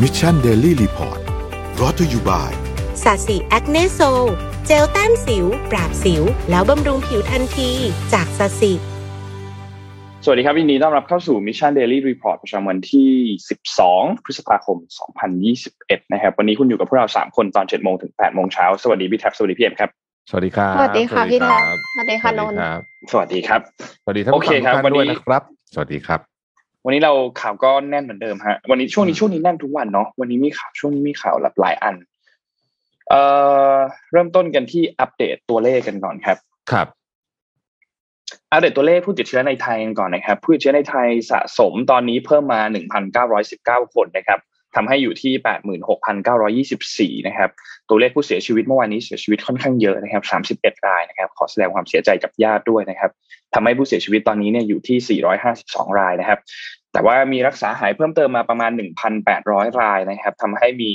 มิชชันเดลี่รีพอร์ตรอตัวอยู่บ่ายสาสีแอคเนโซ เจลแต้มสิว ปราบสิว แล้วบำรุงผิวทันที จากสาสีสวัสดีครับยินดีต้อนรับเข้าสู่ Mission Daily Report ประจำวันที่ 12 พฤษภาคม 2021 นะครับ วันนี้คุณอยู่กับพวกเรา 3 คนตอน 7 โมงถึง 8 โมงเช้า สวัสดีพี่แท็บ สวัสดีพี่เอ็มครับ สวัสดีครับ สวัสดีค่ะพี่แท็บ สวัสดีค่ะนนท์ครับสวัสดีครับ สวัสดีท่านโอผู้เคฟังคทุรับกท่านด้วยวันนี้นะครับ สวัสดีครับ วันนี้เราข่าวก็แน่นเหมือนเดิมฮะ วันนี้ช่วงนี้ช่วงนี้แน่นทุกวันเนาะวันนี้มีข่าวช่วงนี้มีข่าวหลากหลายอัน เอ่อเริ่มต้นกันที่อัปเดตตัวเลขกันก่อนครับ ครับ อัปเดตตัวเลขผู้ติดเชื้อในไทยกันก่อนนะครับ ผู้ติดเชื้อในไทยสะสมตอนนี้เพิ่มมา 1,919 คนนะครับ ทำให้อยู่ที่ 86,924 นะครับ ตัวเลขผู้เสียชีวิตเมื่อวานนี้เสียชีวิตค่อนข้างเยอะนะครับ 31 รายนะครับ ขอแสดงความเสียใจกับญาติด้วยนะครับทำให้ผู้เสียชีวิตตอนนี้เนี่ยอยู่ที่ 452 รายนะครับ แต่ว่ามีรักษาหายเพิ่มเติมมาประมาณ 1,800 รายนะครับทำให้มี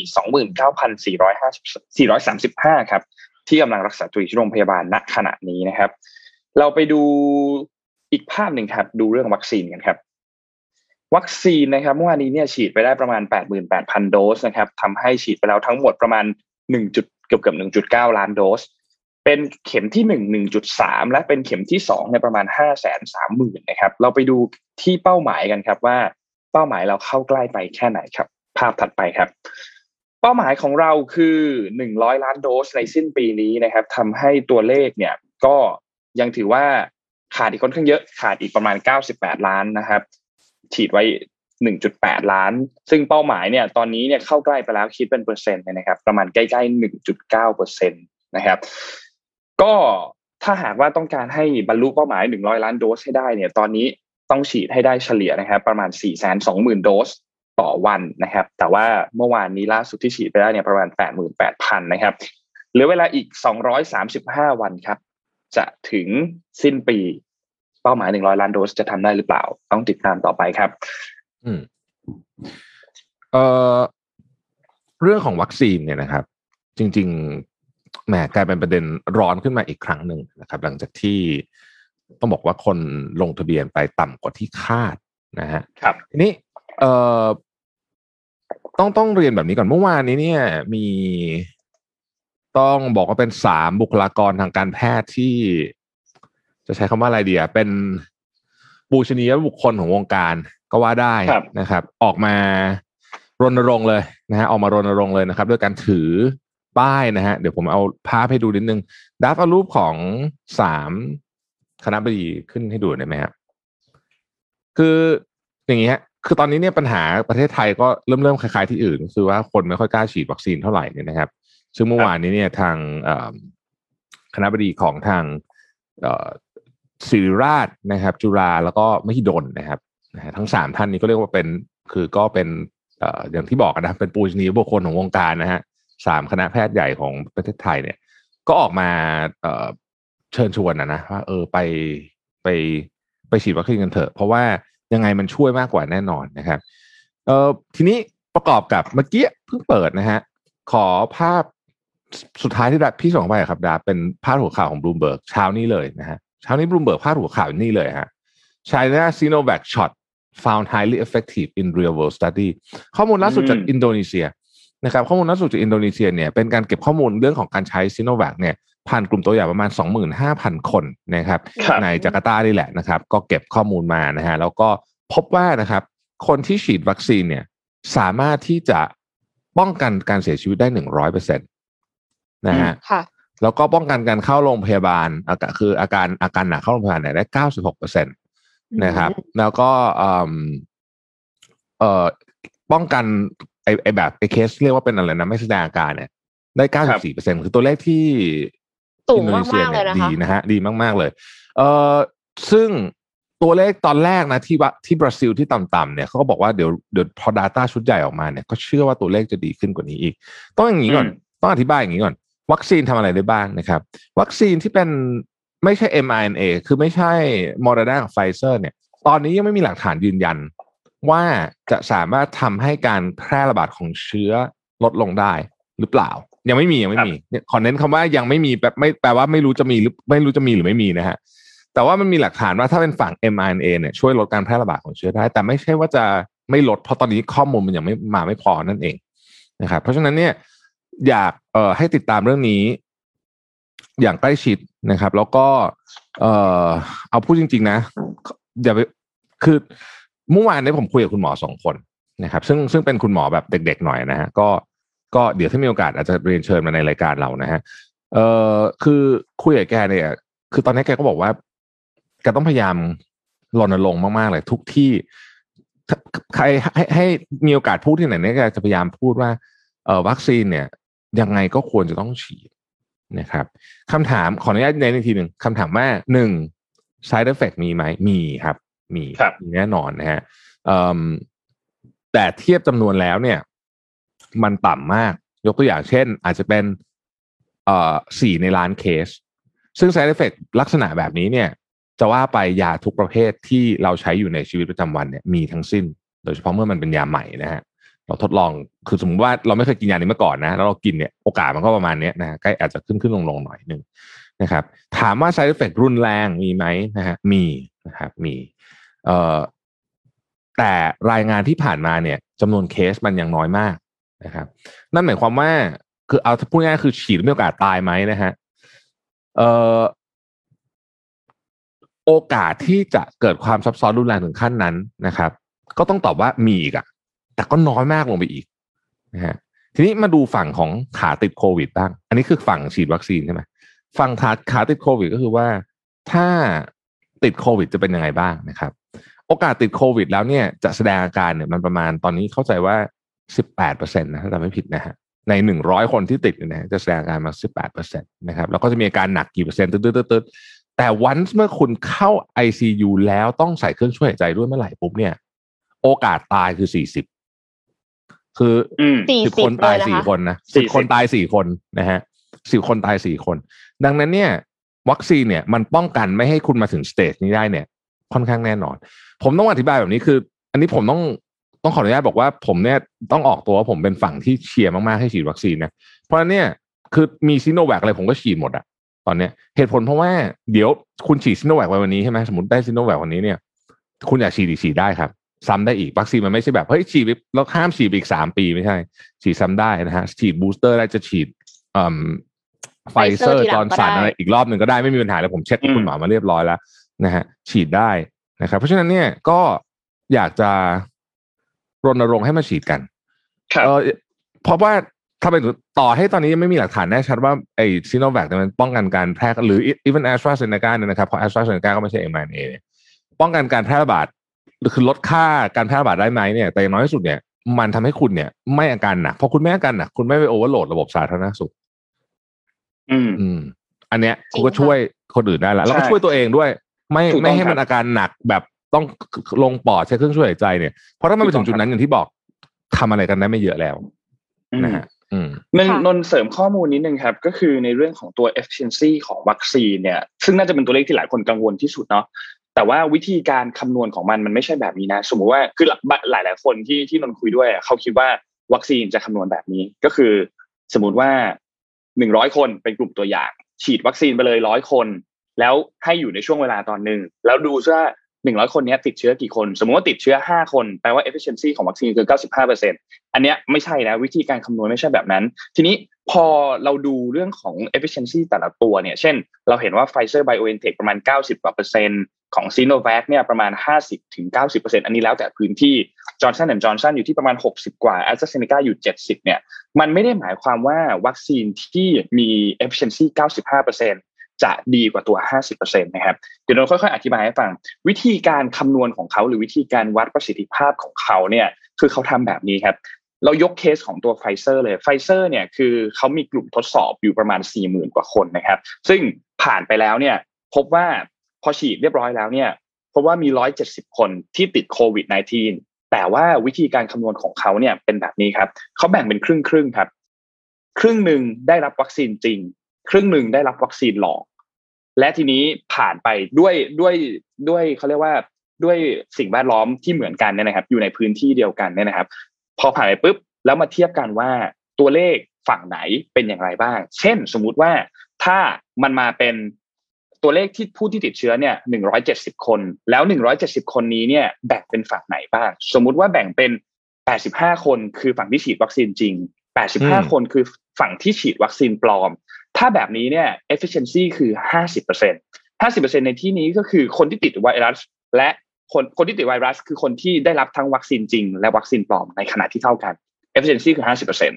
29,435ครับ ที่กำลังรักษาตัวอยู่ที่โรงพยาบาลณขณะนี้นะครับ เราไปดูอีกภาพหนึ่งครับ ดูเรื่องวัคซีนกันครับ วัคซีนนะครับเมื่อวานนี้เนี่ยฉีดไปได้ประมาณ 88,000 โดสนะครับทำให้ฉีดไปแล้วทั้งหมดประมาณ1จุดเกือบเกือบ1.9 ล้านโดส เป็นเข็มที่ 1 1.3 และเป็นเข็มที่2ในยประมาณ 5 3 0 0 0 0นะครับ เราไปดูที่เป้าหมายกันครับว่าเป้าหมายเราเข้าใกล้ไปแค่ไหนครับ ภาพถัดไปครับเป้าหมายของเราคือ 100 ล้านโดสในสิ้นปีนี้นะครับทำให้ตัวเลขเนี่ยก็ยังถือว่าขาดอีกค่อนข้างเยอะขาดอีกประมาณ 98 ล้านนะครับ ฉีดไว้ 1.8 ล้าน ซึ่งเป้าหมายเนี่ยตอนนี้เนี่ยเข้าใกล้ไปแล้วคิดเป็นเปอร์เซ็นต์นะครับ ประมาณใกล้ๆ 1.9เปอร์เซ็นต์นะครับ ก็ถ้าหากว่าต้องการให้บรรลุเป้าหมาย 100 ล้านโดสให้ได้เนี่ย ตอนนี้ต้องฉีดให้ได้เฉลี่ยนะครับ ประมาณ 420,000 โดสต่อวันนะครับ แต่ว่าเมื่อวานนี้ล่าสุดที่ฉีดไปได้เนี่ยประมาณ 88,000 นะครับเหลือเวลาอีก 235 วันครับ จะถึงสิ้นปี ป้าหมาย100ล้านโดสจะทำได้หรือเปล่า ต้องติดตามต่อไปครับ อืมเอ่อเรื่องของวัคซีนเนี่ยนะครับ จริง ๆแหมกลายเป็นประเด็นร้อนขึ้นมาอีกครั้งหนึ่งนะครับ หลังจากที่ต้องบอกว่าคนลงทะเบียนไปต่ำกว่าที่คาดนะฮะครับทีนี้เอ่อต้องต้องเรียนแบบนี้ก่อนเมื่อวานนี้เนี่ยมีต้องบอกว่าเป็นสามบุคลากรทางการแพทย์ที่ จะใช้คำว่าอะไรเดียเป็นบูชนียบุคคลของวงการก็ว่าได้ครับนะครับ ออกมารณรงค์เลยนะฮะออกมารณรงค์เลยนะครับ ด้วยการถือป้ายนะฮะเดี๋ยวผมเอาภาพให้ดูนิดนึงดับเอารูปของสามคณะบดีขึ้นให้ดูได้ไหมครับคืออย่างนี้ฮะคือตอนนี้เนี่ยปัญหาประเทศไทยก็เริ่มเริ่มคล้ายๆที่อื่น คือว่าคนไม่ค่อยกล้าฉีดวัคซีนเท่าไหร่เนี่ยนะครับ ซึ่งเมื่อวานนี้เนี่ยทางเอ่อคณะบดีของทางเอ่อ ศิริราชนะครับ จุฬาแล้วก็มหิดลนะครับทั้งสามท่านนี้ก็เรียกว่าเป็นคือก็เป็นอย่างที่บอกกันนะเป็นปูชนียบุคคลของวงการนะฮะสามคณะแพทย์ใหญ่ของประเทศไทยเนี่ย ก็ออกมาเชิญชวนนะนะว่าเออไปไปไปฉีดวัคซีนกันเถอะ เพราะว่ายังไงมันช่วยมากกว่าแน่นอนนะครับเออทีนี้ประกอบกับเมื่อกี้เพิ่งเปิดนะฮะขอภาพสุดท้ายที่ดับพี่ส่งไปครับดาเป็นภาพหัวข่าวของบลูมเบิร์กเช้านี้เลยนะฮะ เช้านี้บลูมเบิร์กพาดหัวข่าวนี่เลยฮะ China Sinovac shot found highly effective in real world study ข้อมูลล่าสุดจากอืมอินโดนีเซียนะครับข้อมูลล่าสุดจากอินโดนีเซียเนี่ยเป็นการเก็บข้อมูลเรื่องของการใช้ซีโนแวคเนี่ยผ่านกลุ่มตัวอย่างประมาณ 25,000 คนนะครับครับในจาการ์ตานี่แหละนะครับ ก็เก็บข้อมูลมานะฮะแล้วก็พบว่านะครับ คนที่ฉีดวัคซีนเนี่ยสามารถที่จะป้องกันการเสียชีวิตได้หนึ่งร้อยเปอร์เซ็นตนะฮะค่ะ แล้วก็ป้องกันการเข้าโรงพยาบาลอาการคืออาการอาการหนักเข้าโรงพยาบาลเนี่ยได้เก้าสิบหกเปอร์เซ็นตนะครับ แล้วก็เอ่อเอ่อป้องกันไอ้ไอ้แบบไอ้เคสเรียกว่าเป็นอะไรนะไม่แสดงอาการเนี่ย ได้เก้าสิบสี่เปอร์เซ็นคือตัวเลขที่สูงอินโดนีเซียมากๆเลยเนี่ยนะคะดีนะฮะดีมาก ๆเลย เอ่อซึ่งตัวเลขตอนแรกนะที่ว่าที่บราซิลที่ต่ำๆเนี่ยเขาก็บอกว่าเดี๋ยวเดี๋ยวพอ Data ชุดใหญ่ออกมาเนี่ยก็เชื่อว่าตัวเลขจะดีขึ้นกว่านี้อีก ต้องอย่างนี้ก่อนอืมต้องอธิบายอย่างนี้ก่อน วัคซีนทำอะไรได้บ้างนะครับ วัคซีนที่เป็นไม่ใช่ mRNA คือไม่ใช่ Moderna กับ Pfizer เนี่ย ตอนนี้ยังไม่มีหลักฐานยืนยัน ว่าจะสามารถทำให้การแพร่ระบาดของเชื้อลดลงได้หรือเปล่า ยังไม่มียังไม่มีเนี่ยขอเน้นคำว่ายังไม่มีแปลไม่แปลว่าไม่รู้จะมีหรือไม่รู้จะมีหรือไม่มีนะฮะแต่ว่ามันมีหลักฐานว่าถ้าเป็นฝั่ง mRNA เนี่ยช่วยลดการแพร่ระบาดของเชื้อได้ แต่ไม่ใช่ว่าจะไม่ลดเพราะตอนนี้ข้อมูลมันยังไม่มาไม่พอนั่นเองนะครับเพราะฉะนั้นเนี่ย อยากเอ่อให้ติดตามเรื่องนี้ อย่างใกล้ชิดนะครับ แล้วก็ เอ่อ เอาพูดจริง ๆ นะอย่าไปคือเมื่อวานนี้ผมคุยกับคุณหมอสองคนนะครับ ซึ่งซึ่งเป็นคุณหมอแบบเด็ก ๆ หน่อยนะฮะก็ก็เดี๋ยวถ้ามีโอกาสอาจจะเรียนเชิญมาในรายการเรานะฮะเอ่อคือคุยกับแกเนี่ย คือตอนนี้แกก็บอกว่าแกต้องพยายามรณรงค์มากๆเลยทุกที่ใครให้ให้มีโอกาสพูดที่ไหนเนี่ยแกจะพยายามพูดว่าเออวัคซีนเนี่ย ยังไงก็ควรจะต้องฉีดนะครับคำถามขออนุญาตเน้นอีกทีหนึ่งคำถามว่าหนึ่ง side effect มีไหมมีครับ มีมีแน่นอนนะฮะแต่เทียบจำนวนแล้วเนี่ย มันต่ำมาก ยกตัวอย่างเช่น อาจจะเป็นเอ่อสี่ในล้านเคส ซึ่ง side effect ลักษณะแบบนี้เนี่ย จะว่าไปยาทุกประเภทที่เราใช้อยู่ในชีวิตประจำวันเนี่ยมีทั้งสิ้น โดยเฉพาะเมื่อมันเป็นยาใหม่นะฮะ เราทดลองคือสมมติว่าเราไม่เคยกินยานี้มาก่อนนะ แล้วเรากินเนี่ยโอกาสมันก็ประมาณนี้นะใกล้อาจจะขึ้นขึ้นลงลงหน่อยนึงนะครับ ถามว่า side effect รุนแรงมีไหมนะฮะมีนะครับมีเอ่อแต่รายงานที่ผ่านมาเนี่ยจำนวนเคสมันยังน้อยมากนะครับ นั่นหมายความว่าคือเอาพูดง่ายคือฉีดมีโอกาสตายไหมนะฮะเอ่อโอกาสที่จะเกิดความซับซ้อนรุนแรงถึงขั้นนั้นนะครับ ก็ต้องตอบว่ามีอีกอะ แต่ก็น้อยมากลงไปอีกนะฮะทีนี้มาดูฝั่งของขาติดโควิดบ้าง อันนี้คือฝั่งฉีดวัคซีนใช่ไหมฝั่งขาขาติดโควิดก็คือว่าถ้าติดโควิดจะเป็นยังไงบ้างนะครับ โอกาสติดโควิด แล้วเนี่ยจะแสดงอาการเนี่ยมันประมาณตอนนี้เข้าใจว่าสิบแปดเปอร์เซ็นต์นะถ้าจำไม่ผิดนะฮะในหนึ่งร้อยคนที่ติดเนี่ยจะแสดงอาการมาสิบแปดเปอร์เซ็นต์นะครับแล้วก็จะมีอาการหนักกี่เปอร์เซ็นต์ตึ๊ดๆแต่วันเมื่อคุณเข้า ICU แล้วต้องใส่เครื่องช่วยหายใจด้วยเมื่อไหร่ปุ๊บเนี่ย โอกาสตายคือสี่สิบ คือสิบคนตายสี่คนนะสิบคนตายสี่คนนะฮะสิบคนตายสี่คน ดังนั้นเนี่ย วัคซีนเนี่ยมันป้องกันไม่ให้คุณมาถึง stage นี้ได้เนี่ย ค่อนข้างแน่นอน ผมต้องอธิบายแบบนี้คือ อันนี้ผมต้องต้องขออนุญาตบอกว่าผมเนี่ยต้องออกตัวว่าผมเป็นฝั่งที่เชียร์มากๆให้ฉีดวัคซีนนะเพราะเนี่ยคือมีซิโนแวคอะไรผมก็ฉีดหมดอะตอนเนี้ยเหตุผลเพราะว่าเดี๋ยวคุณฉีดซิโนแวคไปวันนี้ใช่ไหมสมมติได้ซิโนแวควันนี้เนี่ย คุณอยากฉีดอีกฉีดได้ครับ ซ้ำได้อีกวัคซีนมันไม่ใช่แบบเฮ้ยฉีดแล้วห้ามฉีดอีกสามปีไม่ใช่ ฉีดซ้ำได้นะฮะฉีด booster ได้จะฉีดไฟเซอร์จอห์นสันอะไรอีกรอบหนึ่งก็ได้ไม่มีปัญหาเลยผมเช็คคุณหมอมาเรียบร้อยแล้วนะฮะฉีดได้นะครับ เพราะฉะนั้นเนี่ยก็อยากจะรณรงค์ให้มาฉีดกันเออเพราะว่าถ้าเป็นต่อให้ตอนนี้ยังไม่มีหลักฐานแน่ชัดว่าไอ้ซีโนแวคมันป้องกันการแพร่หรือ even แอสตราเซเนกาเนี่ยนะครับเพราะแอสตราเซเนกาก็ไม่ใช่เอ็มไอเอป้องกันการแพร่ระบาด คือลดค่าการแพร่ระบาดได้ไหมเนี่ยแต่อย่างน้อยที่สุดเนี่ยมันทำให้คุณเนี่ย ไม่อาการหนักพอคุณไม่อาการหนักคุณไม่ไปโอเวอร์โหลดระบบสาธารณสุข อืมอืม อันเนี้ยคุณก็ช่วยคนอื่นได้แล้วแล้วก็ช่วยตัวเองด้วย ไม่ไม่ให้มันอาการหนักแบบต้องลงปอดใช้เครื่องช่วยหายใจเนี่ยเพราะถ้ามันไปถึงจุดนั้นอย่างที่บอกทำอะไรกันได้ไม่เยอะแล้วนะฮะนนนเสริมข้อมูลนิดนึงครับ ก็คือในเรื่องของตัว efficiency ของวัคซีนเนี่ย ซึ่งน่าจะเป็นตัวเลขที่หลายคนกังวลที่สุดเนาะ แต่ว่าวิธีการคำนวณของมันมันไม่ใช่แบบนี้นะ สมมุติว่าคือหลายหลายคนที่ที่นนคุยด้วยเขาคิดว่าวัคซีนจะคำนวณแบบนี้ก็คือ สมมติว่าหนึ่งร้อยคนเป็นกลุ่มตัวอย่าง ฉีดวัคซีนไปเลยร้อยคน แล้วให้อยู่ในช่วงเวลาตอนหนึ่งแล้วดูว่า หนึ่งร้อยคนนี้ติดเชื้อกี่คน สมมติว่าติดเชื้อห้าคนแปลว่า efficiency ของวัคซีนคือเก้าสิบห้าเปอร์เซ็นอันเนี้ยไม่ใช่นะวิธีการคำนวณไม่ใช่แบบนั้น ทีนี้พอเราดูเรื่องของ efficiency แต่ละตัวเนี่ย เช่น เราเห็นว่า Pfizer BioNTech ประมาณ 90กว่าเปอร์เซ็นต์ของ Sinovac เนี่ยประมาณ 50ถึง90เปอร์เซ็นต์อันนี้แล้วแต่พื้นที่ Johnson Johnson อยู่ที่ประมาณ 60 กว่า AstraZeneca อยู่ 70 เนี่ย มันไม่ได้หมายความว่าวัคซีนที่มี efficiency 95เปอร์เซ็นต์ จะดีกว่าตัว 50%นะครับ เดี๋ยวเราค่อยๆ อธิบายให้ฟัง วิธีการคำนวณของเขาหรือวิธีการวัดประสิทธิภาพของเขาเนี่ยคือเขาทำแบบนี้ครับเรายกเคสของตัวไฟเซอร์เลยไฟเซอร์เนี่ยคือเขามีกลุ่มทดสอบอยู่ประมาณ 40,000 กว่าคนนะครับ ซึ่งผ่านไปแล้วเนี่ยพบว่าพอฉีดเรียบร้อยแล้วเนี่ยพบว่ามี 170 คนที่ติดโควิด -19 แต่ว่าวิธีการคำนวณของเขาเนี่ยเป็นแบบนี้ครับเขาแบ่งเป็นครึ่งครึ่งครับ ครึ่งหนึ่งได้รับวัคซีนจริง ครึ่งหนึ่งได้รับวัคซีนหลอก และทีนี้ผ่านไปด้วยด้วยด้วยเขาเรียกว่าด้วยสิ่งแวดล้อมที่เหมือนกันเนี่ยนะครับ อยู่ในพื้นที่เดียวกันเนี่ยนะครับ พอผ่านไปปุ๊บแล้วมาเทียบกันว่าตัวเลขฝั่งไหนเป็นอย่างไรบ้าง เช่น สมมุติว่าถ้ามันมาเป็นตัวเลขที่ผู้ที่ติดเชื้อเนี่ยหนึ่งร้อยเจ็ดสิบคน แล้วหนึ่งร้อยเจ็ดสิบคนนี้เนี่ยแบ่งเป็นฝั่งไหนบ้าง สมมุติว่าแบ่งเป็นแปดสิบห้าคนคือฝั่งที่ฉีดวัคซีนจริงแปดสิบห้าคนคือฝั่งที่ฉีดวัคซีนปลอม ถ้าแบบนี้เนี่ย efficiency คือห้าสิบเปอร์เซ็นห้าสิบเปอร์เซ็นในที่นี้ก็คือคนที่ติดไวรัส และคนคนที่ติดไวรัส คือคนที่ได้รับทั้งวัคซีนจริง และวัคซีนปลอมในขณะที่เท่ากัน efficiency คือห้าสิบเปอร์เซ็น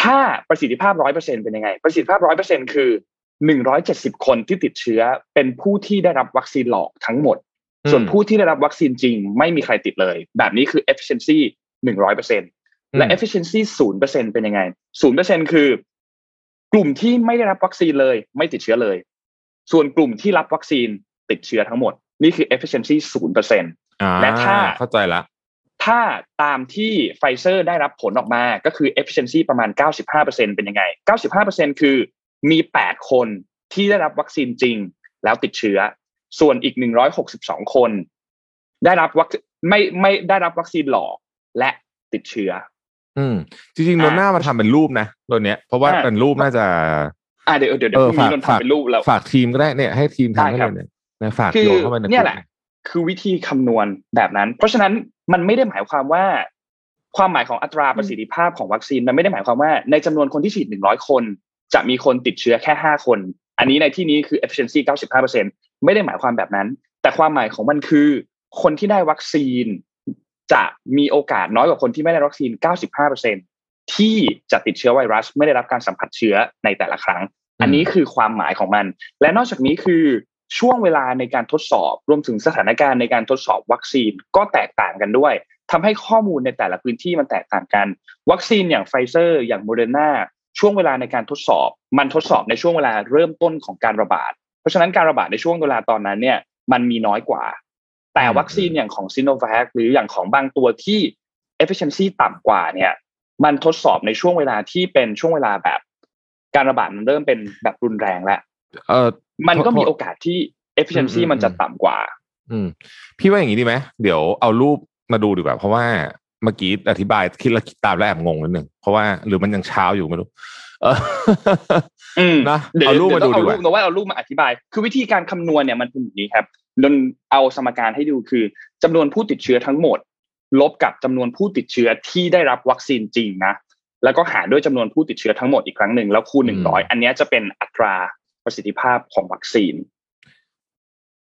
ถ้าประสิทธิภาพร้อยเปอร์เซ็นเป็นยังไง ประสิทธิภาพร้อยเปอร์เซ็นคือหนึ่งร้อยเจ็ดสิบคนที่ติดเชื้อเป็นผู้ที่ได้รับวัคซีนหลอกทั้งหมด ส่วนผู้ที่ได้รับวัคซีนจริง ไม่มีใครติดเลย แบบนี้คือ efficiency หนึ่งร้อยเปอร์เซ็นและ efficiency ศูนย์เปอร์เซ็นเป็นยังไงศูนย์เปอร์เซ็นคือ กลุ่มที่ไม่ได้รับวัคซีนเลย ไม่ติดเชื้อเลย ส่วนกลุ่มที่รับวัคซีนติดเชื้อทั้งหมด นี่คือ efficiency ศูนย์เปอร์เซ็นและถ้าเข้าใจละ ถ้าตามที่ไฟเซอร์ได้รับผลออกมาก็คือ efficiency ประมาณ 95%เป็นยังไง 95%คือมี 8 คนที่ได้รับวัคซีนจริง แล้วติดเชื้อ ส่วนอีก 162 คน ได้รับวัคไม่ไม่ได้รับวัคซีนหลอกและติดเชื้อ อืมจริงๆนนท์น่ามาทำเป็นรูปนะตัวเนี้ย เพราะว่าเป็นรูปน่าจะ อ่าเดี๋ยวเดี๋ยวเดี๋ยวพรุ่งนี้นนทำเป็นรูปแล้วฝากทีมก็ได้เนี่ยให้ทีมทำให้เลยเนี่ยนะฝากคือโยนเข้าไปในเนี่ยแหละ คือวิธีคำนวณแบบนั้น เพราะฉะนั้นมันไม่ได้หมายความว่า ความหมายของอัตราประสิทธิภาพของวัคซีนมันไม่ได้หมายความว่าในจำนวนคนที่ฉีดหนึ่งร้อยคน จะมีคนติดเชื้อแค่ห้าคน อันนี้ในที่นี้คือ efficiency 95%ไม่ได้หมายความแบบนั้น แต่ความหมายของมันคือ คนที่ได้วัคซีน จะมีโอกาสน้อยกว่าคนที่ไม่ได้วัคซีน 95%ที่จะติดเชื้อไวรัส เมื่อได้รับการสัมผัสเชื้อในแต่ละครั้ง อันนี้คือความหมายของมัน และนอกจากนี้คือช่วงเวลาในการทดสอบ รวมถึงสถานการณ์ในการทดสอบวัคซีนก็แตกต่างกันด้วยทำให้ข้อมูลในแต่ละพื้นที่มันแตกต่างกัน วัคซีนอย่างไฟเซอร์ อย่างโมเดอร์นาช่วงเวลาในการทดสอบ มันทดสอบในช่วงเวลาเริ่มต้นของการระบาด เพราะฉะนั้นการระบาดในช่วงเวลาตอนนั้นเนี่ยมันมีน้อยกว่า แต่วัคซีนอย่างของซิโนแวคหรืออย่างของบางตัวที่ efficiency ต่ำกว่าเนี่ย มันทดสอบในช่วงเวลาที่เป็นช่วงเวลาแบบ การระบาดมันเริ่มเป็นแบบรุนแรงแล้วเออมันก็มีโอกาสที่ efficiency มันจะต่ำกว่า อืม พี่ว่าอย่างนี้ดีไหมเดี๋ยวเอารูปมาดูดีกว่า เพราะว่าเมื่อกี้อธิบายคิดแล้วคิดตามแล้วแอบงงนิดนึงเพราะว่าหรือมันยังเช้าอยู่ไม่รู้เอออืม นะเดี๋ยวเอารูปมาดูเดี๋ดียวกต้องว่าเอารูปนะว่าเอารูปมาอธิบาย คือวิธีการคำนวณเนี่ยมันเป็นอย่างนี้ครับนนเอาสมการให้ดูคือจำนวนผู้ติดเชื้อทั้งหมด ลบกับจำนวนผู้ติดเชื้อที่ได้รับวัคซีนจริงนะแล้วก็หารด้วยจำนวนผู้ติดเชื้อทั้งหมดอีกครั้งหนึ่งแล้วคูณหนึ่งร้อยอันเนี้ยจะเป็นอัตราประสิทธิภาพของวัคซีน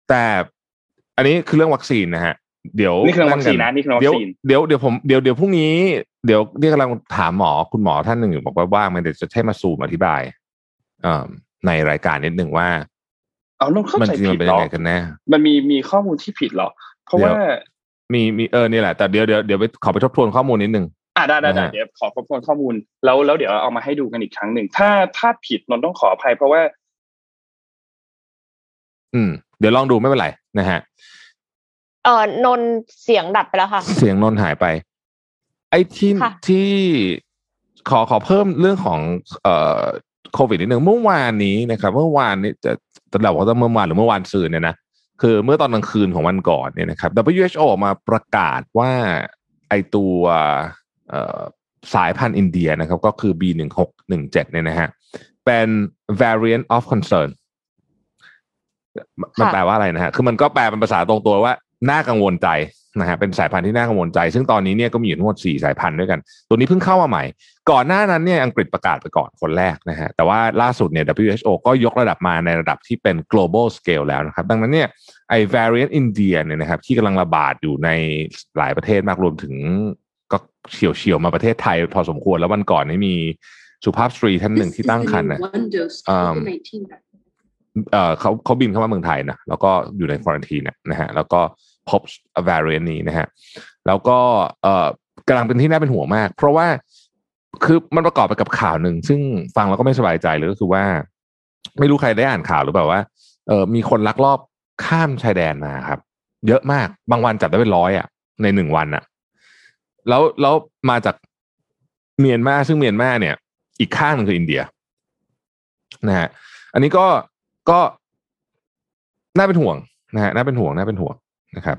แต่อันนี้คือเรื่องวัคซีนนะฮะ เดี๋ยวนี่คือเรื่องวัคซีนนะนี่คือเรื่องวัเดี๋ยวคซีนเดี๋ยวเดี๋ยวผมเดี๋ยวเดี๋ยวพรุ่งนี้เดี๋ยวนี่กำลังถามหมอคุณหมอท่านหนึ่งอยู่บอกว่าว่างไหมันเดี๋ยวจะให้มาซูมอธิบายเอ่อในรายการนิดหนึ่งว่า เอานนเข้ามันใจจริงมัผินดเป็นเหรยังอไงกันแน่มันมีมีข้อมูลที่ผิดเหรอ เพราะเดี๋ยวว่ามีมีเออนี่แหละแต่เดี๋ยวเดี๋ยวเดี๋ยวไปขอไปทบทวนข้อมูลนิดนึงอ่าได้ได้ได้นะฮะเดี๋ยวขอทบทวนข้อมูลแล้วแล้วเดี๋ยวเอามาให้ดูกันอีกครั้งหนึ่งถ้าถ้าผิดนนต้องขออภัยเพราะว่า อืม เดี๋ยวลองดูไม่เป็นไรนะฮะ เออนนเสียงดับไปแล้วค่ะ เสียงนนท์หายไป ไอ้ที่ค่ะที่ขอขอเพิ่มเรื่องของ เอ่อโควิดนิดหนึ่งเมื่อวานนี้นะครับ เมื่อวานนี้จะตลอดว่าเมื่อวานหรือเมื่อวานซืนเนี่ยนะคือเมื่อตอนกลางคืนของวันก่อนเนี่ยนะครับ WHO ออกมาประกาศว่าไอตัวเอ่อสายพันธุ์อินเดียนะครับ ก็คือ B1617 เนี่ยนะฮะเป็น variant of concern มันค่ะแปลว่าอะไรนะฮะ คือมันก็แปลเป็นภาษาตรงตัวว่า น่ากังวลใจนะฮะเป็นสายพันธุ์ที่น่ากังวลใจ ซึ่งตอนนี้เนี่ยก็มีอยู่ทั้งหมดสี่สายพันธุ์ด้วยกัน ตัวนี้เพิ่งเข้ามาใหม่ ก่อนหน้านั้นเนี่ยอังกฤษประกาศไปก่อนคนแรกนะฮะแต่ว่าล่าสุดเนี่ย WHO ก็ยกระดับมาในระดับที่เป็น global scale แล้วนะครับ ดังนั้นเนี่ยไอ้ variant India เนี่ยนะครับที่กำลังระบาดอยู่ในหลายประเทศมากรวมถึงก็เฉียวเฉียวๆมาประเทศไทย พอสมควรแล้ววันก่อนนี่มีสุภาพสตรีท่านหนึ่งที่ตั้งครรภ์นะ one dose Um, COVID-19 เอ่อเขาเขาบินเข้ามาเมืองไทยนะแล้วก็อยู่ในควอนตีนะนะฮะแล้วก็ พบ variant นี้นะฮะแล้วก็เอ่อกำลังเป็นที่น่าเป็นห่วงมาก เพราะว่าคือมันประกอบไปกับข่าวหนึ่ง ซึ่งฟังแล้วก็ไม่สบายใจเลยก็คือว่า ไม่รู้ใครได้อ่านข่าวหรือเปล่าว่าเออมีคนลักลอบข้ามชายแดนมาครับ เยอะมากบางวันจับได้เป็นร้อยอะ ในหนึ่งวันอะ แล้วแล้วมาจากเมียนมาซึ่งเมียนมาเนี่ย อีกข้างหนึงคืออินเดียนะฮะอันนี้ก็ก็น่าเป็นห่วงนะฮะน่าเป็นห่วงน่าเป็นห่วง นะครับ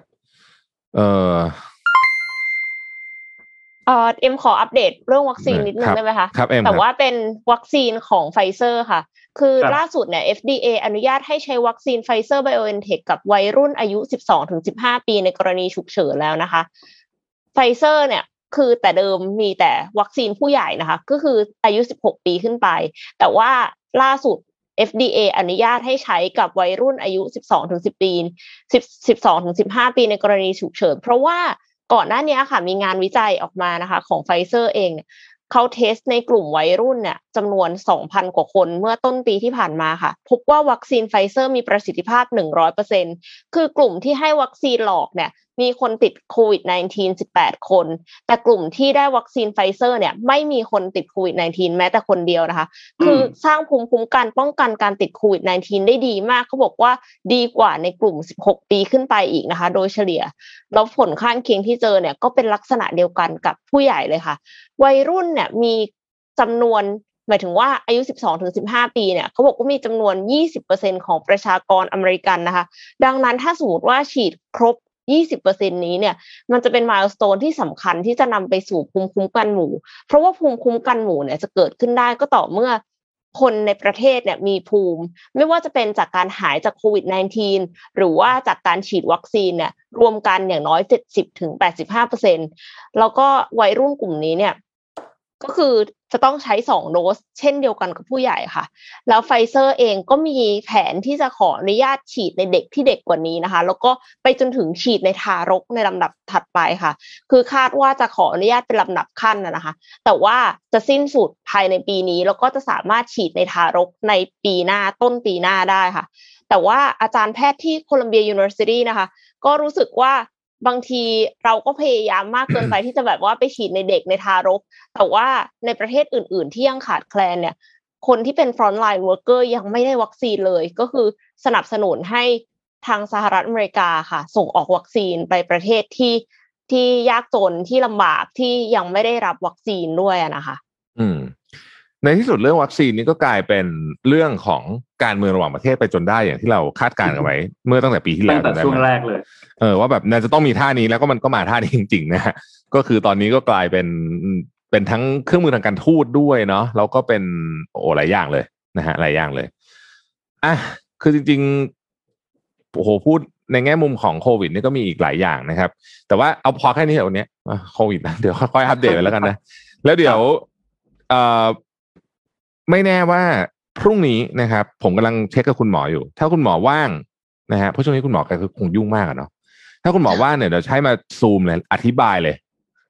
เออเอ่อเอ็มขออัปเดตเรื่องวัคซีนนิดนึงครับได้ไหมคะครับเอ็มแต่ครับว่าเป็นวัคซีนของไฟเซอร์ค่ะ คือครับล่าสุดเนี่ย FDA อนุญาตให้ใช้วัคซีนไฟเซอร์ไบโอเอนเทคกับวัยรุ่นอายุ 12-15 ปีในกรณีฉุกเฉินแล้วนะคะ ไฟเซอร์เนี่ยคือแต่เดิมมีแต่วัคซีนผู้ใหญ่นะคะ ก็คืออายุ 16 ปีขึ้นไป แต่ว่าล่าสุด FDA อนุญาตให้ใช้กับวัยรุ่นอายุ 12-10ปี10 12-15 ปีในกรณีฉุกเฉิน เพราะว่าก่อนหน้านี้ค่ะ มีงานวิจัยออกมานะคะ ของไฟเซอร์เองเนี่ยเขา test ในกลุ่มวัยรุ่นเนี่ยจำนวน 2,000 กว่าคนเมื่อต้นปีที่ผ่านมาค่ะ พบว่าวัคซีนไฟเซอร์มีประสิทธิภาพ 100%คือกลุ่มที่ให้วัคซีนหลอกเนี่ย มีคนติดโควิด -19 18 คน แต่กลุ่มที่ได้วัคซีนไฟเซอร์เนี่ยไม่มีคนติดโควิด -19 แม้แต่คนเดียวนะคะ คือสร้างภูมิคุ้มกันป้องกันการติดโควิด -19 ได้ดีมากเขาบอกว่าดีกว่าในกลุ่ม 16 ปีขึ้นไปอีกนะคะ โดยเฉลี่ย แล้วผลข้างเคียงที่เจอเนี่ยก็เป็นลักษณะเดียวกันกับผู้ใหญ่เลยค่ะ วัยรุ่นเนี่ยมีจำนวนหมายถึงว่าอายุ 12-15 ปีเนี่ยเขาบอกว่ามีจำนวน 20%ของประชากรอเมริกันนะคะ ดังนั้นถ้าสมมติว่าฉีดครบ 20%นี้เนี่ยมันจะเป็นม l ส s ต n นที่สำคัญที่จะนำไปสู่ภูมิคุ้มกันหมู่ เพราะว่าภูมิคุ้มกันหมู่เนี่ยจะเกิดขึ้นได้ก็ต่อเมื่อคนในประเทศเนี่ยมีภูมิ ไม่ว่าจะเป็นจากการหายจากโควิด -19 หรือว่าจากการฉีดวัคซีนเนี่ยรวมกันอย่างน้อย 70-85%แล้วก็วัยรุ่นกลุ่มนี้เนี่ย ก็คือจะต้องใช้สองโดสเช่นเดียวกันกับผู้ใหญ่ค่ะ แล้วไฟเซอร์เองก็มีแผนที่จะขออนุญาตฉีดในเด็กที่เด็กกว่านี้นะคะ แล้วก็ไปจนถึงฉีดในทารกในลำดับถัดไปค่ะ คือคาดว่าจะขออนุญาตเป็นลำดับขั้นนะนะคะ แต่ว่าจะสิ้นสุดภายในปีนี้ แล้วก็จะสามารถฉีดในทารกในปีหน้าต้นปีหน้าได้ค่ะ แต่ว่าอาจารย์แพทย์ที่ Columbia University นะคะ ก็รู้สึกว่า บางทีเราก็พยายามมากเกินไปที่จะแบบว่าไปฉีดในเด็กในทารก แต่ว่าในประเทศอื่น ๆ ที่ยังขาดแคลนเนี่ย คนที่เป็น front line worker ยังไม่ได้วัคซีนเลย ก็คือสนับสนุนให้ทางสหรัฐอเมริกาค่ะ ส่งออกวัคซีนไปประเทศที่ที่ยากจนที่ลำบากที่ยังไม่ได้รับวัคซีนด้วยอะนะคะ อืม ในที่สุดเรื่องวัคซีนนี้ก็กลายเป็นเรื่องของการเมืองระหว่างประเทศไปจนได้อย่างที่เราคาดการณ์กันไว้ เมื่อตั้งแต่ปีที่แล้ตั้วงแต่จำได้ช่วงไหมแรกเลยเออว่าแบบน่าจะต้องมีท่านี้แล้วก็มันก็มาท่านี้จริงๆนะฮะก็คือตอนนี้ก็กลายเป็นเป็นทั้งเครื่องมือทางการทูตด้วยเนาะแล้วก็เป็นโอ้หลายอย่างเลยนะฮะหลายอย่างเลยอะคือจริงๆโอ้โหพูดในแง่มุมของโควิดนี่ก็มีอีกหลายอย่างนะครับ แต่ว่าเอาพอแค่นี้เถอะวันนี้อะโควิดนะเดี๋ยวค่อยๆอัปเดตไปแล้วกันนะ แล้วเดี๋ยวเอ่อ ไม่แน่ว่าพรุ่งนี้นะครับ ผมกำลังเช็คกับคุณหมออยู่ ถ้าคุณหมอว่างนะฮะเพราะช่วงนี้คุณหมอแกคือคงยุ่งมากอะเนาะถ้าคุณหมอว่างเนี่ยเดี๋ยวใช้มาซูมเลยอธิบายเลย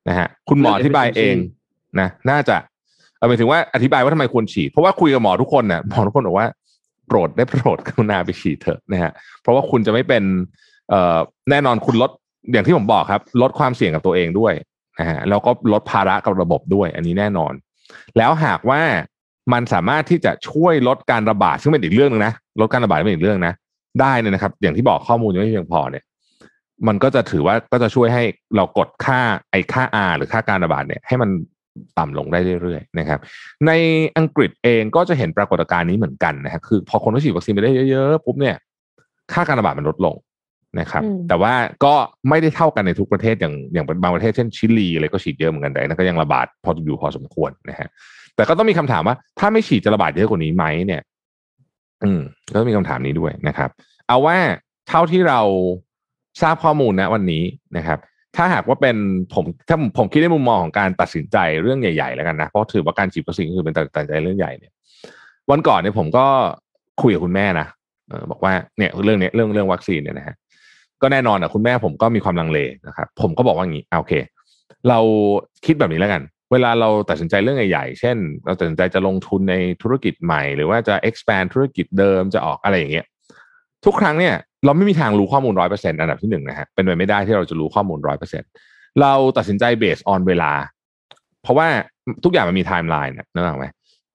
นะฮะคุณหมออธิบายเองนะน่าจะเอาหมายถึงว่าอธิบายว่าทำไมควรฉีด เพราะว่าคุยกับหมอทุกคนน่ะหมอทุกคนบอกว่าโปรดได้โปรดกรุณาไปฉีดเถอะนะฮะเพราะว่าคุณจะไม่เป็นเอ่อแน่นอนคุณลดอย่างที่ผมบอกครับ ลดความเสี่ยงกับตัวเองด้วยนะฮะแล้วก็ลดภาระกับระบบด้วย อันนี้แน่นอน แล้วหากว่า มันสามารถที่จะช่วยลดการระบาดซึ่งเป็นอีกเรื่องหนึงนะลดการระบาดเป็นอีกเรื่องนะ ได้เนี่ยนะครับ อย่างที่บอกข้อมูลยังไม่เพียงพอเนี่ยมันก็จะถือว่าก็จะช่วยให้เรากดค่าไอ้ค่า R หรือค่าการระบาดเนี่ยให้มันต่ำลงได้เรื่อยๆนะครับ ในอังกฤษเองก็จะเห็นปรากฏการณ์นี้เหมือนกันนะครับคือพอคนฉีดวัคซีนไปได้เยอะๆปุ๊บเนี่ย ค่าการระบาดมันลดลงนะครับ แต่ว่าก็ไม่ได้เท่ากันในทุกประเทศอย่างอย่างบางประเทศเช่นชิลีอะไรก็ฉีดเยอะเหมือนกันแต่นั้นก็ยังระบาดพออยู่พอสมควรนะฮะ แต่ก็ต้องมีคำถามว่า ถ้าไม่ฉีดจะระบาดเยอะกว่านี้ไหมเนี่ย อืมก็ต้องมีคำถามนี้ด้วยนะครับ เอาว่าเท่าที่เราทราบข้อมูลนะวันนี้นะครับ ถ้าหากว่าเป็นผมถ้าผมคิดในมุมมองของการตัดสินใจเรื่องใหญ่ๆแล้วกันนะเพราะถือว่าการฉีดวัคซีนคือเป็นตัดสินใจเรื่องใหญ่เนี่ย วันก่อนเนี่ยผมก็คุยกับคุณแม่นะบอกว่าเนี่ยเรื่องเนี้ยเรื่องเรื่องวัคซีนเนี่ยนะฮะก็แน่นอนอะคุณแม่ผมก็มีความลังเลนะครับ ผมก็บอกว่างี้โอเค เราคิดแบบนี้แล้วกัน เวลาเราตัดสินใจเรื่องใหญ่ๆ เช่น เราตัดสินใจจะลงทุนในธุรกิจใหม่ หรือว่าจะ expand ธุรกิจเดิมจะออกอะไรอย่างเงี้ย ทุกครั้งเนี่ยเราไม่มีทางรู้ข้อมูลร้อยเปอร์เซ็นต์อันดับที่หนึ่งนะฮะ เป็นไปไม่ได้ที่เราจะรู้ข้อมูลร้อยเปอร์เซ็นต์เราตัดสินใจ base on เวลา เพราะว่าทุกอย่างมันมีไทม์ไลน์นะนึกออกไหม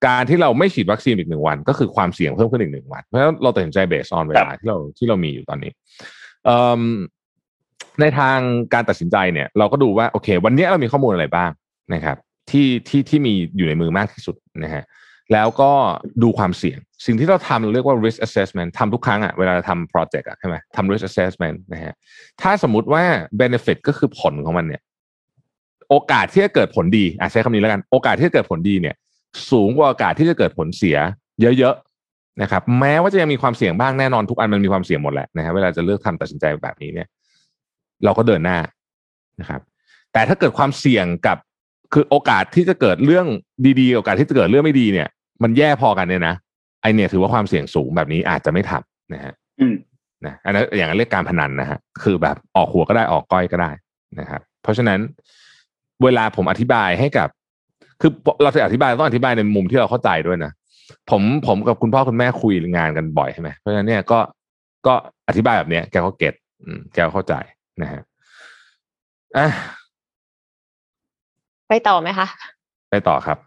การที่เราไม่ฉีดวัคซีนอีกหนึ่งวัน ก็คือความเสี่ยงเพิ่มขึ้นอีกหนึ่งวัน เพราะฉะนั้นเราตัดสินใจ base on เวลาที่เราที่เรามีอยู่ตอนนี้เอิ่มในทางการตัดสินใจเนี่ย เราก็ดูว่าโอเค วันนี้เรามีข้อมูลอะไรบ้างนะครับ ที่ที่ที่มีอยู่ในมือมากที่สุดนะฮะแล้วก็ดูความเสี่ยง สิ่งที่เราทำเราเรียกว่า risk assessment ทำทุกครั้งอะเวลาทำ project อะใช่ไหมทำ risk assessment นะฮะถ้าสมมุติว่า benefit ก็คือผลของมันเนี่ยโอกาสที่จะเกิดผลดีอะใช้คำนี้แล้วกันโอกาสที่จะเกิดผลดีเนี่ย สูงกว่าโอกาสที่จะเกิดผลเสีย เยอะๆนะครับ แม้ว่าจะยังมีความเสี่ยงบ้างแน่นอนทุกอันมันมีความเสี่ยงหมดแหละนะครับเวลาจะเลือกทำตัดสินใจแบบนี้เนี่ย เราก็เดินหน้านะครับ แต่ถ้าเกิดความเสี่ยงกับ คือโอกาสที่จะเกิดเรื่องดีๆโอกาสที่จะเกิดเรื่องไม่ดีเนี่ย มันแย่พอกันเนี่ยนะไอเนี่ยถือว่าความเสี่ยงสูงแบบนี้อาจจะไม่ทำนะฮะอืมนะอันนั้นอย่างนั้นเรียกการพนันนะฮะคือแบบออกหัวก็ได้ออกก้อยก็ได้นะครับเพราะฉะนั้นเวลาผมอธิบายให้กับ คือเราจะอธิบายต้องอธิบายในมุมที่เราเข้าใจด้วยนะผมผมกับคุณพ่อคุณแม่คุยงานกันบ่อยใช่ไหมเพราะฉะนั้นเนี่ยก็ก็อธิบายแบบเนี้ยแกก็เก็ตอืมแกก็เข้าใจนะฮะอะ ไปต่อไหมคะ ไปต่อครับ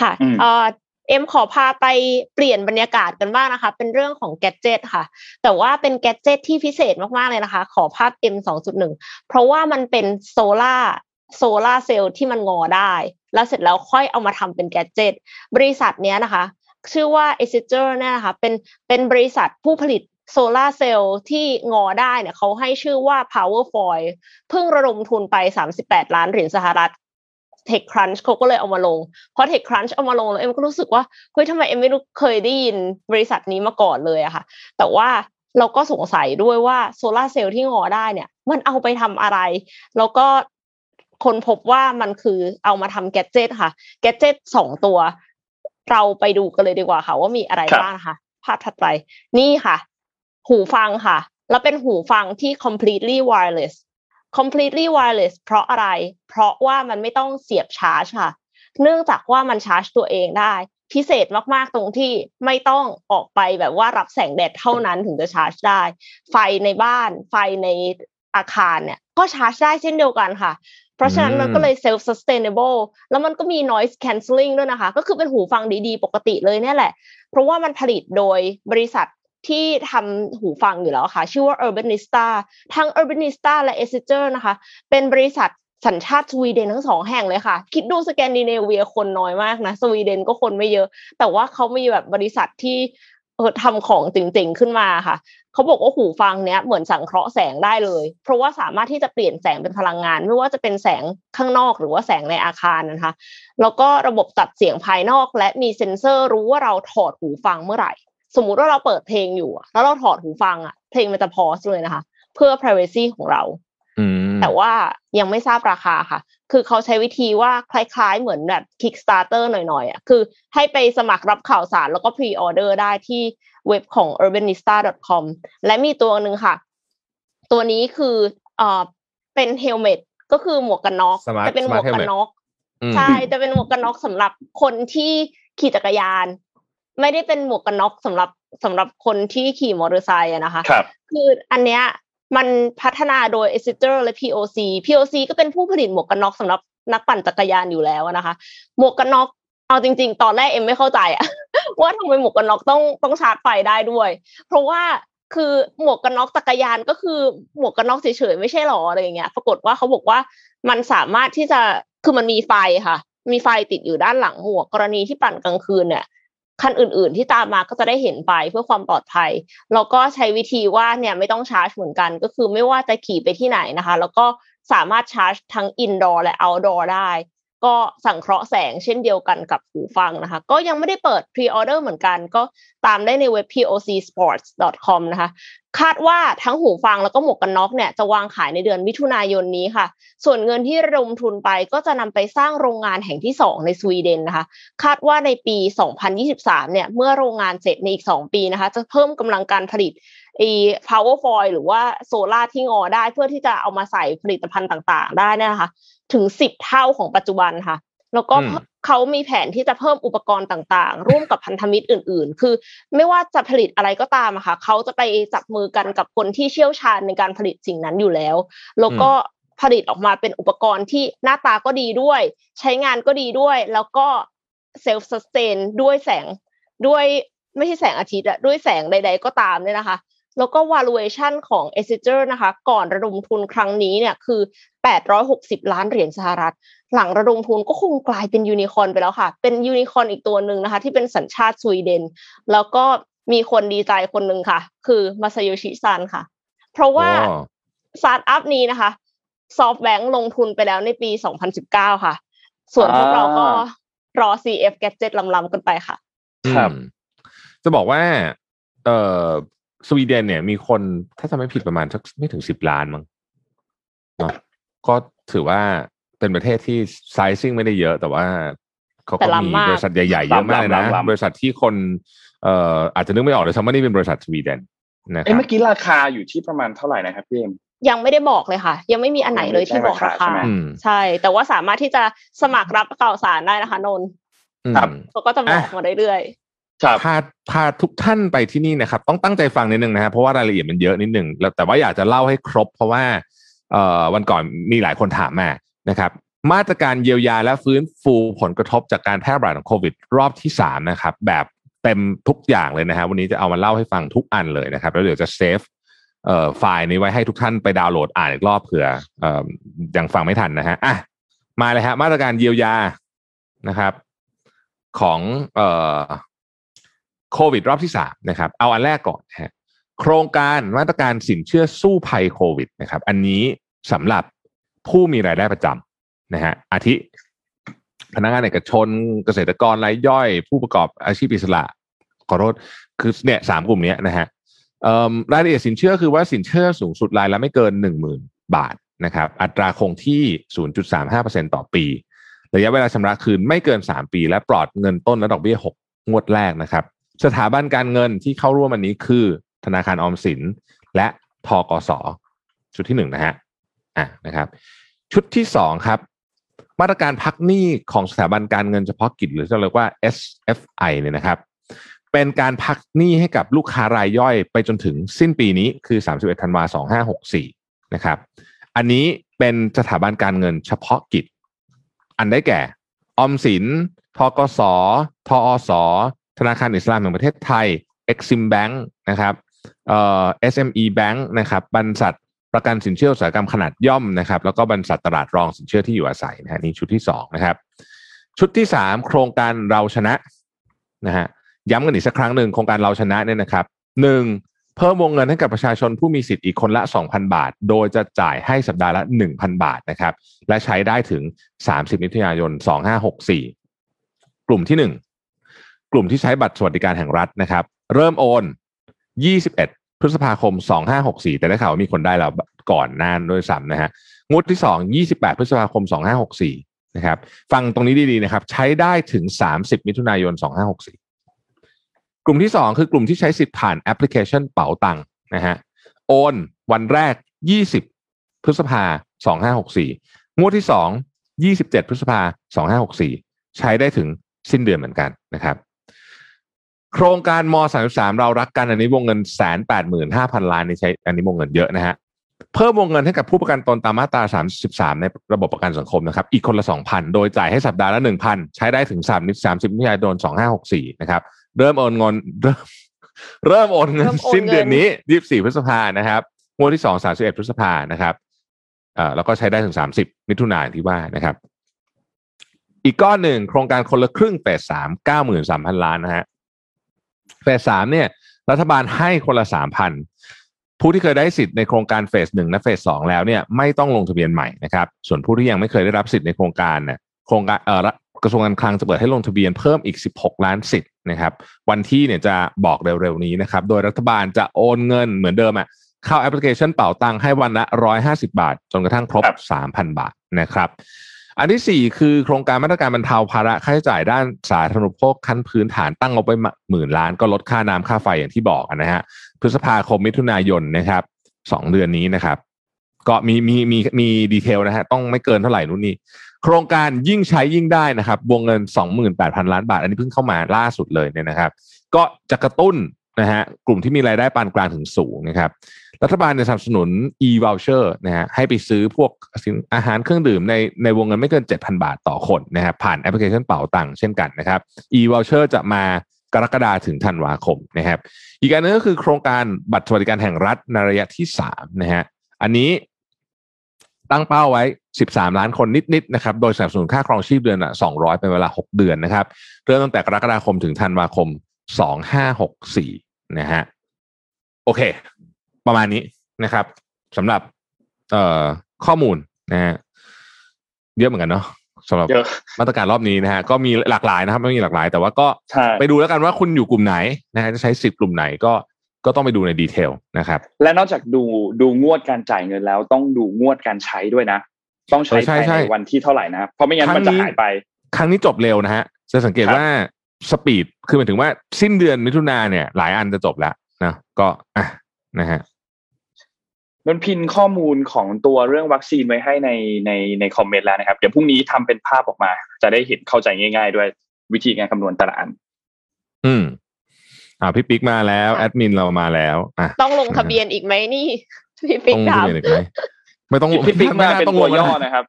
ค่ะอืมเอ่อเอ็มขอพาไปเปลี่ยนบรรยากาศกันบ้างนะคะ เป็นเรื่องของแกดเจิตค่ะ แต่ว่าเป็นแกดเจิตที่พิเศษมากๆเลยนะคะ ขอภาพ M 2.1 เพราะว่ามันเป็นโซล่าโซล่าเซลล์ที่มันงอได้ แล้วเสร็จแล้วค่อยเอามาทำเป็น gadget บริษัทเนี้ยนะคะ ชื่อว่า e x e g e r เนี่ยนะคะเป็นเป็นบริษัทผู้ผลิตโซลาเซลล์ที่งอได้เนี่ยเขาให้ชื่อว่า Powerfoyle เพิ่งระดมทุนไป 38 ล้านเหรียญสหรัฐ TechCrunch เขาก็เลยเอามาลง เพราะ TechCrunch เอามาลงแล้วเอ็มก็รู้สึกว่าเฮ้ยทำไมเอ็มไม่รู้เคยได้ยินบริษัทนี้มาก่อนเลยอะค่ะ แต่ว่าเราก็สงสัยด้วยว่าโซลาร์เซลล์ที่งอได้เนี่ย มันเอาไปทำอะไร แล้วก็คนพบว่ามันคือเอามาทำแกดเจิตค่ะ แกดเจิตสองตัว เราไปดูกันเลยดีกว่าค่ะ ว่ามีอะไรบ้างนะคะภาพถัดไป นี่ค่ะ หูฟังค่ะ แล้วเป็นหูฟังที่ completely wireless completely wireless เพราะอะไร เพราะว่ามันไม่ต้องเสียบชาร์จค่ะ เนื่องจากว่ามันชาร์จตัวเองได้ พิเศษมากๆตรงที่ไม่ต้องออกไปแบบว่ารับแสงแดดเท่านั้นถึงจะชาร์จได้ ไฟในบ้าน ไฟในอาคารเนี่ย ก็ชาร์จได้เช่นเดียวกันค่ะ เพราะฉะนั้นมันก็เลย self sustainable แล้วมันก็มี noise cancelling ด้วยนะคะ ก็คือเป็นหูฟังดีๆ ปกติเลยเนี่ยแหละ เพราะว่ามันผลิตโดยบริษัท ที่ทำหูฟังอยู่แล้วค่ะ ชื่อว่า Urbanista ทั้ง Urbanista และ e s i g e r นะคะ เป็นบริษัทสัญชาติสวีเดนทั้งสองแห่งเลยค่ะ คิดดูสแกนดิเนเวียคนน้อยมากนะสวีเดนก็คนไม่เยอะ แต่ว่าเขามีแบบบริษัทที่เออทำของเจ๋งๆขึ้นมาค่ะ เขาบอกว่าหูฟังเนี้ยเหมือนสังเคราะห์แสงได้เลย เพราะว่าสามารถที่จะเปลี่ยนแสงเป็นพลังงาน ไม่ว่าจะเป็นแสงข้างนอกหรือว่าแสงในอาคารนะคะ แล้วก็ระบบตัดเสียงภายนอก และมีเซ็นเซอร์รู้ว่าเราถอดหูฟังเมื่อไหร่ สมมุติว่าเราเปิดเพลงอยู่อะแล้วเราถอดหูฟังอะ เพลงมันจะพอสเลยนะคะ เพื่อ privacy ของเราอืมแต่ว่ายังไม่ทราบราคาค่ะ คือเขาใช้วิธีว่าคล้ายๆ เหมือนแบบ Kickstarter หน่อยๆอะคือให้ไปสมัครรับข่าวสารแล้วก็ pre-order ได้ที่เว็บของ urbanista.com และมีตัวหนึ่งค่ะ ตัวนี้คือเอ่อเป็นเฮลเมตก็คือหมวกกันน็อก Smart- จะเป็นหมวกกัน Smart helmet น็อกอืมใช่จะเป็นหมวกกันน็อกสำหรับคนที่ขี่จักรยาน ไม่ได้เป็นหมวกกันน็อกสำหรับสำหรับคนที่ขี่มอเตอร์ไซค์อะนะคะครับคืออันเนี้ยมันพัฒนาโดย e x i t e r และ POC POC ก็เป็นผู้ผลิตหมวกกันน็อกสำหรับนักปั่นจักรยานอยู่แล้วนะคะ หมวกกันน็อกเอาจริง ๆ ตอนแรกเอ็มไม่เข้าใจอะว่าทำไมหมวกกันน็อกต้องต้องชาร์จไฟได้ด้วย เพราะว่าคือหมวกกันน็อกจักรยานก็คือหมวกกันน็อกเฉยๆไม่ใช่หรออะไรอย่างเงี้ย ปรากฏว่าเขาบอกว่ามันสามารถที่จะคือมันมีไฟค่ะ มีไฟติดอยู่ด้านหลังหมวกกรณีที่ปั่นกลางคืนเนี่ย คันอื่น ๆ ที่ตามมาก็จะได้เห็นไปเพื่อความปลอดภัยแล้วก็ใช้วิธีว่าเนี่ยไม่ต้องชาร์จเหมือนกัน ก็คือไม่ว่าจะขี่ไปที่ไหนนะคะ แล้วก็สามารถชาร์จทั้ง indoor และ outdoor ได้ ก็สังเคราะห์แสงเช่นเดียวกันกับหูฟังนะคะ ก็ยังไม่ได้เปิด pre-order เหมือนกัน ก็ตามได้ในเว็บ pocsports.com นะคะ คาดว่าทั้งหูฟังแล้วก็หมวกกันน็อกเนี่ยจะวางขายในเดือนมิถุนายนนี้ค่ะ ส่วนเงินที่ระดมทุนไปก็จะนำไปสร้างโรงงานแห่งที่ 2 ในสวีเดนนะคะ คาดว่าในปี 2023 เนี่ยเมื่อโรงงานเสร็จในอีก 2 ปีนะคะ จะเพิ่มกำลังการผลิต ไอ้ power foil หรือว่าโซลาร์ที่งอได้เพื่อที่จะเอามาใส่ผลิตภัณฑ์ต่างๆ ได้เนยนะคะ ถึง10เท่าของปัจจุบันค่ะ แล้วก็อืมเขามีแผนที่จะเพิ่มอุปกรณ์ต่างๆ ร่วมกับพันธมิตรอื่น ๆ คือไม่ว่าจะผลิตอะไรก็ตามอะค่ะเขาจะไปจับมือกันกับคนที่เชี่ยวชาญในการผลิตสิ่งนั้นอยู่แล้ว แล้วก็ผลิตออกมาเป็นอุปกรณ์ที่หน้าตาก็ดีด้วย ใช้งานก็ดีด้วย แล้วก็ self-sustain ด้วยแสงด้วยไม่ใช่แสงอาทิตย์อะด้วยแสงใด ๆ ก็ตามเนี่ยนะคะ แล้วก็ valuation ของ e s i g e r นะคะ ก่อนระดมทุนครั้งนี้เนี่ยคือ 860 ล้านเหรียญสหรัฐ หลังระดมทุนก็คงกลายเป็นยูนิคอร์นไปแล้วค่ะ เป็นยูนิคอร์นอีกตัวหนึ่งนะคะ ที่เป็นสัญชาติสวีเดน แล้วก็มีคนดีใจคนหนึ่งค่ะ คือมาซาโยชิซันค่ะ เพราะว่าอ๋อสตาร์ทอัพนี้นะคะซอฟต์แบงค์ลงทุนไปแล้วในปี 2019 ค่ะ ส่วนพวกเราก็รอ CF Gadget ลำๆกันไปค่ะ ครับอืมจะบอกว่า เอ่อ สวีเดนเนี่ยมีคนถ้าจำไม่ผิดประมาณสักไม่ถึงสิบล้านมั้งเนาะก็ถือว่าเป็นประเทศที่ sizing ไม่ได้เยอะ แต่ว่าเขาแต่ก็ล้ำมีมากบริษัทใหญ่ๆเยอะมากเลยนะล้ำล้ำล้ำบริษัทที่คนเอ่ออาจจะนึกไม่ออกเลยซ้ำว่านี่เป็นบริษัทสวีเดนนะคเอ้รับเมื่อกี้ราคาอยู่ที่ประมาณเท่าไหร่นะครับพี่เอ็มยังไม่ได้บอกเลยค่ะ ยังไม่มีอันไหนเลยที่บอกราใช่คาไหมอืมใช่ แต่ว่าสามารถที่จะสมัครรับข่าวสารได้นะคะนนท์อืมครับเขาก็จะบอกมาเรื่อยครับ พาพาทุกท่านไปที่นี่นะครับ ต้องตั้งใจฟังนิดนึงนะครับเพราะว่ารายละเอียดมันเยอะนิดนึงแล้วแต่ว่าอยากจะเล่าให้ครบ เพราะว่าเอ่อวันก่อนมีหลายคนถามมานะครับมาตรการเยียวยาและฟื้นฟูผลกระทบจากการแพร่ระบาดของโควิด รอบที่สามนะครับ แบบเต็มทุกอย่างเลยนะฮะวันนี้จะเอามาเล่าให้ฟังทุกอันเลยนะครับ แล้วเดี๋ยวจะเซฟเอ่อไฟล์นี้ไว้ให้ทุกท่านไปดาวน์โหลดอ่านอีกรอบเผื่อเอ่อยังฟังไม่ทันนะฮะอะมาเลยฮะมาตรการเยียวยานะครับ ของเอ่อ โควิดรอบที่สามนะครับเอาอันแรกก่อนฮะโครงการมาตรการสินเชื่อสู้ภัยโควิดนะครับอันนี้สำหรับผู้มีรายได้ประจำนะฮะอาทิพนักงานเอกชนเกษตรกรรายย่อย ผู้ประกอบอาชีพอิสระขอโทษคือเนี่ยสามกลุ่มนี้นะฮะรายละเอียดสินเชื่อคือว่าสินเชื่อสูงสุดรายละไม่เกินหนึ่งหมื่นบาทนะครับ อัตราคงที่ 0.35%ต่อปี ระยะเวลาชำระคืนไม่เกิน 3 ปี และปลอดเงินต้นและดอกเบี้ย 6 งวดแรกนะครับ สถาบันการเงินที่เข้าร่วมอันนี้คือ ธนาคารออมสิน และทกสชุดที่หนึ่งนะฮะอะนะครับ ชุดที่สองครับ มาตรการพักหนี้ของสถาบันการเงินเฉพาะกิจหรือที่เรียกว่า SFI เนี่ยนะครับ เป็นการพักหนี้ให้กับลูกค้ารายย่อยไปจนถึงสิ้นปีนี้คือ 31ธันวา2564 นะครับ อันนี้เป็นสถาบันการเงินเฉพาะกิจ อันได้แก่ ออมสินทกสทอส ธนาคารอิสลามแห่งประเทศไทย Exim Bank นะครับเอ่อ SME Bank นะครับบรรษัทประกันสินเชื่ออุตสาหกรรมขนาดย่อมนะครับแล้วก็บรรษัทตลาดรองสินเชื่อที่อยู่อาศัยนะฮะนี่ชุดที่สองนะครับชุดที่สามโครงการเราชนะนะฮะย้ำกันอีกสักครั้งหนึ่งโครงการเราชนะเนี่ยนะครับหนึ่งเพิ่มวงเงินให้กับประชาชนผู้มีสิทธิ์อีกคนละ 2,000 บาท โดยจะจ่ายให้สัปดาห์ละ 1,000 บาทนะครับและใช้ได้ถึง 30 มิถุนายน 2564 กลุ่มที่หนึ่ง กลุ่มที่ใช้บัตรสวัสดิการแห่งรัฐนะครับ เริ่มโอน 21 พฤษภาคม 2564 แต่ได้ข่าวว่ามีคนได้แล้วก่อนหนานด้วยซ้ำนะฮะงวดที่ 2 28 พฤษภาคม 2564 นะครับ ฟังตรงนี้ดีๆนะครับ ใช้ได้ถึง 30 มิถุนายน 2564 กลุ่มที่ 2 คือกลุ่มที่ใช้สิทธิ์ผ่านแอปพลิเคชันเป๋าตังค์นะฮะโอนวันแรก 20 พฤษภา 2564 งวดที่ 2 27 พฤษภา 2564 ใช้ได้ถึงสิ้นเดือนเหมือนกันนะครับ โครงการม .33 เรารักกันอันนี้วงเงินแสนแปดหมื่นห้าพันล้านนี่ใช้อันนี้วงเงินเยอะนะฮะเพิ่มวงเงินให้กับผู้ประกันตนตามมาตรา 33 ในระบบประกันสังคมนะครับ อีกคนละ 2,000 โดยจ่ายให้สัปดาห์ละ 1,000 ใช้ได้ถึง3นิ30มิถุนายน2564 นะครับ เริ่มโอนเงินเริ่มเริ่มโอนเงินเริ่มโอนเงินสิ้นเดือนนี้ 24 พฤษภานะครับงวดที่ 2 31 พฤษภานะครับเอ่อแล้วก็ใช้ได้ถึง 30 มิถุนายนที่ว่านะครับ อีกก้อนหนึ่งโครงการคนละครึ่งเฟสสามเก้าหมื่นสามพันล้านนะฮะ เฟสสามเนี่ย รัฐบาลให้คนละสามพันผู้ที่เคยได้สิทธิ์ในโครงการเฟสหนึ่งและเฟสสองแล้วเนี่ยไม่ต้องลงทะเบียนใหม่นะครับ ส่วนผู้ที่ยังไม่เคยได้รับสิทธิ์ในโครงการเนี่ยโครงการเอ่อกระทรวงการคลังจะเปิดให้ลงทะเบียนเพิ่มอีก 16 ล้านสิทธิ์นะครับวันที่เนี่ยจะบอกเร็วๆนี้นะครับ โดยรัฐบาลจะโอนเงินเหมือนเดิมอะเข้าแอปพลิเคชันเป๋าตังค์ให้วันละ 150 บาท จนกระทั่งครบครับ3,000 บาทนะครับ อันที่สี่คือโครงการมาตรการบรรเทาภาระค่าใช้จ่ายด้านสาธารณูปโภคขั้นพื้นฐานตั้งงบไปหมื่นล้านก็ลดค่าน้ำค่าไฟอย่างที่บอกนะฮะพฤษภาคมมิถุนายนนะครับสองเดือนนี้นะครับ ก็มีมีมีมี detail นะฮะต้องไม่เกินเท่าไหร่นู่นนี่โครงการยิ่งใช้ยิ่งได้นะครับ วงเงิน 28,000 ล้านบาท อันนี้เพิ่งเข้ามาล่าสุดเลยเนี่ยนะครับ ก็จะกระตุ้นนะฮะกลุ่มที่มีรายได้ปานกลางถึงสูงนะครับ รัฐบาลเนี่ยสนับสนุน e-voucher นะฮะให้ไปซื้อพวกอาหารเครื่องดื่มในในวงเงินไม่เกิน 7,000 บาทต่อคนนะครับผ่านแอปพลิเคชันเป๋าตังค์เช่นกันนะครับ e-voucher จะมากรกฎาถึงธันวาคมนะครับ อีกอันนึงก็คือโครงการบัตรสวัสดิการแห่งรัฐในระยะที่สามนะฮะอันนี้ตั้งเป้าไว้ 13 ล้านคนนิดๆนะครับ โดยสนับสนุนค่าครองชีพเดือนละ200 เป็นเวลา 6 เดือนนะครับ เริ่มตั้งแต่กรกฎาคมถึงธันวาคม 2564 นะฮะ โอเค ประมาณนี้นะครับสำหรับเอ่อข้อมูลนะฮะเยอะเหมือนกันเนาะสำหรับเยอะมาตรการรอบนี้นะฮะก็มีหลากหลายนะครับไม่มีหลากหลาย แต่ว่าก็ใช่ไปดูแล้วกันว่าคุณอยู่กลุ่มไหนนะฮะจะใช้สิทธิ์กลุ่มไหนก็ก็ต้องไปดูในดีเทลนะครับ และนอกจากดูดูงวดการจ่ายเงินแล้ว ต้องดูงวดการใช้ด้วยนะ ต้องใช้เออใช่ภายใช่ในวันที่เท่าไหร่นะเพราะไม่งั้นครั้งมันจะนี้หายไป ครั้งนี้จบเร็วนะฮะจะสังเกตครับว่าสปีดคือหมายถึงว่าสิ้นเดือนมิถุนาเนี่ย หลายอันจะจบแล้วนะก็อะนะฮะ นนพินข้อมูลของตัวเรื่องวัคซีนไว้ให้ในในในคอมเมนต์แล้วนะครับ เดี๋ยวพรุ่งนี้ทำเป็นภาพออกมา จะได้เห็นเข้าใจง่าย ๆ ด้วยวิธีการคำนวณแต่ละอันอืมอ่าพี่ปิ๊กมาแล้วค่ะแอดมินเรามาแล้วอะต้องลงทะเบียนอีกไหมนี่พี่ปิ๊ต้กองถามเรียนอีกไหมไม่ต้องพี่ปิ๊กไม่มาน่เป็นต้องตัวลงย่อนะนะครับ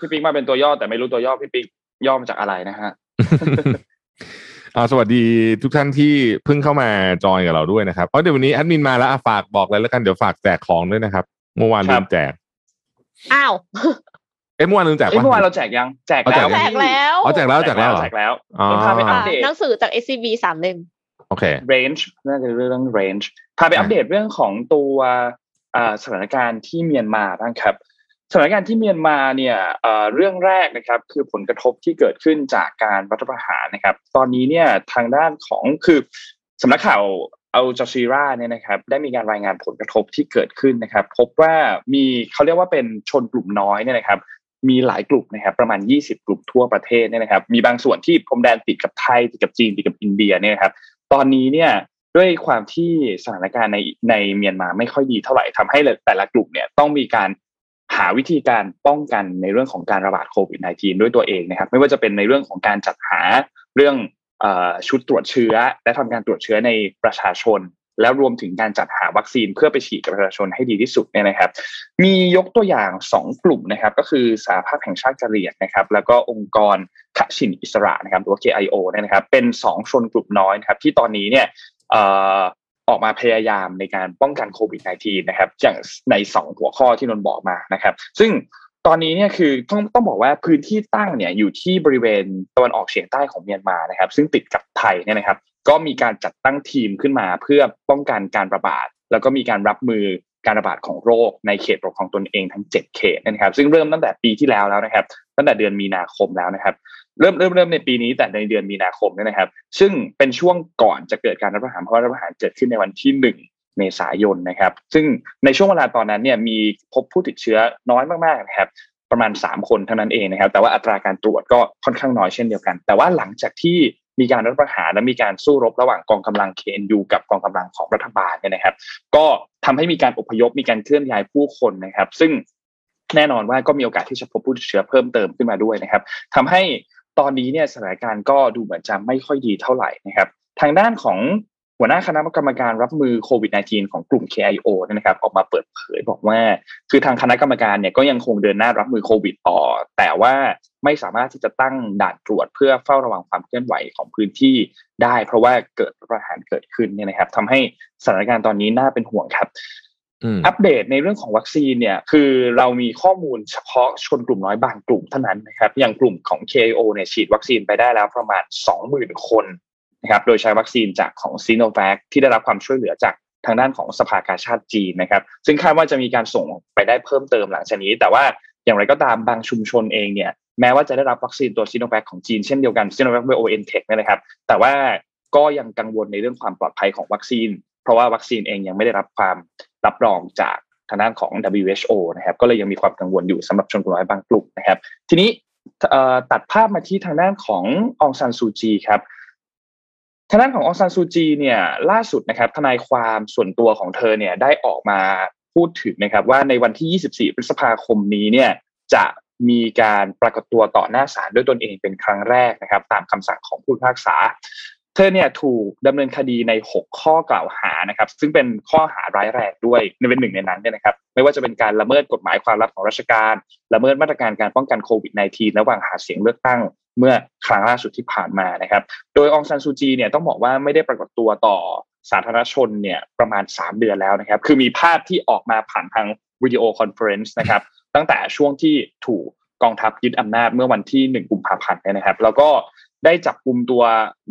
พี่ปิ๊กมาเป็นตัวย่อแต่ไม่รู้ตัวย่อพี่ปิ๊กย่อมาจากอะไรนะฮะอ่า สวัสดีทุกท่านที่เพิ่งเข้ามาจอยกับเราด้วยนะครับเพราะเดี๋ยววันนี้แอดมินมาแล้วอะฝากบอกเลยแล้วกันเดี๋ยวฝากแจกของด้วยนะครับ เมื่อวานครัลืบมแจกอ้าวเอ้ยเมื่อวานลืมแจกเอ้ยปะเมื่อวานเราแจกยังแจกเอาแล้วแจกแล้วอ๋อแจกแล้วแจกแล้วเหรอแจกแล้วอ๋อต้องพาไปอัปเดตหนังสือจาก SCB สามเล่มโอเค range น่าจะเรื่อง range พาไปอัปเดตเรื่องของตัวอ่าสถานการณ์ที่เมียนมาบ้างครับ สถานการณ์ที่เมียนมาเนี่ยเรื่องแรกนะครับคือผลกระทบที่เกิดขึ้นจากการรัฐประหารนะครับ ตอนนี้เนี่ยทางด้านของคือสำนักข่าวเอัลจ z ซีราเนี่ยนะครับได้มีการรายงานผลกระทบที่เกิดขึ้นนะครับ พบว่ามีเขาเรียกว่าเป็นชนกลุ่มน้อยเนี่ยนะครับ มีหลายกลุ่มนะครับ ประมาณ 20 กลุ่มทั่วประเทศเนี่ยนะครับ มีบางส่วนที่พรมแดนติดกับไทยติดกับจีนติดกับอินเดียเนี่ยครับตอนนี้เนี่ยด้วยความที่สถานการณ์ในในเมียนมาไม่ค่อยดีเท่าไหร่ทำให้แต่ละกลุ่มเนี่ยต้องมีการ หาวิธีการป้องกันในเรื่องของการระบาดโควิด -19 ด้วยตัวเองนะครับ ไม่ว่าจะเป็นในเรื่องของการจัดหาเรื่องอชุดตรวจเชื้อ และทำการตรวจเชื้อในประชาชน แล้วรวมถึงการจัดหาวัคซีนเพื่อไปฉีดกับประชาชนให้ดีที่สุดเนี่ยนะครับ มียกตัวอย่างสองกลุ่มนะครับ ก็คือสหภาพแห่งชาติกะเหรี่ยงนะครับ แล้วก็องค์กรขชินอิสระนะครับหรือว่า KIO เนี่ยนะครับ เป็นสองชนกลุ่มน้อยนะครับที่ตอนนี้เนี่ย ออกมาพยายามในการป้องกันโควิด -19 นะครับอย่างในสองหัวข้อที่นนบอกมานะครับ ซึ่งตอนนี้เนี่ยคือต้องต้องบอกว่าพื้นที่ตั้งเนี่ยอยู่ที่บริเวณตะวันออกเฉียงใต้ของเมียนมานะครับ ซึ่งติดกับไทยเนี่ยนะครับ ก็มีการจัดตั้งทีมขึ้นมาเพื่อป้องกันการระบาด แล้วก็มีการรับมือการระบาดของโรคในเขตปกครองตนเองทั้ง 7 เขตนะครับ ซึ่งเริ่มตั้งแต่ปีที่แล้วแล้วนะครับ ตั้งแต่เดือนมีนาคมแล้วนะครับ เริ่มเริ่มเริ่มในปีนี้แต่ในเดือนมีนาคมนี่นะครับ ซึ่งเป็นช่วงก่อนจะเกิดการรัฐประหารเพราะว่ารัฐประหารเกิดขึ้นในวันที่หนึ่งเมษายนนะครับ ซึ่งในช่วงเวลาตอนนั้นเนี่ยมีพบผู้ติดเชื้อน้อยมากๆนะครับประมาณ 3 คนเท่านั้นเองนะครับ แต่ว่าอัตราการตรวจก็ค่อนข้างน้อยเช่นเดียวกัน แต่ว่าหลังจากที่มีการรัฐประหารและมีการสู้รบระหว่างกองกำลัง KNU กับกองกำลังของรัฐบาลเนี่ยนะครับ ก็ทำให้มีการอพยพมีการเคลื่อนย้ายผู้คนนะครับ ซึ่ง แน่นอนว่าก็มีโอกาสที่จะพบผู้ติดเชื้อเพิ่มเติมขึ้นมาด้วยนะครับทำให้ตอนนี้เนี่ยสถานการณ์ก็ดูเหมือนจะไม่ค่อยดีเท่าไหร่นะครับ ทางด้านของหัวหน้าคณะกรรมการรับมือโควิด -19 ของกลุ่ม KIO นะครับ ออกมาเปิดเผยบอกว่า คือทางคณะกรรมการเนี่ยก็ยังคงเดินหน้ารับมือโควิดต่อ แต่ว่าไม่สามารถที่จะตั้งด่านตรวจเพื่อเฝ้าระวังความเคลื่อนไหวของพื้นที่ได้ เพราะว่าเกิดรัฐประหารเกิดขึ้นเนี่ยนะครับทำให้สถานการณ์ตอนนี้น่าเป็นห่วงครับ อัปเดตในเรื่องของวัคซีนเนี่ยคือเรามีข้อมูลเฉพาะชนกลุ่มน้อยบางกลุ่มเท่านั้นนะครับอย่างกลุ่มของ KIO เนี่ยฉีดวัคซีนไปได้แล้วประมาณ 20,000 คนนะครับโดยใช้วัคซีนจากของซีโนแวคที่ได้รับความช่วยเหลือจากทางด้านของสภากาชาดจีนนะครับ ซึ่งคาดว่าจะมีการส่งไปได้เพิ่มเติมหลังจากนี้ แต่ว่าอย่างไรก็ตามบางชุมชนเองเนี่ยแม้ว่าจะได้รับวัคซีนตัวซีโนแวคของจีนเช่นเดียวกันซีโนแวคไบโอเอ็นเทคเนี่ยนะครับ แต่ว่าก็ยังกังวลในเรื่องความปลอดภัยของวัคซีน เพราะว่าวัคซีนเองยังไม่ได้รับความ รับรองจากทางด้านของ WHO นะครับ ก็เลยยังมีความกังวลอยู่สำหรับชนกลุ่มน้อยบางกลุ่มนะครับ ทีนี้ตัดภาพมาที่ทางด้านขององซันซูจีครับทางด้านขององซันซูจีเนี่ยล่าสุดนะครับทนายความส่วนตัวของเธอเนี่ยได้ออกมาพูดถึงนะครับว่าในวันที่ 24 พฤษภาคมนี้เนี่ยจะมีการปรากฏตัวต่อหน้าศาลด้วยตนเองเป็นครั้งแรกนะครับ ตามคำสั่งของผู้พิพากษา เธอเนี่ยถูกดำเนินคดีใน 6 ข้อกล่าวหานะครับ ซึ่งเป็นข้อหาร้ายแรงด้วยในเป็นหนึ่งในนั้นเนี่ยนะครับ ไม่ว่าจะเป็นการละเมิดกฎหมายความลับของราชการ ละเมิดมาตรการการป้องกันโควิด -19 ระหว่างหาเสียงเลือกตั้งเมื่อครั้งล่าสุดที่ผ่านมานะครับ โดยอองซานซูจีเนี่ยต้องบอกว่าไม่ได้ปรากฏตัวต่อสาธารณชนเนี่ยประมาณ 3 เดือนแล้วนะครับ คือมีภาพที่ออกมาผ่านทาง video conference นะครับ ตั้งแต่ช่วงที่ถูกกองทัพยึดอำนาจเมื่อวันที่ 1 กุมภาพันธ์นะครับ แล้วก็ ได้จับกลุ่มตัว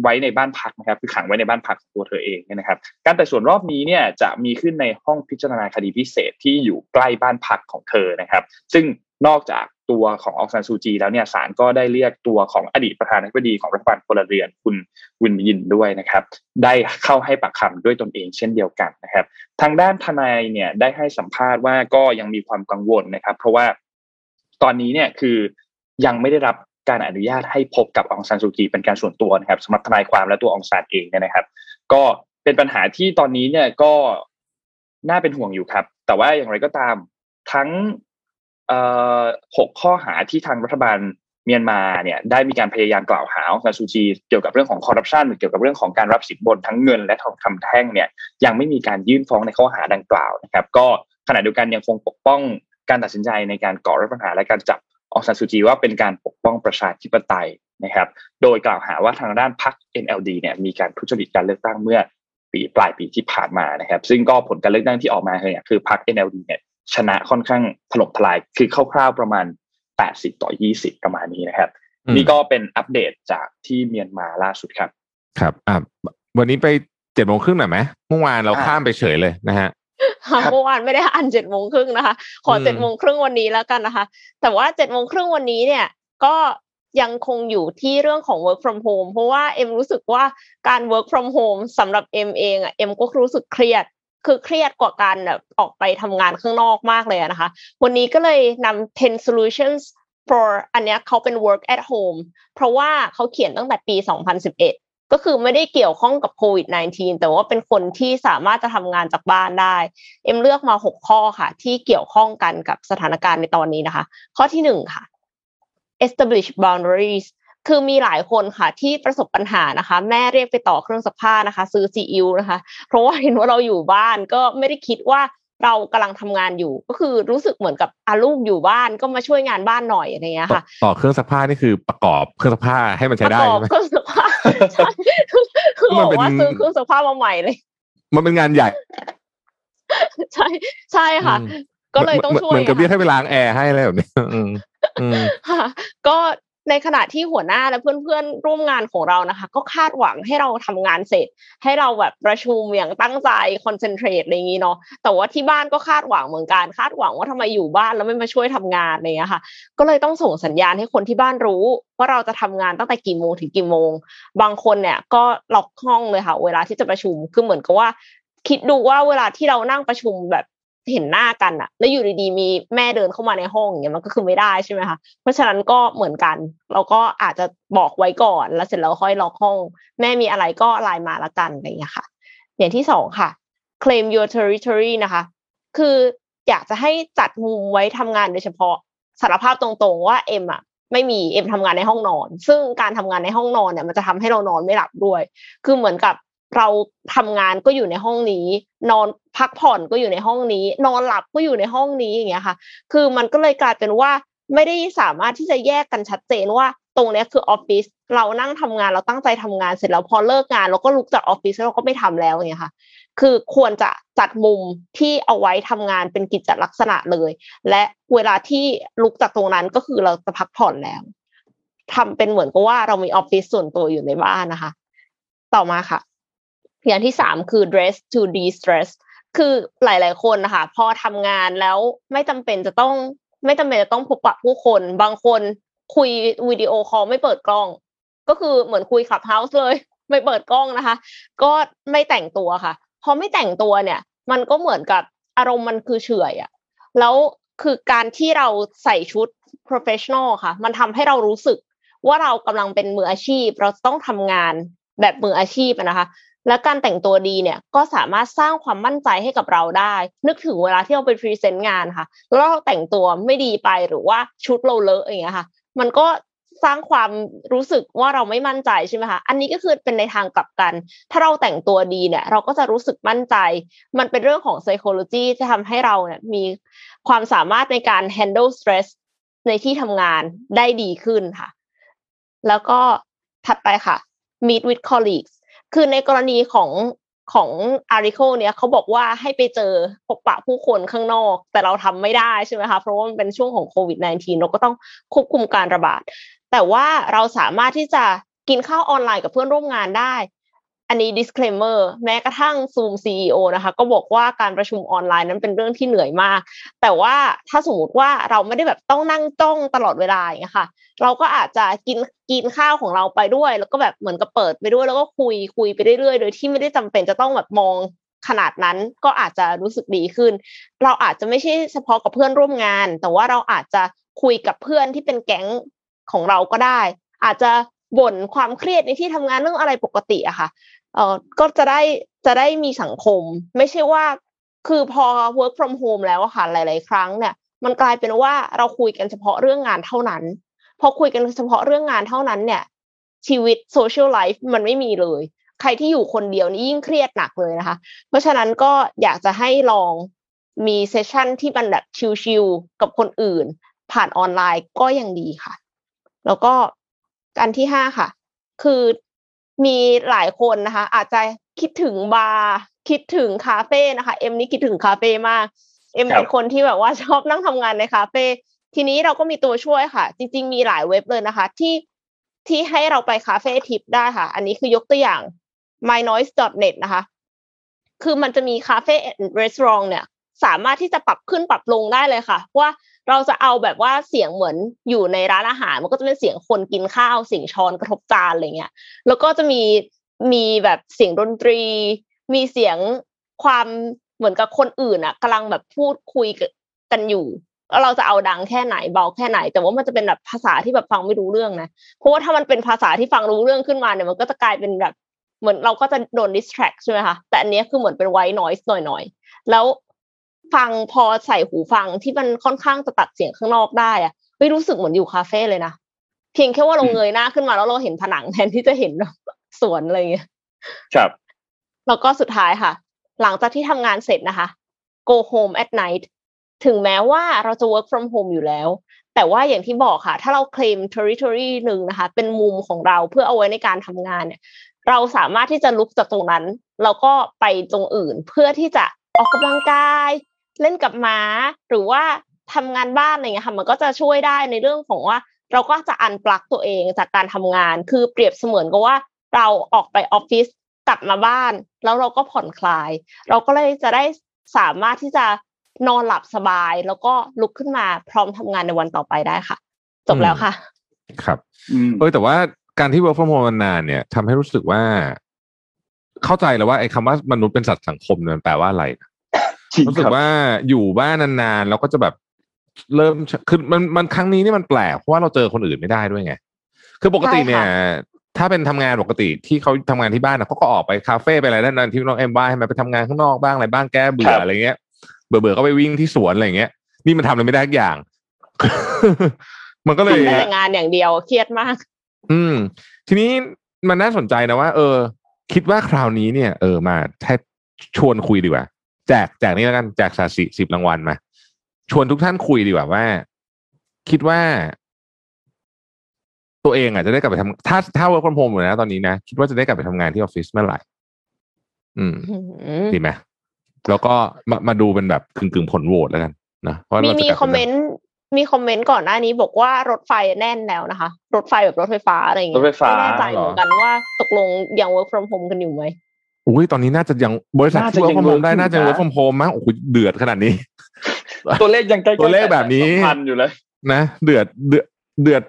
ไว้ในบ้านพักนะครับ คือขังไว้ในบ้านพักของตัวเธอเองนะครับ การไต่สวนรอบนี้เนี่ยจะมีขึ้นในห้องพิจารณาคดีพิเศษที่อยู่ใกล้บ้านพักของเธอนะครับ ซึ่งนอกจากตัวของอองซานซูจีแล้วเนี่ยศาลก็ได้เรียกตัวของอดีตประธานาธิบดีของรัฐบาลพลเรือนคุณวินยินด้วยนะครับ ได้เข้าให้ปากคำด้วยตนเองเช่นเดียวกันนะครับ ทางด้านทนายเนี่ยได้ให้สัมภาษณ์ว่าก็ยังมีความกังวลนะครับ เพราะว่าตอนนี้เนี่ยคือยังไม่ได้รับ การอนุญาตให้พบกับองซานซูจีเป็นการส่วนตัวนะครับสำหรับทนายความและตัวองซานเองเนี่ยนะครับ ก็เป็นปัญหาที่ตอนนี้เนี่ยก็น่าเป็นห่วงอยู่ครับ แต่ว่าอย่างไรก็ตามทั้งหกข้อหาที่ทางรัฐบาลเมียนมาเนี่ยได้มีการพยายามกล่าวหาองซานซูจีเกี่ยวกับเรื่องของคอร์รัปชันเกี่ยวกับเรื่องของการรับสินบนทั้งเงินและทองคำแท่งเนี่ยยังไม่มีการยื่นฟ้องในข้อหาดังกล่าวนะครับ ก็ขณะเดียวกันยังคงปกป้องการตัดสินใจในการก่อรัฐประหารและการจับ องซานซูจีว่าเป็นการปกป้องประชาธิปไตยนะครับ โดยกล่าวหาว่าทางด้านพรรค NLD เนี่ยมีการทุจริตการเลือกตั้งเมื่อปีปลายปีที่ผ่านมานะครับ ซึ่งก็ผลการเลือกตั้งที่ออกมาเนี่ยคือพรรค NLD เนี่ยชนะค่อนข้างถล่มทลายคือคร่าวๆประมาณ 80 ต่อ 20 ประมาณนี้นะครับ นี่ก็เป็นอัปเดตจากที่เมียนมาล่าสุดครับ ครับอะวันนี้ไปเจ็ดโมงครึ่งหน่อยไหมเมื่อวานเราข้ามไปเฉยเลยนะฮะ เมื่อวานไม่ได้อ่านเจ็ดโมงครึ่งนะคะ ขอเจ็ดโมงครึ่งวันนี้แล้วกันนะคะ แต่ว่าเจ็ดโมงครึ่งวันนี้เนี่ยก็ยังคงอยู่ที่เรื่องของ work from home เพราะว่าเอ็มรู้สึกว่าการ work from home สำหรับเอ็มเองอะเอ็มก็รู้สึกเครียด คือเครียดกว่าการแบบออกไปทำงานข้างนอกมากเลยนะคะ วันนี้ก็เลยนำ10 solutions for อันนี้เขาเป็น work at home เพราะว่าเขาเขียนตั้งแต่ปี 2011 ก็คือไม่ได้เกี่ยวข้องกับโควิด -19 แต่ว่าเป็นคนที่สามารถจะทำงานจากบ้านได้ เอ็มเลือกมา 6 ข้อค่ะ ที่เกี่ยวข้องกันกับสถานการณ์ในตอนนี้นะคะ ข้อที่ 1 ค่ะ establish boundaries คือมีหลายคนค่ะที่ประสบปัญหานะคะ แม่เรียกไปต่อเครื่องซักผ้านะคะ ซื้อซีอิ๊วนะคะ เพราะว่าเห็นว่าเราอยู่บ้านก็ไม่ได้คิดว่าเรากำลังทำงานอยู่ก็คือรู้สึกเหมือนกับอาลูกอยู่บ้านก็มาช่วยงานบ้านหน่อยอะไรเงี้ยค่ะ ต่อเครื่องซักผ้านี่คือประกอบเครื่องซักผ้าให้มันใช้ได้ใช่ไหมเครื่องซักผ้า คือบอกว่าซื้อเครื่องซักผ้ามาใหม่เลย มันเป็นงานใหญ่ ใช่ใช่ค่ะ ก็เลยต้องช่วยเหมือนกับเรียกให้ไปล้างแอร์ให้อะไรแบบนี้ค่ะก็ ในขณะที่หัวหน้าและเพื่อนๆร่วมงานของเรานะคะ ก็คาดหวังให้เราทำงานเสร็จ ให้เราแบบประชุมอย่างตั้งใจคอนเซนเทรตอะไรอย่างนี้เนาะแต่ว่าที่บ้านก็คาดหวังเหมือนกันคาดหวังว่าทำไมอยู่บ้านแล้วไม่มาช่วยทำงานอะไรอย่างนี้ค่ะ ก็เลยต้องส่งสัญญาณให้คนที่บ้านรู้ว่าเราจะทำงานตั้งแต่กี่โมงถึงกี่โมง บางคนเนี่ยก็ล็อกห้องเลยค่ะ เวลาที่จะประชุมคือเหมือนกับว่าคิดดูว่าเวลาที่เรานั่งประชุมแบบ เห็นหน้ากันอะแล้วอยู่ดีๆมีแม่เดินเข้ามาในห้องอย่างเงี้ยมันก็คือไม่ได้ใช่ไหมคะเพราะฉะนั้นก็เหมือนกัน เราก็อาจจะบอกไว้ก่อน แล้วเสร็จแล้วค่อยล็อกห้อง แม่มีอะไรก็ไลน์มาละกันอะไรอย่างเงี้ยค่ะ อย่างที่สองค่ะ claim your territory นะคะ คืออยากจะให้จัดมุมไว้ทำงานโดยเฉพาะสารภาพตรงๆว่าเอ็มอะไม่มีเอ็มทำงานในห้องนอน ซึ่งการทำงานในห้องนอนเนี่ยมันจะทำให้เรานอนไม่หลับด้วย คือเหมือนกับ เราทำงานก็อยู่ในห้องนี้ นอนพักผ่อนก็อยู่ในห้องนี้ นอนหลับก็อยู่ในห้องนี้อย่างเงี้ยค่ะ คือมันก็เลยกลายเป็นว่าไม่ได้สามารถที่จะแยกกันชัดเจนว่าตรงนี้คือออฟฟิศเรานั่งทำงานเราตั้งใจทำงานเสร็จแล้วพอเลิกงานเราก็ลุกจากออฟฟิศเราก็ไม่ทำแล้วอย่างเงี้ยค่ะคือควรจะจัดมุมที่เอาไว้ทำงานเป็นกิจลักษณะเลย และเวลาที่ลุกจากตรงนั้นก็คือเราจะพักผ่อนแล้วทำเป็นเหมือนกับว่าเรามีออฟฟิศส่วนตัวอยู่ในบ้านนะคะ ต่อมาค่ะ อย่างที่สามคือ dress to de-stress คือหลาย ๆ คนนะคะพอทำงานแล้วไม่จำเป็นจะต้อง ไม่จำเป็นจะต้องพบปะผู้คน บางคนคุยวิดีโอคอลไม่เปิดกล้อง ก็คือเหมือนคุย Clubhouse เลย ไม่เปิดกล้องนะคะ ก็ไม่แต่งตัวค่ะ พอไม่แต่งตัวเนี่ย มันก็เหมือนกับอารมณ์มันคือเฉื่อยอะแล้วคือการที่เราใส่ชุด professional ค่ะ มันทำให้เรารู้สึกว่าเรากำลังเป็นมืออาชีพ เราต้องทำงานแบบมืออาชีพนะคะ และการแต่งตัวดีเนี่ยก็สามารถสร้างความมั่นใจให้กับเราได้ นึกถึงเวลาที่เราไป present งานค่ะ แล้วเราแต่งตัวไม่ดีไปหรือว่าชุดเราเลอะอย่างเงี้ยค่ะ มันก็สร้างความรู้สึกว่าเราไม่มั่นใจใช่ไหมคะ อันนี้ก็คือเป็นในทางกลับกัน ถ้าเราแต่งตัวดีเนี่ย เราก็จะรู้สึกมั่นใจ มันเป็นเรื่องของ psychology จะทำให้เราเนี่ยมีความสามารถในการ handle stress ในที่ทำงานได้ดีขึ้นค่ะ แล้วก็ถัดไปค่ะ meet with colleagues คือในกรณีของของอาริโคเนี่ยเขาบอกว่าให้ไปเจอพบปะผู้คนข้างนอก แต่เราทำไม่ได้ใช่ไหมคะเพราะว่ามันเป็นช่วงของโควิด -19 เราก็ต้องควบคุมการระบาด แต่ว่าเราสามารถที่จะกินข้าวออนไลน์กับเพื่อนร่วมงานได้ อันนี้ disclaimer แม้กระทั่ง Zoom CEO นะคะ ก็บอกว่าการประชุมออนไลน์นั้นเป็นเรื่องที่เหนื่อยมาก แต่ว่าถ้าสมมติว่าเราไม่ได้แบบต้องนั่งจ้องตลอดเวลาอย่างเงี้ยค่ะ เราก็อาจจะกินกินข้าวของเราไปด้วย แล้วก็แบบเหมือนกับเปิดไปด้วย แล้วก็คุยคุยไปเรื่อยๆ โดยที่ไม่ได้จำเป็นจะต้องแบบมองขนาดนั้นก็อาจจะรู้สึกดีขึ้น เราอาจจะไม่ใช่เฉพาะกับเพื่อนร่วมงาน แต่ว่าเราอาจจะคุยกับเพื่อนที่เป็นแก๊งของเราก็ได้ อาจจะบ่นความเครียดในที่ทำงานเรื่องอะไรปกติอะค่ะ เออก็จะได้จะได้มีสังคม ไม่ใช่ว่า คือพอ work from home แล้วค่ะหลาย ๆ ครั้งเนี่ยมันกลายเป็นว่าเราคุยกันเฉพาะเรื่องงานเท่านั้น พอคุยกันเฉพาะเรื่องงานเท่านั้นเนี่ย ชีวิต social life มันไม่มีเลย ใครที่อยู่คนเดียวนี่ยิ่งเครียดหนักเลยนะคะ เพราะฉะนั้นก็อยากจะให้ลองมี session ที่มันแบบ chill ๆกับคนอื่น ผ่านออนไลน์ก็ยังดีค่ะ แล้วก็อันที่ห้าค่ะ คือ มีหลายคนนะคะ อาจจะคิดถึงบาร์คิดถึงคาเฟ่นะคะ เอ็มนี่คิดถึงคาเฟ่มาก เอ็มครับเป็นคนที่แบบว่าชอบนั่งทำงานในคาเฟ่ทีนี้เราก็มีตัวช่วยค่ะ จริง ๆ มีหลายเว็บเลยนะคะ ที่ที่ให้เราไปคาเฟ่ทิพย์ได้ค่ะ อันนี้คือยกตัวอย่าง mynoise.net นะคะ คือมันจะมี cafe and restaurant เนี่ย สามารถที่จะปรับขึ้นปรับลงได้เลยค่ะ ว่าเราจะเอาแบบว่าเสียงเหมือนอยู่ในร้านอาหาร มันก็จะเป็นเสียงคนกินข้าวเสียงช้อนกระทบจานอะไรเงี้ยแล้วก็จะมีมีแบบเสียงดนตรี มีเสียงความเหมือนกับคนอื่นอะกำลังแบบพูดคุยกันอยู่แล้วเราจะเอาดังแค่ไหนเบาแค่ไหน แต่ว่ามันจะเป็นแบบภาษาที่แบบฟังไม่รู้เรื่องนะเพราะว่าถ้ามันเป็นภาษาที่ฟังรู้เรื่องขึ้นมาเนี่ยมันก็จะกลายเป็นแบบเหมือนเราก็จะโดน distract ใช่ไหมคะแต่อันนี้คือเหมือนเป็น white noise หน่อยๆแล้ว ฟังพอใส่หูฟังที่มันค่อนข้างจะตัดเสียงข้างนอกได้อะไม่รู้สึกเหมือนอยู่คาเฟ่เลยนะเพียงแค่ว่าเราเงยหน้าขึ้นมาแล้วเราเห็นผนังแทนที่จะเห็นสวนอะไรเงี้ยครับ แล้วก็สุดท้ายค่ะ หลังจากที่ทำงานเสร็จนะคะ go home at night ถึงแม้ว่าเราจะ work from home อยู่แล้ว แต่ว่าอย่างที่บอกค่ะ ถ้าเราเคลม territory หนึ่งนะคะ เป็นมุมของเราเพื่อเอาไว้ในการทำงานเนี่ย เราสามารถที่จะลุกจากตรงนั้น แล้วก็ไปตรงอื่นเพื่อที่จะออกกำลังกาย เล่นกับหมาหรือว่าทำงานบ้านอะไรเงี้ยค่ะมันก็จะช่วยได้ในเรื่องของว่า เราก็จะอันปลักตัวเองจากการทำงาน คือเปรียบเสมือนกับว่า เราออกไปออฟฟิศกลับมาบ้าน แล้วเราก็ผ่อนคลาย เราก็เลยจะได้สามารถที่จะนอนหลับสบาย แล้วก็ลุกขึ้นมาพร้อมทำงานในวันต่อไปได้ค่ะจบแล้วค่ะ ครับอืมเออแต่ว่าการที่ work from home นานๆเนี่ยทำให้รู้สึกว่า เข้าใจแล้วว่าไอ้คำว่ามนุษย์เป็นสัตว์สังคมเนี่ยมันแปลว่าอะไรนะจ ริงรู้สึคกรับว่าอยู่บ้านนานๆแล้วก็จะแบบเริ่มคือมันมันครั้งนี้นี่มันแปลกเพราะว่าเราเจอคนอื่นไม่ได้ด้วยไง คือปกติเนี่ยใช่ค่ะถ้าเป็นทำงานปกติที่เขาทำงานที่บ้านนะเขาก็ออกไปคาเฟ่ไปอะไรนั่นนั่นที่น้องเอ็มว่าให้มันไปทำงานข้างนอกบ้างอะไรบ้างแก้เบื่ครัอบอะไรเงี้ย เบื่อเบื่อๆก็ไปวิ่งที่สวนอะไรเงี้ย นี่มันทำอะไรไม่ได้ทุกอย่าง มันก็เลยทำได้แต่งานอย่างเดียวเครียดมาก อืม ทีนี้มันน่าสนใจนะว่า เออ คิดว่าคราวนี้เนี่ย เออมาแทชวนคุยดีกว่า แจกแจกนี่แล้วกันแจกสาสิสิบรางวัลมา ชวนทุกท่านคุยดีกว่าว่า คิดว่า ตัวเองอะจะได้กลับไปทำถ้าถ้า work from home อยู่นะตอนนี้นะคิดว่าจะได้กลับไปทำงานที่ออฟฟิศเมื่อไหร่อืมดีไหมแล้วก็มามาดูเป็นแบบกึ่งกึ่งๆผลโหวตแล้วกันนะว่ามีเราจะมีกลับคอมเมนต์มีคอมเมนต์ก่อนหน้านี้บอกว่ารถไฟแน่นแล้วนะคะ รถไฟแบบรถไฟฟ้าอะไรอย่างเงี้ยรถไฟฟ้าไม่แน่ใจเหมือนกันว่าตกลงยัง work from home กันอยู่ไหม อุ้ยตอนนี้น่าจะยังบริษัทน่าที่จะ work ยัง from home work ได้น่าจะอยู่นะ work from home มั้งโอ้โหเดือดขนาดนี้ ตัวเลขยังใกล้ๆตัวเลขแบบนี้สองพันอยู่เลย นะ เดือดเดือดเดือด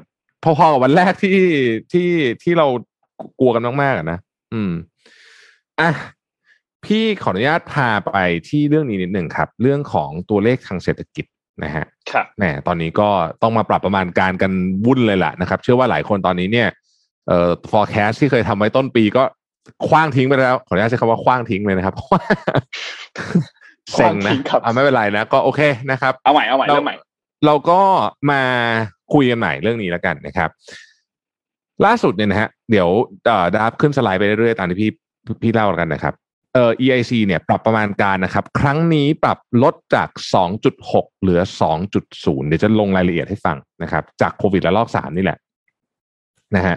พอๆกับวันแรกที่ที่ที่เรากลัวกันมากๆอะนะอืมอะพี่ขออนุญาตพาไปที่เรื่องนี้นิดหนึ่งครับ เรื่องของตัวเลขทางเศรษฐกิจนะฮะครับแหมตอนนี้ก็ต้องมาปรับประมาณการกันวุ่นเลยล่ะนะครับ เชื่อว่าหลายคนตอนนี้เนี่ยเอ่อ forecast ที่เคยทำไว้ต้นปีก็ คว้างทิ้งไปแล้วขออนุญาตใช้คำว่าคว้างทิ้งเลยนะครับเพราะว่าเซ็งนะคว้างทิ้งครับอะไม่เป็นไรนะก็โอเคนะครับเอาใหม่เอาใหม่เราเริ่มใหม่ เราก็มาคุยกันใหม่เรื่องนี้แล้วกันนะครับ ล่าสุดเนี่ยนะฮะเดี๋ยวเอ่อดับขึ้นสไลด์ไปเรื่อยๆตามที่พี่พี่เล่ากันนะครับเอ่อ EIC เนี่ยปรับประมาณการนะครับ ครั้งนี้ปรับลดจาก 2.6 เหลือ 2.0 เดี๋ยวจะลงรายละเอียดให้ฟังนะครับ จากโควิดระลอก 3 นี่แหละ นะฮะ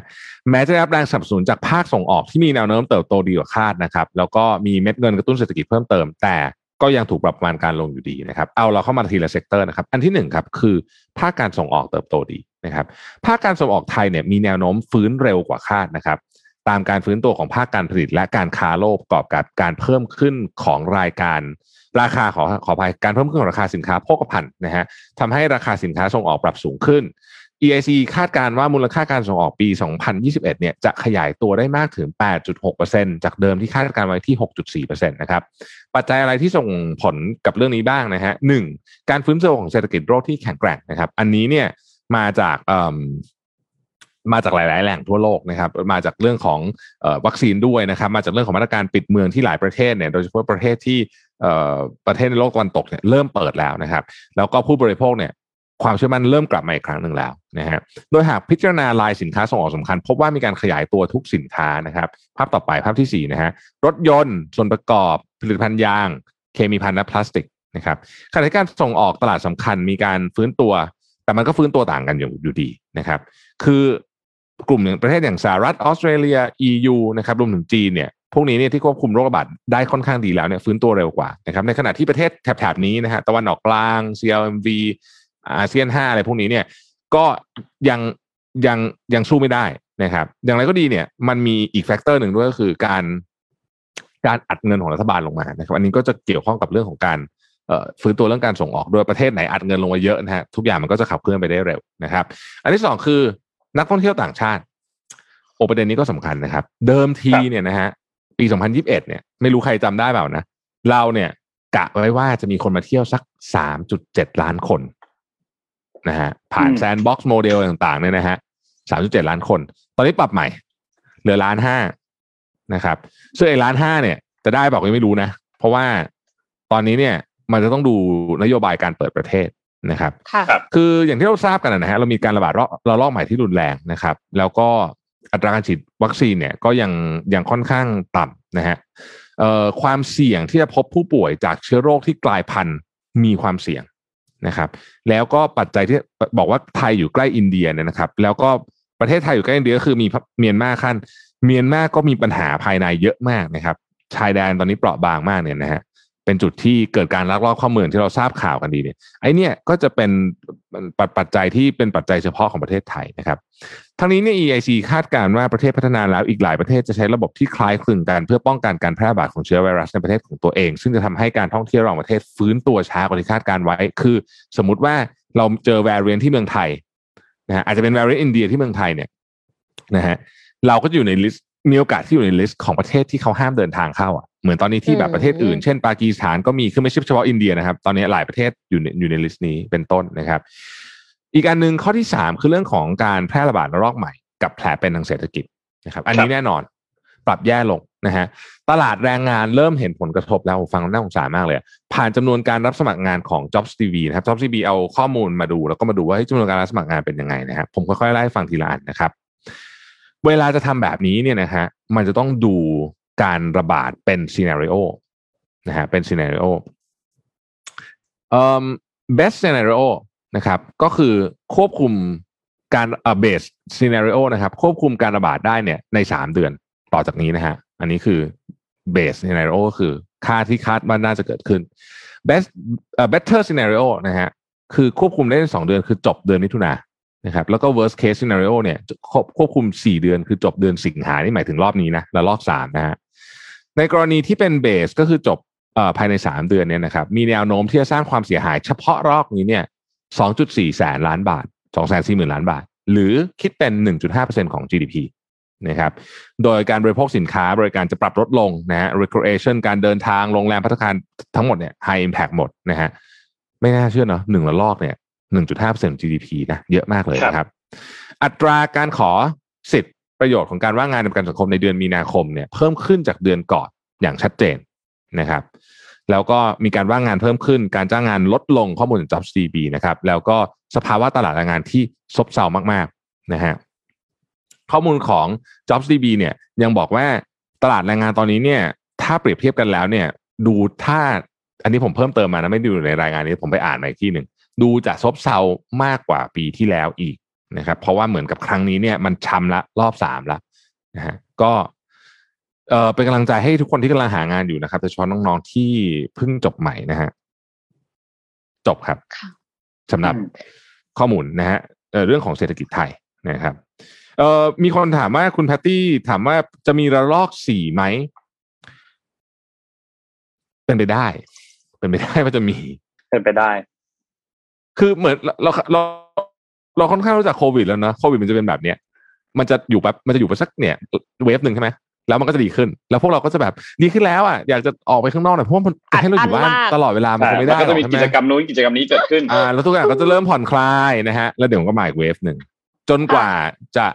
แม้จะได้รับแรงสนับสนุนจากภาคส่งออกที่มีแนวโน้มเติบโตดีกว่าคาดนะครับแล้วก็มีเม็ดเงินกระตุ้นเศรษฐกิจเพิ่มเติม แต่ก็ยังถูกปรับประมาณการลงอยู่ดีนะครับเอาเราเข้ามาทีละ sector นะครับอันที่หนึ่งครับคือภาคการส่งออกเติบโตดีนะครับภาคการส่งออกไทยเนี่ยมีแนวโน้มฟื้นเร็วกว่าคาดนะครับตามการฟื้นตัวของภาคการผลิตและการค้าโลกประกอบกับการเพิ่มขึ้นของรายการราคาขอขออภัยการเพิ่มขึ้นของราคาสินค้าโภคภัณฑ์นะฮะทำให้ราคาสินค้าส่งออกปรับสูงขึ้น EIC คาดการณ์ว่ามูลค่าการส่งออกปี 2021 เนี่ยจะขยายตัวได้มากถึง 8.6%จากเดิมที่คาดการไว้ที่ 6.4%นะครับ ปัจจัยอะไรที่ส่งผลกับเรื่องนี้บ้างนะฮะหนึ่งการฟื้นตัวของเศรษฐกิจโลกที่แข็งแกร่งนะครับ อันนี้เนี่ยมาจากมาจากหลาย ๆ แหล่งทั่วโลกนะครับ มาจากเรื่องของวัคซีนด้วยนะครับ มาจากเรื่องของมาตรการปิดเมืองที่หลายประเทศเนี่ย โดยเฉพาะประเทศที่ประเทศในโลกตะวันตกเนี่ยเริ่มเปิดแล้วนะครับ แล้วก็ผู้บริโภคเนี่ย ความเชื่อมั่นเริ่มกลับมาอีกครั้งหนึ่งแล้วนะฮะ โดยหากพิจารณารายสินค้าส่งออกสำคัญ พบว่ามีการขยายตัวทุกสินค้านะครับ ภาพต่อไปภาพที่4นะฮะ รถยนต์ ส่วนประกอบ ผลิตภัณฑ์ยาง เคมีภัณฑ์และพลาสติกนะครับขณะที่การส่งออกตลาดสำคัญมีการฟื้นตัว แต่มันก็ฟื้นตัวต่างกันอยู่อยู่ดีนะครับ คือกลุ่มอย่างประเทศอย่างสหรัฐออสเตรเลีย EU นะครับรวมถึงจีนเนี่ยพวกนี้เนี่ยที่ควบคุมโรคระบาดได้ค่อนข้างดีแล้วเนี่ยฟื้นตัวเร็วกว่านะครับในขณะที่ประเทศแถบๆนี้นะฮะตะวันออกกลาง CLMV อาเซียนห้าอะไรพวกนี้เนี่ย ก็ยังยังยังสู้ไม่ได้นะครับ อย่างไรก็ดีเนี่ย มันมีอีก factor หนึ่งด้วยก็คือการการอัดเงินของรัฐบาลลงมานะครับ อันนี้ก็จะเกี่ยวข้องกับเรื่องของการฟื้นตัวเรื่องการส่งออกโดยประเทศไหนอัดเงินลงมาเยอะนะฮะทุกอย่างมันก็จะขับเคลื่อนไปได้เร็วนะครับ อันที่สองคือนักท่องเที่ยวต่างชาติโอประเด็นนี้ก็สำคัญนะครับ เดิมทีเนี่ยนะฮะปี 2021 เนี่ย ไม่รู้ใครจำได้เปล่านะ เราเนี่ยกะไว้ว่าจะมีคนมาเที่ยวสัก 3.7 ล้านคน นะฮะผ่านแซนบ็อกซ์โมเดลต่างๆเนี่ยนะฮะสามจุดเจ็ดล้านคน ตอนนี้ปรับใหม่ เหลือล้านห้านะครับซึ่งไอ้ล้านห้าเนี่ย จะได้บอกยังไม่รู้นะ เพราะว่าตอนนี้เนี่ยมันจะต้องดูนโยบายการเปิดประเทศนะครับค่ะคืออย่างที่เราทราบกันนะฮะเรามีการระบาดระลอกใหม่ที่รุนแรงนะครับ แล้วก็อัตราการฉีดวัคซีนเนี่ยก็ยังยังค่อนข้างต่ำนะฮะเอ่อความเสี่ยงที่จะพบผู้ป่วยจากเชื้อโรคที่กลายพันธุ์มีความเสี่ยง นะครับ แล้วก็ปัจจัยที่บอกว่าไทยอยู่ใกล้อินเดียเนี่ยนะครับ แล้วก็ประเทศไทยอยู่ใกล้อินเดียก็คือมีเมียนมาขั้นเมียนมาก็มีปัญหาภายในเยอะมากนะครับ ชายแดนตอนนี้เปราะบางมากเนี่ยนะฮะ เป็นจุดที่เกิดการลักลอบเข้าเมืองที่เราทราบข่าวกันดีเนี่ยไอเนี่ยก็จะเป็นปัจจัยที่เป็นปัจจัยเฉพาะของประเทศไทยนะครับทั้งนี้เนี่ย EIC คาดการณ์ว่าประเทศพัฒนาแล้วอีกหลายประเทศจะใช้ระบบที่คล้ายคลึงกันเพื่อป้องกันการแพร่ระบาดของเชื้อไวรัสในประเทศของตัวเอง ซึ่งจะทำให้การท่องเที่ยวระหว่างประเทศฟื้นตัวช้ากว่าที่คาดการณ์ไว้ คือ สมมติว่าเราเจอ variant ที่เมืองไทยนะฮะอาจจะเป็น variant อินเดียที่เมืองไทยเนี่ยนะฮะเราก็จะอยู่ใน list มีโอกาสที่อยู่ใน list ของประเทศที่เขาห้ามเดินทางเข้าอะเหมือนตอนนี้ที่แบบประเทศอื่น เช่นปากีสถานก็มีคือไม่ใช่เฉพาะอินเดียนะครับ ตอนนี้หลายประเทศอยู่ในอยู่ใน list นี้เป็นต้นนะครับ อีกอันหนึ่งข้อที่สามคือเรื่องของการแพร่ระบาดระลอกใหม่ กับแผลเป็นทางเศรษฐกิจนะครับ อันนี้แน่นอนปรับแย่ลงนะฮะตลาดแรงงานเริ่มเห็นผลกระทบแล้วฟังน่าสงสารมากเลย ผ่านจำนวนการรับสมัครงานของ Jobs TV นะครับ Jobs TV เอาข้อมูลมาดู แล้วก็มาดูว่าจำนวนการรับสมัครงานเป็นยังไงนะครับผมค่อยๆไล่ฟังทีละอันนะครับ เวลาจะทำแบบนี้เนี่ยนะฮะมันจะต้องดูการระบาดเป็นซีนารีโอนะฮะเป็นซีนารีโอเอ่อ best scenario นะครับก็คือควบคุมการเอ่อ base scenario นะครับควบคุมการระบาดได้เนี่ยในสามเดือนต่อจากนี้นะฮะอันนี้คือ base scenario ก็คือค่าที่คาดว่าน่าจะเกิดขึ้น best uh, better scenario นะฮะคือควบคุมได้ในสองเดือนคือจบเดือนมิถุนา นะครับแล้วก็ worst case scenario เนี่ยควบคุมสี่เดือนคือจบเดือนสิงหานี่หมายถึงรอบนี้นะแล้วรอบสามนะฮะในกรณีที่เป็นเบสก็คือจบภายในสามเดือนเนี่ยนะครับมีแนวโน้มที่จะสร้างความเสียหายเฉพาะรอบนี้เนี่ยสองจุดสี่แสนล้านบาทสองแสนสี่หมื่นล้านบาท หรือคิดเป็นหนึ่งจุดห้าเปอร์เซ็นของ GDP นะครับโดยการบริโภคสินค้าบริการจะปรับลดลงนะฮะ recreation การเดินทางโรงแรมพัฒนาการทั้งหมดเนี่ย high impact หมดนะฮะไม่น่าเชื่อเนาะหนึ่งละลอกเนี่ย หนึ่งจุดห้าเปอร์เซ็นต์ GDP นะเยอะมากเลยนะครับ อัตราการขอสิทธิประโยชน์ของการว่างงานในประกันสังคมในเดือนมีนาคมเนี่ยเพิ่มขึ้นจากเดือนก่อนอย่างชัดเจนนะครับ แล้วก็มีการว่างงานเพิ่มขึ้น การจ้างงานลดลงข้อมูลจาก JobsDB นะครับ แล้วก็สภาวะตลาดแรงงานที่ซบเซามากๆนะฮะข้อมูลของ JobsDB เนี่ยยังบอกว่าตลาดแรงงานตอนนี้เนี่ย ถ้าเปรียบเทียบกันแล้วเนี่ย ดูถ้าอันนี้ผมเพิ่มเติมมานะไม่ดูในรายงานนี้ผมไปอ่านมาอีกที่หนึ่ง ดูจะซบเซามากกว่าปีที่แล้วอีกนะครับ เพราะว่าเหมือนกับครั้งนี้เนี่ยมันช้ำละรอบสามละนะฮะก็เออเป็นกำลังใจให้ทุกคนที่กำลังหางานอยู่นะครับโดยเฉพาะน้องๆที่เพิ่งจบใหม่นะฮะจบครับสำหรับข้อมูลนะฮะเรื่องของเศรษฐกิจไทยนะครับเอ่อมีคนถามว่าคุณแพตตี้ถามว่าจะมีระลอกสี่ไหม เป็นไปได้ เป็นไปได้ว่าจะมี เป็นไปได้ คือเหมือนเราเราเราเราค่อนข้างรู้จักโควิดแล้วนะโควิดมันจะเป็นแบบเนี้ยมันจะอยู่แบบมันจะอยู่ไปสักเนี่ยเวฟหนึ่งใช่ไหมแล้วมันก็จะดีขึ้น แล้วพวกเราก็จะแบบดีขึ้นแล้วอะอยากจะออกไปข้างนอกหน่อยเพราะว่ามันจะให้เราอยู่บ้านตลอดเวลามันคงไม่ได้มันก็จะมีหรอกิใช่จไหกรรมนู้นกิจกรรมนี้เกิดขึ้นอ่าแล้วทุกอย่างก็จะเริ่มผ่อนคลายนะฮะ แล้วเดี๋ยวมันก็มาอีกเวฟหนึ่งจนกว่าจะ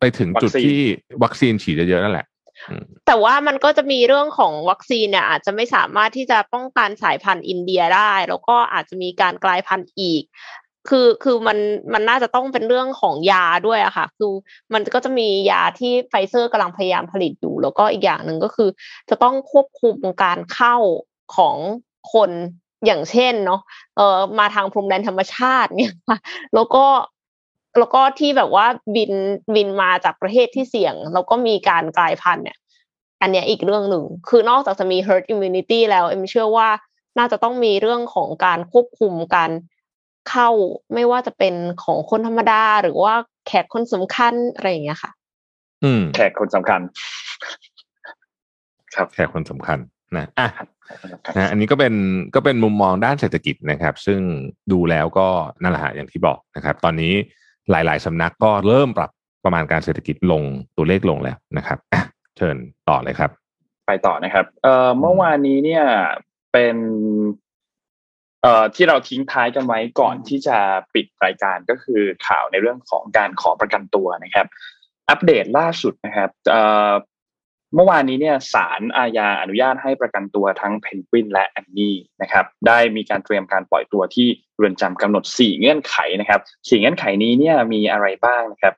ไปถึงจุดวัคซีนที่วัคซีนฉีดเยอะๆนั่นแหละ แต่ว่ามันก็จะมีเรื่องของวัคซีนเนี่ยอาจจะไม่สามารถที่จะป้องกันสายพันธุ์อินเดียได้ แล้วก็อาจจะมีการกลายพันธุ์อีก คือคือมันมันน่าจะต้องเป็นเรื่องของยาด้วยอะค่ะคือมันก็จะมียาที่ไฟเซอร์กำลังพยายามผลิตอยู่ แล้วก็อีกอย่างหนึ่งก็คือ จะต้องควบคุมการเข้าของคนอย่างเช่นเนาะเออมาทางพรมแดนธรรมชาติเนี่ยแล้วก็ แล้วก็ที่แบบว่าบินบินมาจากประเทศที่เสี่ยง แล้วก็มีการกลายพันธุ์เนี่ย อันเนี้ยอีกเรื่องหนึ่ง คือนอกจากจะมี herd immunity แล้วเอ็มเชื่อว่าน่าจะต้องมีเรื่องของการควบคุมการเข้าไม่ว่าจะเป็นของคนธรรมดาหรือว่าแขกคนสำคัญอะไรอย่างเงี้ยค่ะ อืม แขกคนสำคัญ ครับแขกคนสำคัญนะอะแขกคนสำคัญนะอันนี้ก็เป็นก็เป็นมุมมองด้านเศรษฐกิจนะครับ ซึ่งดูแล้วก็นั่นแหละฮะอย่างที่บอกนะครับ ตอนนี้ หลาย ๆสำนักก็เริ่มปรับประมาณการเศรษฐกิจลงตัวเลขลงแล้วนะครับอะเชิญต่อเลยครับ ไปต่อนะครับเอ่อเมื่อวานนี้เนี่ยเป็นเอ่อที่เราทิ้งท้ายกันไว้ก่อนที่จะปิดรายการก็คือข่าวในเรื่องของการขอประกันตัวนะครับ อัปเดตล่าสุดนะครับเอ่อเมื่อวานนี้เนี่ยศาลอาญาอนุญาตให้ประกันตัวทั้งเพนกวินและแอนนี่นะครับ ได้มีการเตรียมการปล่อยตัวที่ เรือนจำกำหนด 4 เงื่อนไขนะครับสี่เงื่อนไขนี้เนี่ยมีอะไรบ้างนะครับ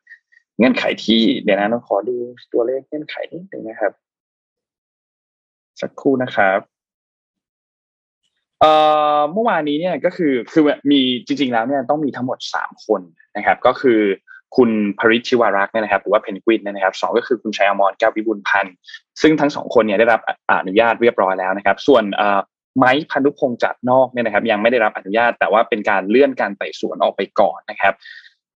เงื่อนไขที่เดี๋ยวนะต้องขอดูตัวเลขเงื่อนไขนิดนึงนะครับ สักครู่นะครับเมื่อวานนี้เนี่ยก็คือคือมีจริง ๆ แล้วเนี่ยต้องมีทั้งหมดสามคนนะครับ ก็คือคุณพริชชิวารักษ์เนี่ยนะครับหรือว่าเพนกวินเนี่ยนะครับสองก็คือคุณชัยอมรแก้ววิบูลพันธ์ซึ่งทั้งสองคนเนี่ยได้รับอนุญาตเรียบร้อยแล้วนะครับ ส่วน ไม้พันธุพงษ์จัดนอกเนี่ยนะครับ ยังไม่ได้รับอนุญาต แต่ว่าเป็นการเลื่อนการไต่สวนออกไปก่อนนะครับ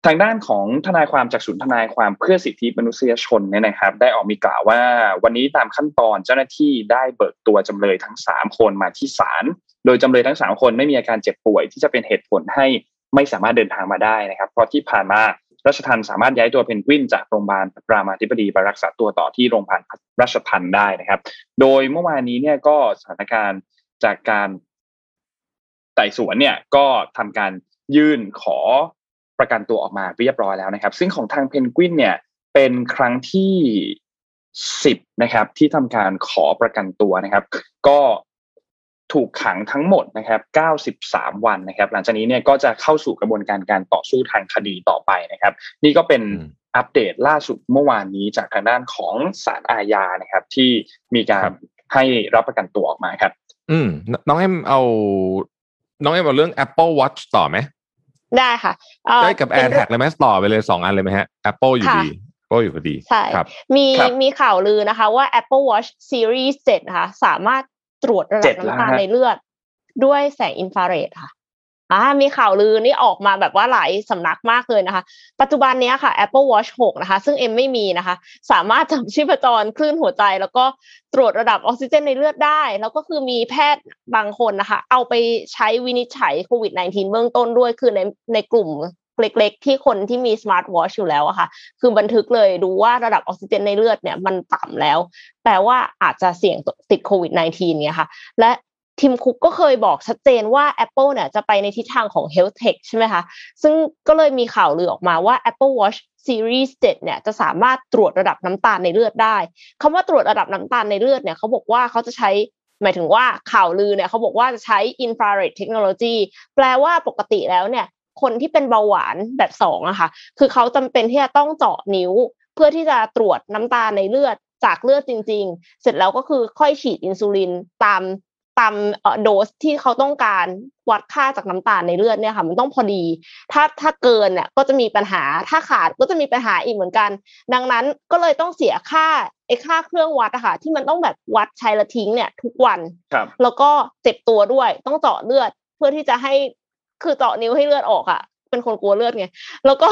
ทางด้านของทนายความจากศูนย์ทนายความเพื่อสิทธิมนุษยชนเนี่ยนะครับ ได้ออกมีกล่าวว่า วันนี้ตามขั้นตอนเจ้าหน้าที่ได้เบิกตัวจำเลยทั้งสามคนมาที่ศาลโดยจำเลยทั้งสามคนไม่มีอาการเจ็บป่วย ที่จะเป็นเหตุผลให้ไม่สามารถเดินทางมาได้นะครับ เพราะที่ผ่านมารัชทันสามารถย้ายตัวเพนกวินจากโรงพยาบาลรามาธิบดีไปรักษาตัวต่อที่โรงพยาบาลรัชทันได้นะครับ โดยเมื่อวานนี้เนี่ยก็สถานการณ์ จากการไต่สวนเนี่ยก็ทำการยื่นขอประกันตัวออกมาเรียบร้อยแล้วนะครับ ซึ่งของทางเพนกวินเนี่ยเป็นครั้งที่สิบนะครับ ที่ทำการขอประกันตัวนะครับ ก็ถูกขังทั้งหมดนะครับ 93 วันนะครับ หลังจากนี้เนี่ยก็จะเข้าสู่กระบวนการการต่อสู้ทางคดีต่อไปนะครับ นี่ก็เป็นอืมอัปเดตล่าสุดเมื่อวานนี้จากทางด้านของศาลอาญานะครับ ที่มีการครับให้รับประกันตัวออกมาครับ อืมนน้องเอ็มเอา น้องเอ็มเอาเรื่อง Apple Watch ต่อไหมได้ค่ะเอ่อได้กับเป็นเรื่ AirTag เลยไหมต่อไปเลยสองอันเลยไหมฮะ Apple อยู่ค่ะดี Apple อยู่พอดีใช่ครับมีครับมีข่าวลือนะคะว่า Apple Watch Series 7นะคะสามารถตรวจระดับเจ็ดแล้วน้ำตาลฮะในเลือด ด้วยแสงอินฟราเรดค่ะ อ่ามีข่าวลือนี่ออกมาแบบว่าหลายสำนักมากเลยนะคะ ปัจจุบันนี้ค่ะ Apple Watch 6 นะคะ ซึ่งเอ็มไม่มีนะคะ สามารถจับชีพจรคลื่นหัวใจ แล้วก็ตรวจระดับออกซิเจนในเลือดได้ แล้วก็คือมีแพทย์บางคนนะคะ เอาไปใช้วินิจฉัยโควิด -19 เบื้องต้นด้วยคือในในกลุ่มเล็กๆ ที่คนที่มีสมาร์ทวอชอยู่แล้วอะค่ะ คือบันทึกเลยดูว่าระดับออกซิเจนในเลือดเนี่ยมันต่ำแล้ว แปลว่าอาจจะเสี่ยงติดโควิด -19 เนี่ยค่ะ และ ทีมคุกก็เคยบอกชัดเจนว่า Apple เนี่ยจะไปในทิศทางของ Health Tech ใช่ไหมคะ ซึ่งก็เลยมีข่าวลือออกมาว่า Apple Watch Series 7เนี่ยจะสามารถตรวจระดับน้ำตาลในเลือดได้ คำว่าตรวจระดับน้ำตาลในเลือดเนี่ยเขาบอกว่าเขาจะใช้หมายถึงว่าข่าวลือเนี่ยเขาบอกว่าจะใช้ infrared technology แปลว่าปกติแล้วเนี่ย คนที่เป็นเบาหวานแบบสองอะค่ะ คือเขาจำเป็นที่จะต้องเจาะนิ้ว เพื่อที่จะตรวจน้ำตาลในเลือดจากเลือดจริง ๆ เสร็จแล้วก็คือค่อยฉีดอินซูลินตาม ตามเอ่อโดสที่เขาต้องการวัดค่าจากน้ำตาลในเลือดเนี่ยค่ะ มันต้องพอดี ถ้าถ้าเกินเนี่ยก็จะมีปัญหาถ้าขาดก็จะมีปัญหาอีกเหมือนกัน ดังนั้นก็เลยต้องเสียค่าไอ้ค่าเครื่องวัดอะค่ะ ที่มันต้องแบบวัดใช้และทิ้งเนี่ยทุกวันครับแล้วก็เจ็บตัวด้วยต้องเจาะเลือดเพื่อที่จะให้คือเจาะนิ้วให้เลือดออกอะ เป็นคนกลัวเลือดไง แล้วก็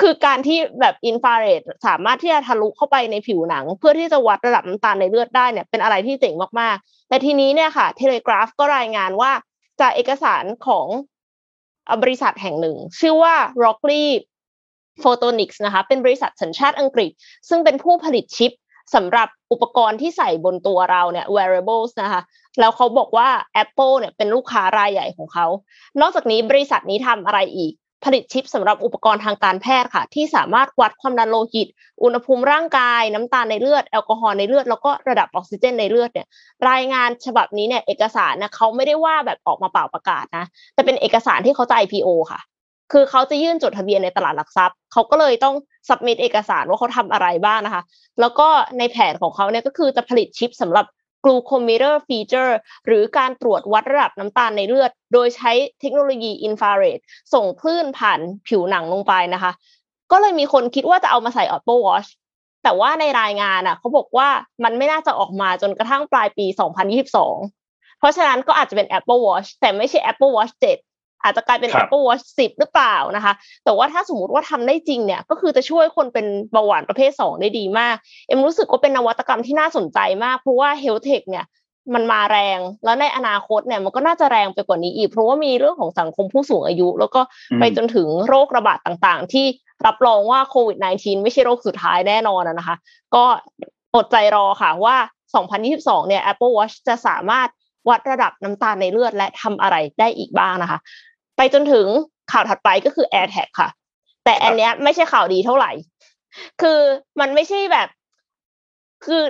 คือการที่แบบอินฟราเรดสามารถที่จะทะลุเข้าไปในผิวหนัง เพื่อที่จะวัดระดับน้ำตาลในเลือดได้เนี่ยเป็นอะไรที่เจ๋งมากๆ แต่ทีนี้เนี่ยค่ะ เทเลกราฟก็รายงานว่าจากเอกสารของบริษัทแห่งหนึ่ง ชื่อว่า Rockley Photonics นะคะ เป็นบริษัทสัญชาติอังกฤษ ซึ่งเป็นผู้ผลิตชิปสำหรับอุปกรณ์ที่ใส่บนตัวเราเนี่ย wearables นะคะ แล้วเขาบอกว่า Apple เนี่ยเป็นลูกค้ารายใหญ่ของเขา นอกจากนี้บริษัทนี้ทำอะไรอีก ผลิตชิปสำหรับอุปกรณ์ทางการแพทย์ค่ะ ที่สามารถวัดความดันโลหิต อุณหภูมิร่างกาย น้ำตาลในเลือด แอลกอฮอล์ในเลือด แล้วก็ระดับออกซิเจนในเลือดเนี่ย รายงานฉบับนี้เนี่ยเอกสารนะเขาไม่ได้ว่าแบบออกมาเปล่าประกาศนะ แต่เป็นเอกสารที่เขาจะ IPO ค่ะ คือเขาจะยื่นจดทะเบียนในตลาดหลักทรัพย์ เขาก็เลยต้องสับมิดเอกสารว่าเขาทำอะไรบ้างนะคะ แล้วก็ในแผนของเขาเนี่ยก็คือจะผลิตชิปสำหรับ glucometer feature หรือการตรวจวัดระดับน้ำตาลในเลือด โดยใช้เทคโนโลยีอินฟราเรดส่งคลื่นผ่านผิวหนังลงไปนะคะ ก็เลยมีคนคิดว่าจะเอามาใส่ Apple Watch แต่ว่าในรายงานอะเขาบอกว่ามันไม่น่าจะออกมาจนกระทั่งปลายปี 2022 เพราะฉะนั้นก็อาจจะเป็น Apple Watch แต่ไม่ใช่ Apple Watch 7 อาจจะกลายเป็นครับ Apple Watch 10 หรือเปล่านะคะ แต่ว่าถ้าสมมติว่าทำได้จริงเนี่ย ก็คือจะช่วยคนเป็นเบาหวานประเภท 2 ได้ดีมาก เอ็มรู้สึกว่าเป็นนวัตกรรมที่น่าสนใจมาก เพราะว่า Health Tech เนี่ยมันมาแรง แล้วในอนาคตเนี่ยมันก็น่าจะแรงไปกว่านี้อีก เพราะว่ามีเรื่องของสังคมผู้สูงอายุ แล้วก็อืมไปจนถึงโรคระบาดต่างๆ ที่รับรองว่าโควิด -19 ไม่ใช่โรคสุดท้ายแน่นอนอะนะคะ ก็อดใจรอค่ะว่า 2022 เนี่ย Apple Watch จะสามารถวัดระดับน้ำตาลในเลือดและทำอะไรได้อีกบ้างนะคะไป จนถึงข่าวถัดไปก็คือ AirTag ค่ะ แต่อันเนี้ยไม่ใช่ข่าวดีเท่าไหร่ คือมันไม่ใช่แบบ คือ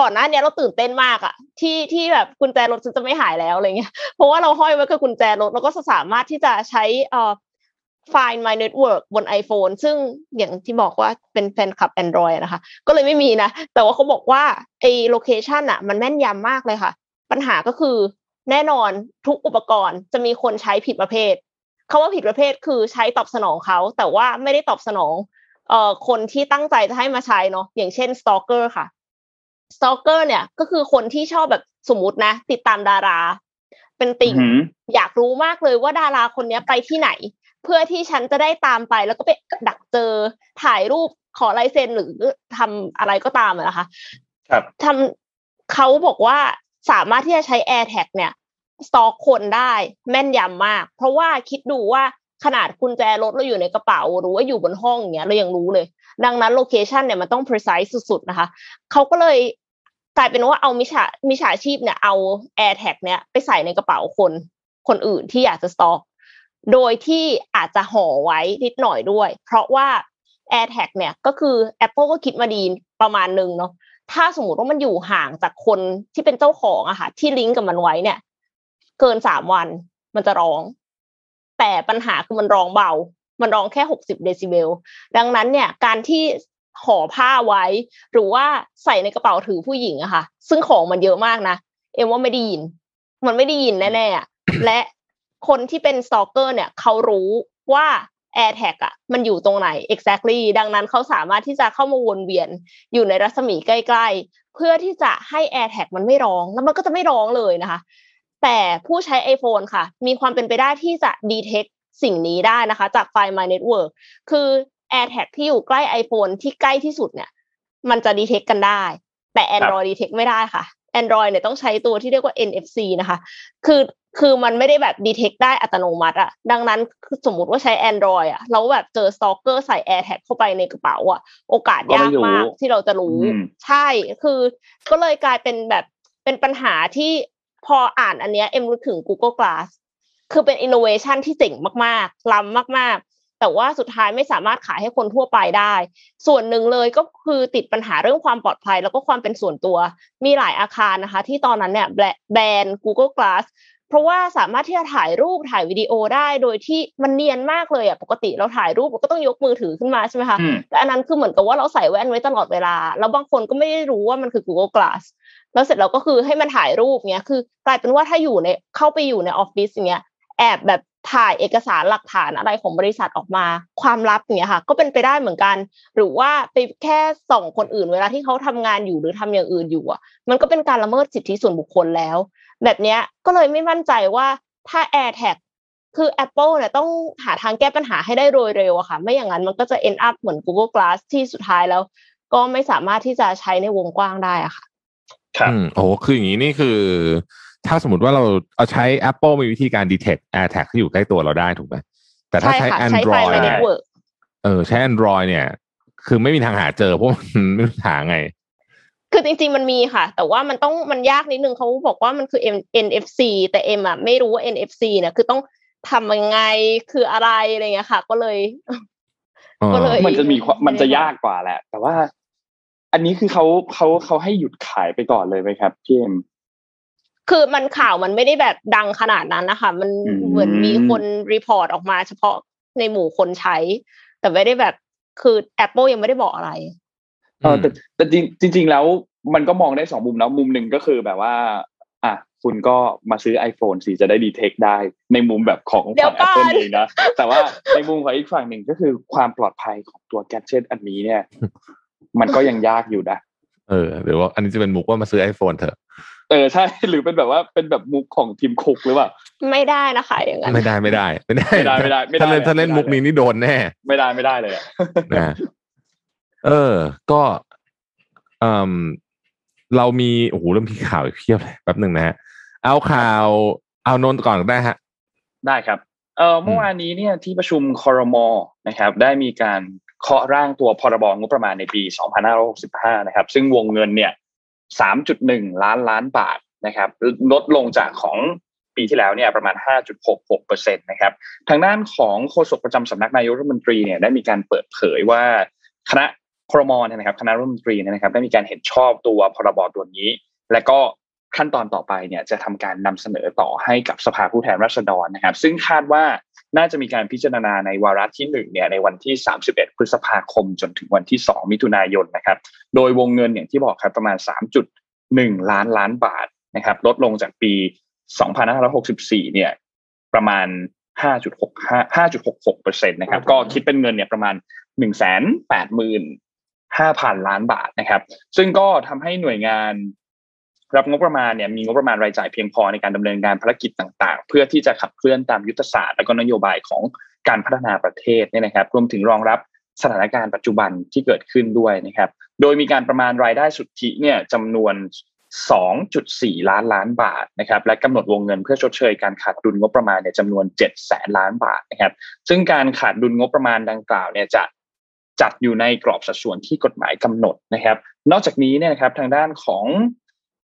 ก่อนหน้านี้เราตื่นเต้นมากอะที่ที่แบบกุญแจรถจะไม่หายแล้วอะไรเงี้ย เพราะว่าเราห้อยไว้กับกุญแจรถแล้วก็สามารถที่จะใช้เอ่อ Find My Network บน iPhone ซึ่งอย่างที่บอกว่าเป็นแฟนคลับ Android นะคะ ก็เลยไม่มีนะ แต่ว่าเขาบอกว่าไอ้โลเคชันอะมันแม่นยำมากเลยค่ะ ปัญหาก็คือ แน่นอนทุกอุปกรณ์จะมีคนใช้ผิดประเภทคาว่าผิดประเภทคือใช้ตอบสนองเขา แต่ว่าไม่ได้ตอบสนองเอ่อคนที่ตั้งใจจะให้มาใช้เนาะอย่างเช่น stalker ค่ะ stalker เนี่ยก็คือคนที่ชอบแบบสมมุตินะ ติดตามดารา เป็นติ่งอือหืออยากรู้มากเลยว่าดาราคนเนี้ยไปที่ไหน เพื่อที่ฉันจะได้ตามไปแล้วก็ไปดักเจอถ่ายรูปขอลายเซ็นหรือทำอะไรก็ตามอะนะคะ ครับทำเขาบอกว่าสามารถที่จะใช้ AirTag เนี่ย สตอกคนได้แม่นยำมาก เพราะว่าคิดดูว่าขนาดกุญแจรถเราอยู่ในกระเป๋า หรือว่าอยู่บนห้องอย่างเงี้ยเรายังรู้เลย ดังนั้นโลเคชันเนี่ยมันต้อง precise สุดๆนะคะเขาก็เลยกลายเป็นว่าเอามิจฉามิจฉาชีพเนี่ยเอา AirTag เนี่ยไปใส่ในกระเป๋าคนคนอื่นที่อยากจะสต็อก โดยที่อาจจะห่อไว้นิดหน่อยด้วย เพราะว่า AirTag เนี่ยก็คือ Apple ก็คิดมาดีประมาณนึงเนาะถ้าสมมติว่ามันอยู่ห่างจากคนที่เป็นเจ้าของอะค่ะที่ลิงก์กับมันไว้เนี่ย เกินสามวันมันจะร้อง แต่ปัญหาคือมันร้องเบา มันร้องแค่หกสิบเดซิเบล ดังนั้นเนี่ย การที่ห่อผ้าไว้ หรือว่าใส่ในกระเป๋าถือผู้หญิงอะค่ะ ซึ่งของมันเยอะมากนะ เอ็มว่าไม่ได้ยิน มันไม่ได้ยินแน่ๆอะและคนที่เป็นสตอกเกอร์เนี่ยเขารู้ว่า AirTag อะมันอยู่ตรงไหน exactly ดังนั้นเขาสามารถที่จะเข้ามาวนเวียนอยู่ในรัศมีใกล้ ๆ เพื่อที่จะให้ AirTag มันไม่ร้อง แล้วมันก็จะไม่ร้องเลยนะคะ แต่ผู้ใช้ iPhone ค่ะ มีความเป็นไปได้ที่จะ detect สิ่งนี้ได้นะคะ จากไฟล์ My Network คือ AirTag ที่อยู่ใกล้ iPhone ที่ใกล้ที่สุดเนี่ย มันจะ detect กันได้ แต่ Android detect ไม่ได้ค่ะ Android เนี่ยต้องใช้ตัวที่เรียกว่า NFC นะคะ คือคือมันไม่ได้แบบ detect ได้อัตโนมัติอะดังนั้นคือสมมุติว่าใช้ Android อะแล้วแบบเจอ stalker ใส่ AirTag เข้าไปในกระเป๋าอะโอกาสยากมากที่เราจะรู้อืมใช่ คือก็เลยกลายเป็นแบบเป็นปัญหาที่ พออ่านอันเนี้ยเอ็มรู้ถึง Google Glass คือเป็น innovation ที่เจ๋งมากๆ ล้ำมากๆ แต่ว่าสุดท้ายไม่สามารถขายให้คนทั่วไปได้ ส่วนหนึ่งเลยก็คือติดปัญหาเรื่องความปลอดภัย แล้วก็ความเป็นส่วนตัว มีหลายอาคารนะคะ ที่ตอนนั้นเนี่ยแบแบน Google Glass เพราะว่าสามารถที่จะถ่ายรูปถ่ายวิดีโอได้โดยที่มันเนียนมากเลยอะปกติเราถ่ายรูปเราก็ต้องยกมือถือขึ้นมาใช่ไหมคะอืมแต่อันนั้นคือเหมือนกับว่าเราใส่แว่นไว้ตลอดเวลา แล้วบางคนก็ไม่ได้รู้ว่ามันคือ Google Glass แล้วเสร็จแล้วก็คือให้มันถ่ายรูปเงี้ยคือกลายเป็นว่าถ้าอยู่ในเข้าไปอยู่ในออฟฟิศอย่างเงี้ยแอบแบบถ่ายเอกสารหลักฐานอะไรของบริษัทออกมา ความลับเงี้ยค่ะ ก็เป็นไปได้เหมือนกัน หรือว่าไปแค่ส่องคนอื่นเวลาที่เขาทำงานอยู่หรือทำอย่างอื่นอยู่อะ มันก็เป็นการละเมิดสิทธิส่วนบุคคลแล้ว แบบเนี้ยก็เลยไม่มั่นใจว่าถ้า AirTag คือ Apple เนี่ยต้องหาทางแก้ปัญหาให้ได้โดยเร็วอะค่ะ ไม่อย่างนั้นมันก็จะ end up เหมือน Google Glass ที่สุดท้ายแล้ว ก็ไม่สามารถที่จะใช้ในวงกว้างได้อะค่ะ ครับอืมโอ้โหคืออย่างนี้นี่คือ ถ้าสมมติว่าเราเอาใช้ Apple มีวิธีการ detect AirTag ที่อยู่ใกล้ตัวเราได้ถูกไหมแต่ถ้าใช่ใช้ค่ะใช้ไฟ Android ล์เนี่ย Network เออใช้ Android เนี่ย คือไม่มีทางหาเจอเพราะมันไม่รู้หาไง คือจริงๆมันมีค่ะ แต่ว่ามันต้องมันยากนิดนึงเขาบอกว่ามันคือ M- NFC แต่เอ็มอะไม่รู้ว่า NFC เนี่ยคือต้องทำยังไงคืออะไรอะไรเงี้ยค่ะ ก็เลยอ๋อก็เลย มันจะมีความไม่ได้มันจะยากกว่าแหละ แต่ว่า อันนี้คือเขาเขาเขาให้หยุดขายไปก่อนเลยไหมครับพี่เอ็มคือมันข่าวมันไม่ได้แบบดังขนาดนั้นนะคะ มันอืมเหมือนมีคนรีพอร์ตออกมาเฉพาะในหมู่คนใช้ แต่ไม่ได้แบบคือ Apple ยังไม่ได้บอกอะไรเออแต่แต่จริงจริงๆแล้วมันก็มองได้สองมุมนะมุมหนึ่งก็คือแบบว่า อะคุณก็มาซื้อ iPhone สิจะได้ดีเทคได้ในมุมแบบของเดี๋ยฝั่วงก่อน Apple เองนะแต่ว่าในมุมของอีกฝั่งหนึ่งก็คือความปลอดภัยของตัวแกดเจิตอันนี้เนี่ย มันก็ยังยากอยู่นะเออหรือว่าอันนี้จะเป็นมุกว่ามาซื้อ iPhone เถอะเออใช่หรือเป็นแบบว่าเป็นแบบมุกของทีมคุกหรือเปล่าไม่ได้นะคะอย่างนั้นไม่ได้ไม่ได้ ไม่ได้ไม่ได้ไม่ได้ไม่ได้ถ้าเล่นถ้าเล่นไม่ได้มุกนี้นี่โดนแน่ ไม่ได้ไม่ได้เลยอะนะเออ ก็เออเรามีโอ้โหเริ่มมีข่าวอีกเพียบเลยแป๊บหนึ่งนะฮะเอาข่าวเอานนท์ก่อนก็ได้ฮะ ได้ครับเออเมื่อวานนี้เนี่ยที่ประชุมคอรมอนะครับ ได้มีการ เคาะร่างตัวพรบงบประมาณในปี 2565 นะครับ ซึ่งวงเงินเนี่ย 3.1 ล้านล้านบาทนะครับ ลดลงจากของปีที่แล้วเนี่ยประมาณ 5.66%นะครับ ทางด้านของโฆษกประจำสำนักนายกรัฐมนตรีเนี่ยได้มีการเปิดเผยว่าคณะครมเนี่ยนะครับคณะรัฐมนตรีเนี่ยนะครับได้มีการเห็นชอบตัวพรบตัวนี้ และก็ขั้นตอนต่อไปเนี่ยจะทำการนำเสนอต่อให้กับสภาผู้แทนราษฎรนะครับ ซึ่งคาดว่า น่าจะมีการพิจารณาในวาระที่หนึ่งเนี่ยในวันที่ 31 พฤษภาคม จนถึงวันที่ 2 มิถุนายนนะครับ โดยวงเงินอย่างที่บอกครับประมาณ 3.1 ล้านล้านบาทนะครับ ลดลงจากปี 2564 เนี่ยประมาณ 5.65 5.66%นะครับ ก็คิดเป็นเงินเนี่ยประมาณ 185,000 ล้านบาทนะครับ ซึ่งก็ทำให้หน่วยงาน รับงบประมาณเนี่ยมีงบประมาณรายจ่ายเพียงพอในการดำเนินการภารกิจต่าง ๆ เพื่อที่จะขับเคลื่อนตามยุทธศาสตร์และก็นโยบายของการพัฒนาประเทศเนี่ยนะครับ รวมถึงรองรับสถานการณ์ปัจจุบันที่เกิดขึ้นด้วยนะครับ โดยมีการประมาณรายได้สุทธิเนี่ยจำนวน 2.4 ล้านล้านบาทนะครับและกำหนดวงเงินเพื่อชดเชยการขาดดุลงบประมาณเนี่ยจำนวน 7 แสนล้านบาทนะครับ ซึ่งการขาดดุลงบประมาณดังกล่าวเนี่ยจะจัดอยู่ในกรอบสัดส่วนที่กฎหมายกำหนดนะครับ นอกจากนี้เนี่ยนะครับทางด้านของ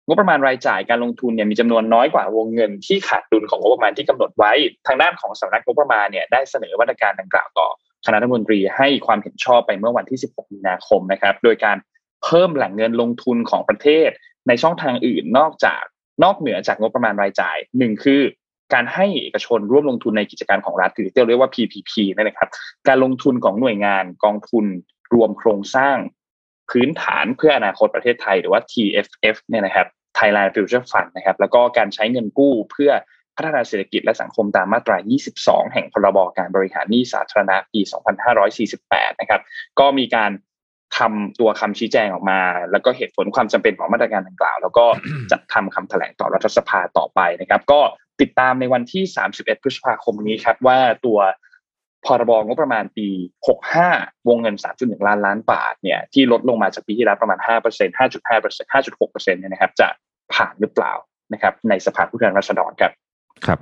งบประมาณรายจ่ายการลงทุนเนี่ยมีจำนวนน้อยกว่าวงเงินที่ขาดดุลของงบประมาณที่กำหนดไว้ ทางด้านของสำนักงบประมาณเนี่ยได้เสนอมาตรการดังกล่าวต่อคณะรัฐมนตรีให้ความเห็นชอบไปเมื่อวันที่ 16 มีนาคมนะครับ โดยการเพิ่มแหล่งเงินลงทุนของประเทศ ในช่องทางอื่นนอกจากนอกเหนือจากงบประมาณรายจ่ายหนึ่งคือ การให้เอกชนร่วมลงทุนในกิจการของรัฐหรือที่เรียกว่า PPP นั่นนะครับ การลงทุนของหน่วยงานกองทุนรวมโครงสร้าง พื้นฐานเพื่ออนาคตประเทศไทยหรือว่า TFF เนี่ยนะครับ Thailand Future Fund นะครับแล้วก็การใช้เงินกู้เพื่อพัฒนาเศรษฐกิจและสังคมตามมาตรา 22 แห่งพรบการบริหารหนี้สาธารณะปี 2548 นะครับ ก็มีการทำตัวคำชี้แจงออกมา แล้วก็เหตุผลความจำเป็นของมาตรการดังกล่าว แล้วก็จัดทำคำแถลงต่อรัฐสภาต่อไปนะครับ ก็ติดตามในวันที่ 31 พฤษภาคมนี้ครับว่าตัว พรบงบประมาณปี 65 วงเงิน 3.1 ล้านล้านบาทเนี่ยที่ลดลงมาจากปีที่แล้วประมาณ 5% 5.5% 5.6%เนี่ยนะครับ จะผ่านหรือเปล่านะครับ ในสภาผู้แทนราษฎรครับครับ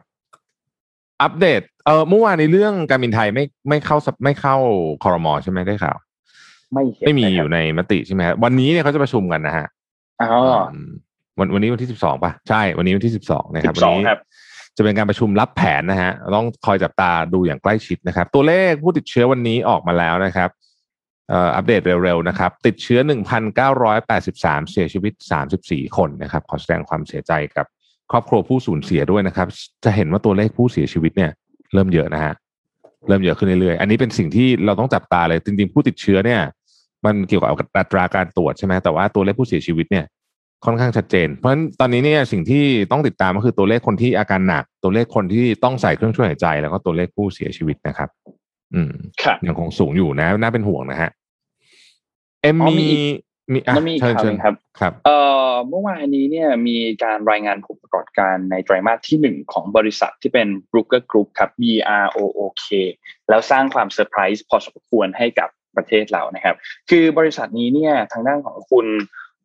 อัปเดตเออเมื่อวานในเรื่องการบินไทยไม่ไม่เข้าสับไม่เข้าคอรมอใช่ไหมได้ข่าวไม่เห็นไม่มีนะครับอยู่ในมติใช่ไหมฮะวันนี้เนี่ยเขาจะประชุมกันนะฮะอ๋อมวันวันนี้วันที่สิบสองป่ะใช่ วันนี้วันที่สิบสองนะครับวัน12นี้ครับ จะเป็นการประชุมรับแผนนะฮะต้องคอยจับตาดูอย่างใกล้ชิดนะครับ ตัวเลขผู้ติดเชื้อวันนี้ออกมาแล้วนะครับอัปเดตเร็วๆนะครับ ติดเชื้อ 1,983 เสียชีวิต 34 คนนะครับ ขอแสดงความเสียใจกับครอบครัวผู้สูญเสียด้วยนะครับ จะเห็นว่าตัวเลขผู้เสียชีวิตเนี่ย เริ่มเยอะนะฮะเริ่มเยอะขึ้นเรื่อยๆ อันนี้เป็นสิ่งที่เราต้องจับตาเลย จริงๆ ผู้ติดเชื้อเนี่ย มันเกี่ยวกับอัตราการตรวจใช่ไหมแต่ว่าตัวเลขผู้เสียชีวิตเนี่ย ค่อนข้างชัดเจน เพราะฉะนั้นตอนนี้เนี่ยสิ่งที่ต้องติดตามก็คือตัวเลขคนที่อาการหนัก ตัวเลขคนที่ต้องใส่เครื่องช่วยหายใจ แล้วก็ตัวเลขผู้เสียชีวิตนะครับ อืมครับยังคงสูงอยู่นะ น่าเป็นห่วงนะฮะเอ็มอ๋อมีมีอีกมีอะแล้วมีอีกเชิญข่าวเชิหญนึ่งครับครับเอ่อเมื่อวานนี้เนี่ยมีการรายงานผลประกอบการในไตรมาสที่หนึ่งของบริษัทที่เป็น Brooker Group ครับ B R O O K แล้วสร้างความเซอร์ไพรส์พอสมควรให้กับประเทศเรานะครับ คือบริษัทนี้เนี่ยทางด้านของคุณ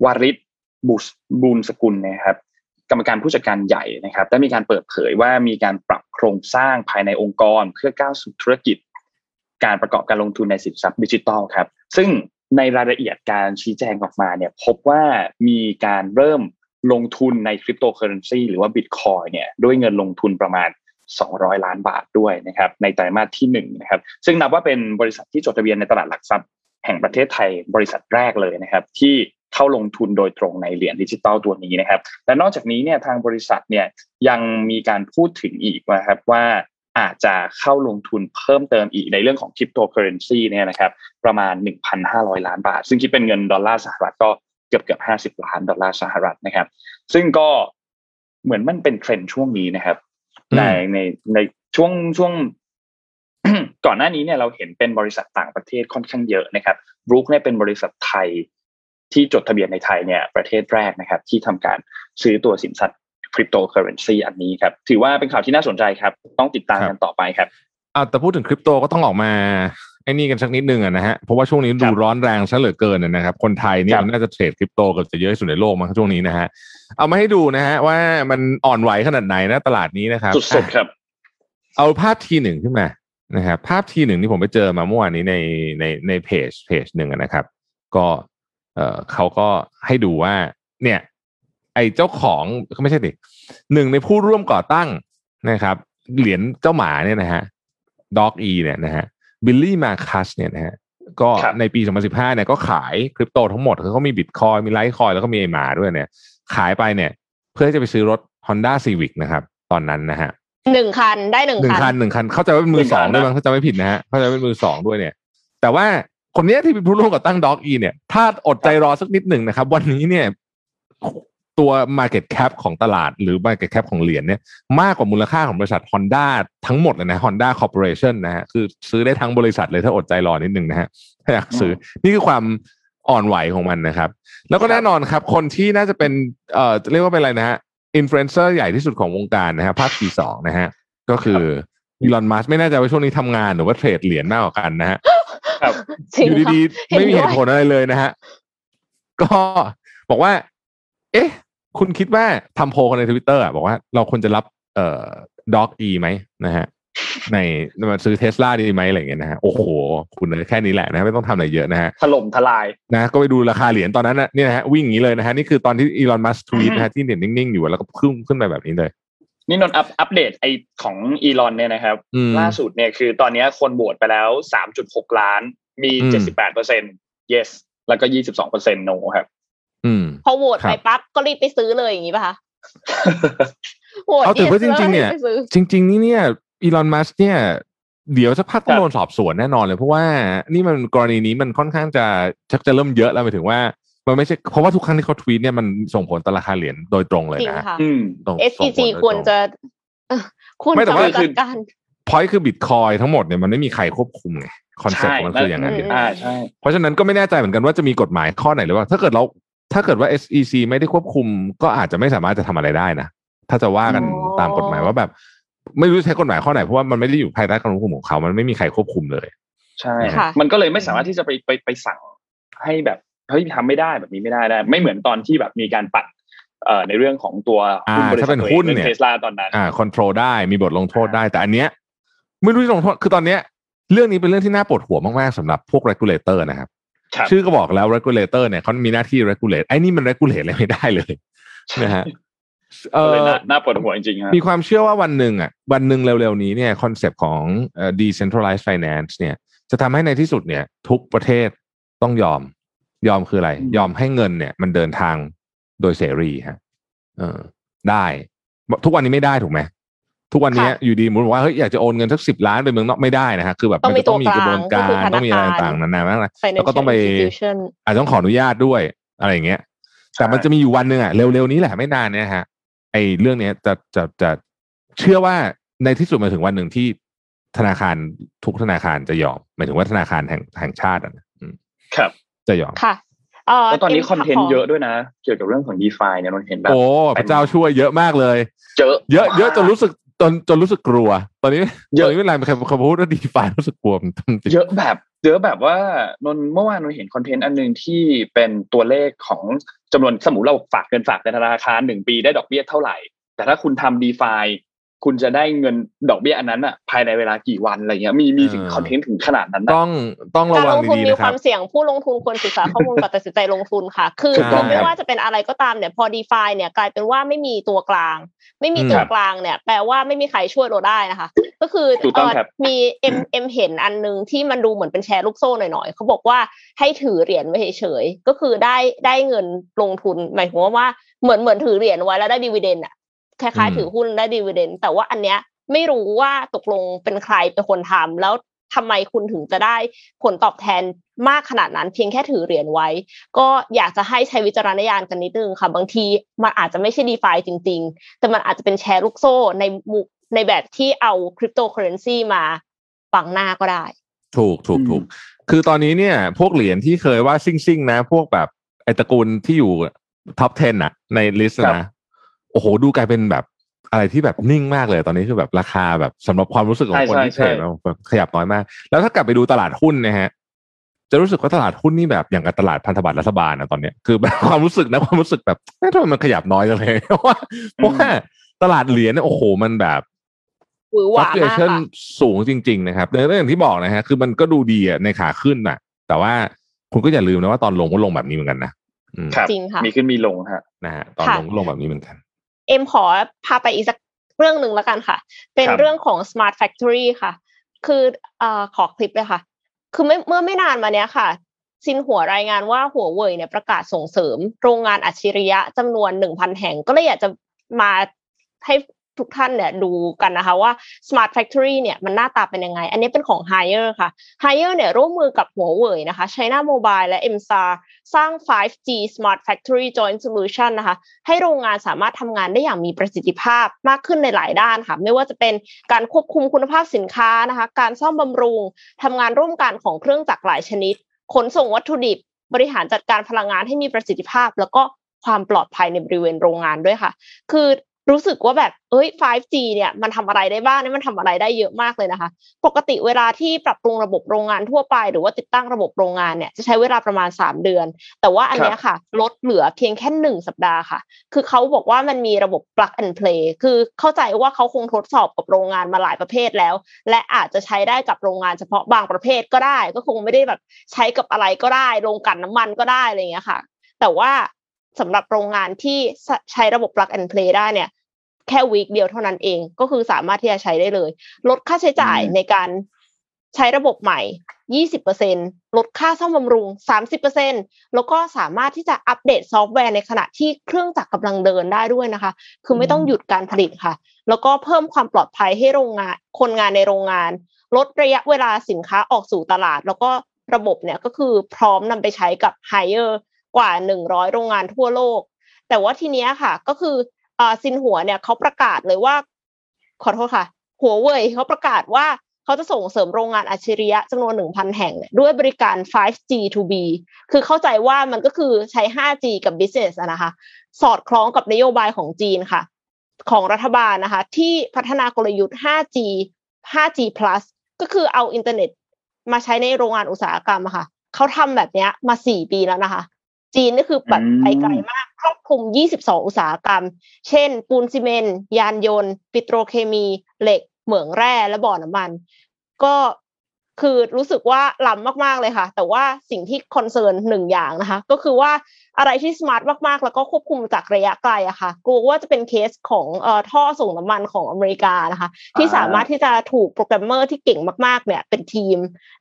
วาริศ บุษบุญสกุลนะครับกรรมการผู้จัดการใหญ่นะครับได้มีการเปิดเผยว่ามีการปรับโครงสร้างภายในองค์กร เพื่อก้าวสู่ธุรกิจ การประกอบการลงทุนในสินทรัพย์ดิจิทัลครับ ซึ่งในรายละเอียดการชี้แจงออกมาเนี่ยพบว่ามีการเริ่มลงทุนในคริปโตเคอเรนซีหรือว่าบิตคอยเนี่ยด้วยเงินลงทุนประมาณ 200 ล้านบาทด้วยนะครับในไตรมาสที่หนึ่งนะครับซึ่งนับว่าเป็นบริษัทที่จดทะเบียนในตลาดหลักทรัพย์แห่งประเทศไทยบริษัทแรกเลยนะครับ ที่ เข้าลงทุนโดยตรงในเหรียญดิจิตอลตัวนี้นะครับ และนอกจากนี้เนี่ยทางบริษัทเนี่ยยังมีการพูดถึงอีกนะครับว่าอาจจะเข้าลงทุนเพิ่มเติมอีกในเรื่องของคริปโตเคอเรนซีเนี่ยนะครับประมาณ 1,500 ล้านบาท ซึ่งคิดเป็นเงินดอลลาร์สหรัฐก็เกือบเกือบ50ล้านดอลลาร์สหรัฐนะครับ ซึ่งก็เหมือนมันเป็นเทรนด์ช่วงนี้นะครับอืมในในในช่วงช่วง ก่อนหน้านี้เนี่ยเราเห็นเป็นบริษัทต่างประเทศค่อนข้างเยอะนะครับ Brook เนี่ยเป็นบริษัทไทย ที่จดทะเบียนในไทยเนี่ยประเทศแรกนะครับ ที่ทำการซื้อตัวสินทรัพย์คริปโตเคอเรนซีอันนี้ครับ ถือว่าเป็นข่าวที่น่าสนใจครับ ต้องติดตามกันต่อไปครับอ่าแต่พูดถึงคริปโตก็ต้องออกมาไอ้นี่กันสักนิดนึงอะนะฮะเพราะว่าช่วงนี้คดูรับร้อนแรงซะเหลือเกินอะนะครับ คนไทยเนี่คยรับมันน่าจะเทรดคริปโตเกับจะเยอะที่สุดในโลกมั้งช่วงนี้นะฮะเอามาให้ดูนะฮะว่ามันอ่อนไหวขนาดไหนนะตลาดนี้นะครับสุดๆครับ เอาภาพทีหนึ่งขึ้นมานะครับภาพทีหนึ่งที่ผมไปเจอมาเมื่อวานนี้ในในในเพจเพจหนึ่งอะนะครับ ก็ เออเขาก็ให้ดูว่า เนี่ย ไอ้เจ้าของก็ไม่ใช่ดิหนึ่งในผู้ร่วมก่อตั้งนะครับ เหรียญเจ้าหมาเนี่ยนะฮะ Doge เนี่ยนะฮะ Billy Markus เนี่ยนะฮะก็ครับในปี 2015เนี่ยก็ขายคริปโตทั้งหมดคือเขามีบิตคอยน์มี Litecoin แล้วก็มีไอหมาด้วยเนี่ย ขายไปเนี่ย เพื่อที่จะไปซื้อรถ Honda Civic นะครับ ตอนนั้นนะฮะหนึ่งคันได้หนึ่งหนึ่งคัคันนหนึ่งคัน เข้าใจว่าเป็นมือสองหนึ่ด้วยงคันนะมั้งเข้าใจไม่ผิดนะฮะเข้าใจว่าเป็นมือสองด้วยเนี่ย แต่ว่า คนเนี้ยที่เป็นผู้ร่วมก่อตั้งด็อกอีเนี่ย ถ้าอดใจรอสักนิดหนึ่งนะครับ วันนี้เนี่ยตัว Market Cap ของตลาดหรือ Market Cap ของเหรียญเนี่ยมากกว่ามูลค่าของบริษัท Honda ทั้งหมดเลยนะ Honda Corporation นะฮะคือซื้อได้ทั้งบริษัทเลยถ้าอดใจรอนิดหนึ่งนะฮะถ้าอยากซื้ออนี่คือความอ่อนไหวของมันนะครับ แล้วก็แน่นอนครับ คนที่น่าจะเป็นเอ่อเรียกว่าเป็นอะไรนะฮะอินฟลูเอนเซอร์ใหญ่ที่สุดของวงการนะฮะภาคที่สองนะฮะก็คืออีลอนมัสไม่แน่ใจว่าช่วงนี้ทำงานหรือว่าเทรดเหรียญมากกว่ากันนะฮะ ครับจริงอยู่ดีค่ะๆไม่มีเห็เหนด้วยตุผลอะไรเลยนะฮะ ก็บอกว่า เอ๊ะ คุณคิดว่าทำโพลกันในทวิตเตอร์อะบอกว่าเราควรจะรับเอ่อด็อกอีไหมนะฮะในมาซื้อเทสลาดีไหมอะไรอย่างเงี้ยนะฮะโอ้โห คุณแค่นี้แหละนะไม่ต้องทำอะไรเยอะนะฮะถล่มทลายนะ ก็ไปดูราคาเหรียญตอนนั้นนะเนี่ยนะฮะวิ่งอย่างนี้เลยนะฮะ นี่คือตอนที่อีลอนมัสทวีตนะฮะที่เหรียญนิ่ง ๆ อยู่แล้วก็ขึ้นขึ้นไปแบบนี้เลย นี่นนท์อัปอัปเดตไอของอีลอนเนี่ยนะครับอืมล่าสุดเนี่ยคือตอนนี้คนโหวตไปแล้ว3.6ล้านมีอืม78เปอร์เซ็น yes แล้วก็22เปอร์เซ็น no ครับอืมพอโหวตครัไปบปั๊บก็รีบไปซื้อเลยอย่างนี้ป่ะคะโหวตเอาแต่ว่าจริง ๆ เนี่ยไปซื้อจริง ๆ นี่เนี่ยอีลอนมัสเนี่ยเดี๋ยวสักพักต้อครังบโดนสอบสวนแน่นอนเลย เพราะว่านี่มันกรณีนี้มันค่อนข้างจะชักจะเริ่มเยอะแล้วหมายถึงว่า มันไม่ใช่เพราะว่าทุกครั้งที่เขาทวีตเนี่ยมันส่งผลต่อราคาเหรียญโดยตรงเลยจริงนะค่ะอืมตรง SEC ส่งผลโดยตงควรจะเอ่อควรไม่แต่จะว่ามาจัดการ point คือบิตคอยน์ทั้งหมดเนี่ยมันไม่มีใครควบคุมไง concept ใช่มันคืออย่างนั้นอืมอยู่อ่าใช่เพราะฉะนั้นก็ไม่แน่ใจเหมือนกันว่าจะมีกฎหมายข้อไหนหรือว่า ถ้าเกิดเราถ้าเกิดว่า SEC ไม่ได้ควบคุม ก็อาจจะไม่สามารถจะทำอะไรได้นะถ้าจะว่ากันอ๋อตามกฎหมายว่าแบบ ไม่รู้ใช้กฎหมายข้อไหนเพราะว่ามันไม่ได้อยู่ภายใต้การควบคุมของเขา มันไม่มีใครควบคุมเลย ใช่ค่ะมันก็เลยไม่สามารถที่จะไปไปไปสั่งให้แบบ เฮ้ยทำไม่ได้แบบนี้ไม่ได้ได้ ไม่เหมือนตอนที่แบบมีการปัดเอ่อในเรื่องของตัวอ่าหุ้นบริษัถ้าเป็ทนตัวหุ้เองนเนี่ยเทสลาตอนนั้นอ่า control ได้มีบทลงโทษได้แต่อันเนี้ยไม่รู้จะลงโทษคือตอนเนี้ย เรื่องนี้เป็นเรื่องที่น่าปวดหัวมากๆสำหรับพวก regulator นะครับครับชื่อก็บอกแล้ว regulator เนี่ยเขามีหน้าที่ regulate ไอ้นี่มัน regulate อะไรไม่ได้เลยนะฮะเอก็เลยอน่าน่าปวดหัวจริงๆฮะมีความเชื่อว่าวันหนึ่งอะวันหนึ่งเร็วๆนี้เนี่ย concept ของเอ่อ decentralized finance เนี่ย จะทำให้ในที่สุดเนี่ย ทุกประเทศต้องยอม ยอมคืออะไรอืมยอมให้เงินเนี่ย มันเดินทางโดยเสรีฮะ เออ ได้ ทุกวันนี้ไม่ได้ถูกไหมทุกวันนี้ค่ะอยู่ดีสมมติว่าเฮ้ยอยากจะโอนเงินสักสิบล้านไปเมืองนอกไม่ได้นะฮะคือแบบต้องมันมีจะต้องมีตัวกระบวนกลางการก็คือธนาคารต้องมีอะไรต่างๆนานาแล้ว financial แล้วก็ต้องไป institution อาจจะต้องขออนุญาตด้วยอะไรอย่างเงี้ย แต่มันจะมีอยู่วันหนึ่งอะเร็วๆนี้แหละไม่นานเนี่ยฮะไอ้เรื่องเนี้ยจะจะจะเชื่อว่าในที่สุดมาถึงวันหนึ่งที่ธนาคารทุกธนาคารจะยอมหมายถึงว่าธนาคารแห่งแห่งชาติอะนะอืมครับ จะยอมค่ะเอ่อแล้วตอนนี้ M คอนเทนต์ขงเยอะด้วยนะ เกี่ยวกับเรื่องของ d e f าเนี่ยนนเห็นแบบโอ้พระเจ้าช่วยเยอะมากเลย เยอะเยอะเยอะจนรู้สึกจนจนรู้สึกกลัว ตอนนี้เยตอะอนนี้เวลาใครเขาพูดว่าดีฟารู้สึกกลัวมันจริงเยอะแบบเยอะแบบว่านนเมื่อวานนนเห็นคอนเทนต์อันหนึ่งที่เป็นตัวเลขของจำนวนสมมติเราฝากเงินฝากในธนาคารหนึ่งปีได้ดอกเบี้ยเท่าไหร่ แต่ถ้าคุณทำ DeFi คุณจะได้เงินดอกเบี้ยอันนั้นอะภายในเวลากี่วันอะไรเงี้ยมีมีถึง content ถึงขนาดนั้นนะต้องต้องระการวัลงงทุนดีๆมีนะคครัวาบมเสี่ยงผู้ลงทุนควรศึกษาข้อมูลก่อนตัดสินใจลงทุนค่ะ คือใช่คือไม่ว่าจะเป็นอะไรก็ตามเนี่ยพอ DeFi เนี่ยกลายเป็นว่าไม่มีตัวกลาง ไม่มีตัวกลางเนี่ย แปลว่าไม่มีใครช่วยเราได้นะคะ ก็คือถูกต้องเอ่อครับมีเอ็มเอ็มเห็นอันนึงที่มันดูเหมือนเป็นแชร์ลูกโซ่หน่อยๆเขาบอกว่าให้ถือเหรียญไว้เฉยๆก็คือได้ได้เงินลงทุนหมายถึงว่าเหมือนเหมือนถือเหรียญไว้แล้วได้ dividend อะ คล้ายอืมๆถือหุ้นได้ dividend แต่ว่าอันเนี้ยไม่รู้ว่าตกลงเป็นใครเป็นคนทำแล้วทำไมคุณถึงจะได้ผลตอบแทนมากขนาดนั้น เพียงแค่ถือเหรียญไว้ ก็อยากจะให้ใช้วิจารณญาณกันนิดนึงค่ะบางทีมันอาจจะไม่ใช่ DeFi จริง ๆ แต่มันอาจจะเป็นแชร์ลูกโซ่ในมุในแบบที่เอาคริปโตเคอร์เรนซีมาฝังหน้าก็ได้ ถูกถูกอืมถูกคือตอนนี้เนี่ย พวกเหรียญที่เคยว่าซิ่งซิ่งๆนะ พวกแบบไอตระกูลที่อยู่ top 10อะใน list ครับนะโอ้โหดูกลายเป็นแบบอะไรที่แบบนิ่งมากเลยตอนนี้คือแบบราคาแบบสำหรับความรู้สึกของคนที่ trade มันแบบขยับน้อยมาก แล้วถ้ากลับไปดูตลาดหุ้นนะฮะจะรู้สึกว่าตลาดหุ้นนี่แบบอย่างกับตลาดพันธบัตรรัฐบาลนะตอนเนี้ยคือแบบความรู้สึกนะความรู้สึกแบบเอ๊ะทำไมมันขยับน้อยจังเลยเพราะว่าเพราะว่าตลาดเหรียญเนี่ยโอ้โหมันแบบหวือหวามาก fluctuation ค่ะสูงจริง ๆ นะครับในเรื่องอย่างที่บอกนะฮะคือมันก็ดูดีอะในขาขึ้นน่ะ แต่ว่าคุณก็อย่าลืมนะว่าตอนลงก็ลงแบบนี้เหมือนกันนะอืมครับจริงค่ะมีขึ้นมีลงฮะนะฮะตอนค่ะลงก็ลงแบบนี้เหมือนกัน เอ็มขอพาไปอีกสักเรื่องหนึ่งแล้วกันค่ะ เป็นครับเรื่องของ smart factory ค่ะ คือเอ่อขอคลิปเลยค่ะ คือไม่เมื่อไม่นานมาเนี้ยค่ะซินหัวรายงานว่าหัวเว่ยเนี่ยประกาศส่งเสริม โรงงานอัจฉริยะจำนวนหนึ่งพันแห่งก็เลยอยากจะมาให้ ทุกท่านเนี่ยดูกันนะคะว่า smart factory เนี่ยมันหน้าตาเป็นยังไง อันนี้เป็นของ Hire ค่ะ Hire เนี่ยร่วมมือกับหัวเว่ยนะคะ China Mobile และ m s a r สร้าง 5G Smart Factory Joint Solution นะคะ ให้โรงงานสามารถทำงานได้อย่างมีประสิทธิภาพมากขึ้นในหลายด้านค่ะ ไม่ว่าจะเป็นการควบคุมคุณภาพสินค้านะคะ การซ่อมบำรุงทำงานร่วมกันของเครื่องจักรหลายชนิด ขนส่งวัตถุดิบบริหารจัดการพลังงานให้มีประสิทธิภาพ แล้วก็ความปลอดภัยในบริเวณโรงงานด้วยค่ะ คือ รู้สึกว่าแบบเอ้ย 5G เนี่ยมันทำอะไรได้บ้างเนี่ยมันทำอะไรได้เยอะมากเลยนะคะ ปกติเวลาที่ปรับปรุงระบบโรงงานทั่วไป หรือว่าติดตั้งระบบโรงงานเนี่ยจะใช้เวลาประมาณ 3 เดือน แต่ว่าอันเนี้ยค่ะ ลดเหลือเพียงแค่หนึ่งสัปดาห์ค่ะ คือเขาบอกว่ามันมีระบบ plug and play คือเข้าใจว่าเขาคงทดสอบกับโรงงานมาหลายประเภทแล้ว และอาจจะใช้ได้กับโรงงานเฉพาะบางประเภทก็ได้ ก็คงไม่ได้แบบใช้กับอะไรก็ได้ โรงกลันน้ำมันก็ได้อะไรอย่างเงี้ยค่ะ แต่ว่าสำหรับโรงงานที่ใช้ระบบ plug and play ได้เนี่ย แค่วีคเดียวเท่านั้นเอง ก็คือสามารถที่จะใช้ได้เลย ลดค่าใช้จ่ายอืมในการใช้ระบบใหม่ 20%ลดค่าซ่อมบำรุง 30%แล้วก็สามารถที่จะอัปเดตซอฟต์แวร์ในขณะที่เครื่องจักรกำลังเดินได้ด้วยนะคะ คือไม่ต้องหยุดการผลิตค่ะ แล้วก็เพิ่มความปลอดภัยให้โรงงาน คนงานในโรงงาน ลดระยะเวลาสินค้าออกสู่ตลาด แล้วก็ระบบเนี่ยก็คือพร้อมนำไปใช้กับไฮเออร์กว่า 100 โรงงานทั่วโลก แต่ว่าทีเนี้ยค่ะ ก็คือ อ่าซินหัวเนี่ยเขาประกาศเลยว่า ขอโทษค่ะ หัวเว่ยเขาประกาศว่าเขาจะส่งเสริมโรงงานอัจฉริยะจำนวน 1,000 แห่งเนี่ยด้วยบริการ 5G to B คือเข้าใจว่ามันก็คือใช้ 5G กับ business อะนะคะ สอดคล้องกับนโยบายของจีนค่ะ ของรัฐบาลนะคะ ที่พัฒนากลยุทธ์ 5G 5G plus ก็คือเอาอินเทอร์เน็ตมาใช้ในโรงงานอุตสาหกรรมค่ะ เขาทำแบบนี้มา 4 ปีแล้วนะคะ จีนนี่คือแบบอืมไปไกลมากครอบคลุม 22 อุตสาหกรรม เช่น ปูนซีเมนต์ยานยนต์ ปิโตรเคมี เหล็ก เหมืองแร่และบ่อน้ำมัน ก็ คือรู้สึกว่าล้ำมากๆเลยค่ะ แต่ว่าสิ่งที่ concern หนึ่งอย่างนะคะ ก็คือว่าอะไรที่ smart มากๆ แล้วก็ควบคุมจากระยะไกลอะค่ะกลัวว่าจะเป็นเคสของเอ่อท่อส่งน้ำมันของอเมริกานะคะ ที่สามารถที่จะถูกโปรแกรมเมอร์ที่เก่งมากๆ เนี่ย เป็นทีม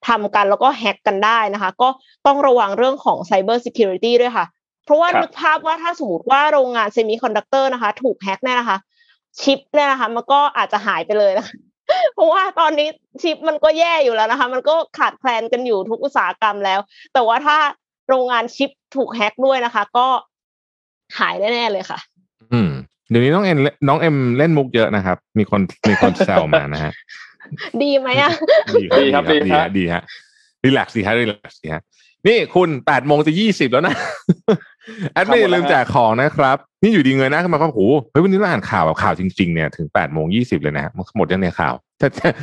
ทำกันแล้วก็แฮ็กกันได้นะคะ ก็ต้องระวังเรื่องของ Cyber Security ด้วยค่ะ เพราะว่าครับนึกภาพว่าถ้าสมมติว่าโรงงานเซมิคอนดักเตอร์นะคะ ถูกแฮ็กเนี่ยนะคะชิปเนี่ยนะคะมันก็อาจจะหายไปเลยนะคะ เพราะว่าตอนนี้ชิปมันก็แย่อยู่แล้วนะคะ มันก็ขาดแคลนกันอยู่ทุกอุตสาหกรรมแล้ว แต่ว่าถ้าโรงงานชิปถูกแฮ็กด้วยนะคะ ก็หายแน่ๆเลยค่ะ อืมเดี๋ยวนี้น้องเอ็มน้องเอ็มเล่นมุกเยอะนะครับ มีคนมีคนแซวมานะฮะดีไหมอะดีครับดีครับดีดีฮะฮะดีฮะรีแลกซ์ดีฮะรีแลกซ์ดีฮะนี่คุณแปดโมงจะยี่สิบแล้วนะแอดมินอย่าลืมแจกของนะครับ นี่อยู่ดีเงยหนะขึ้นมาก็โหเฮ้ยวันนี้เราอ่านข่าวแบบข่าวจริงๆเนี่ยถึงแปดโมงยี่สิบเลยนะฮะหมดยังเนี่ยข่าวถ้า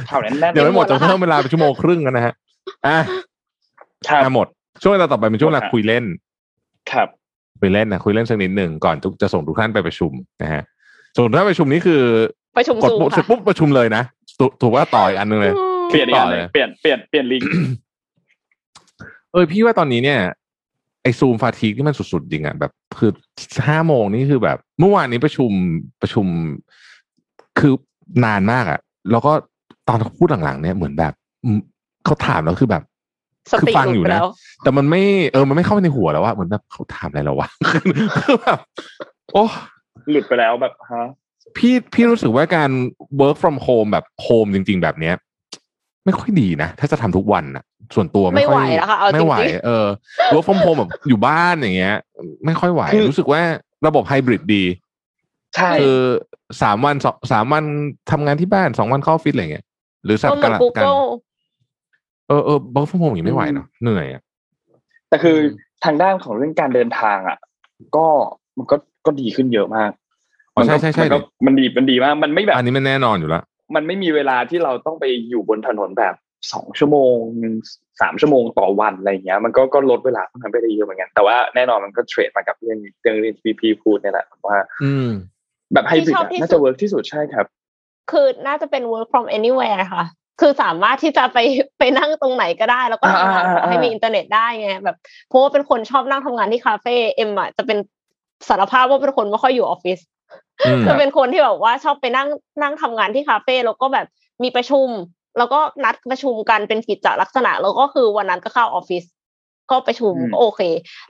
ข่าวนั้นแน่นเดี๋ยวไม่หมดจะเพิ่มเวลาเป็นชั่วโมงครึ่งกันนะฮะอะครับอะหมด ช่วงเวลาต่อไปเป็นช่วงเวลาหมดฮะคุยเล่น ครับ คุยเล่นนะคุยเล่นสักนิดหนึ่งก่อนทุกจะส่งทุกท่านไปประชุมนะฮะส่งทุกท่านไปประชุมนี่คือประชุมกดซูมปุ๊บเสร็จค่ะปุ๊บประชุมเลยนะถูกถูกว่าต่ออีกอันหนึงเลยเปลี่ยนอีกอันหนึ่งต่อเลยเปลี่ยนเปลี่ยนเปลี่ยนลิงก์เออพี่ว่าตอนนี้เนี่ยไอซูมฟาทีที่มันสุดๆจริงอะแบบ คือห้าโมงนี่คือแบบ เมื่อวานนี้ประชุมประชุมคือนานมากอะ แล้วก็ตอนเขาพูดหลังๆเนี่ยเหมือนแบบอืมเขาถามแล้วคือแบบสคือติฟังหลุดอยู่ไปนะแล้วแต่มันไม่เออมันไม่เข้าไปในหัวแล้วว่าเหมือนแบบเขาถามอะไรเราวะคือแบบโอ้หลุดไปแล้วแบบฮะพี่พี่รู้สึกว่าการ work from home แบบ home จริง ๆ แบบเนี้ย ไม่ค่อยดีนะ ถ้าจะทำทุกวันนะส่วนตัวไม่ค่อยไม่ไหวแล้วค่ะเอาจริงๆไม่ไหวเออ work from home แบบอยู่บ้านอย่างเงี้ย ไม่ค่อยไหว รู้สึกว่าระบบไฮบริดดี ใช่คือสามวันสองสามวันทำงานที่บ้านสองวันเข้าออฟฟิศอะไรเงี้ยหรือสับก็เหกัมือนนกัน Google เออเออ work from home อย่างนี้ไม่ไหวเนาะเหนื่อยอะแต่คือทางด้านของเรื่องการเดินทางอะ ก็มันก็ก็ดีขึ้นเยอะมากอ๋อใช่ใช่ใช่มันก็มันดีมันดีมากมันไม่แบบอันนี้มันแน่นอนอยู่แล้วมันไม่มีเวลาที่เราต้องไปอยู่บนถนนแบบสองชั่วโมงสามชั่วโมงต่อวันอะไรเงี้ย มันก็ก็ลดเวลาพวกนั้นไปได้เยอะเหมือนกันแต่ว่าแน่นอนมันก็ trade มากับเรื่องเรื่องที่พี่พูดเนี่ยแหละว่า อืม แบบไฮบริดที่ชอบที่สุดน่าจะเวิร์กที่สุดใช่ครับ คือน่าจะเป็น work from anywhere ค่ะ คือสามารถที่จะไปไปนั่งตรงไหนก็ได้ แล้วก็ทำงานอ่าอ่าอ่าให้มีอินเทอร์เน็ตได้ไงแบบเพราะว่าเป็นคนชอบนั่งทำงานที่คาเฟ่เอ็มอะจะเป็นสารภาพว่าเป็นคนไม่ค่อยอยู่ออฟฟิศอืมจะเป็นคนที่แบบว่าชอบไปนั่งนั่งทำงานที่คาเฟ่แล้วก็แบบมีประชุม แล้วก็นัดประชุมกันเป็นกิจลักษณะ แล้วก็คือวันนั้นก็เข้าออฟฟิศ ก็ประชุมอืมก็โอเค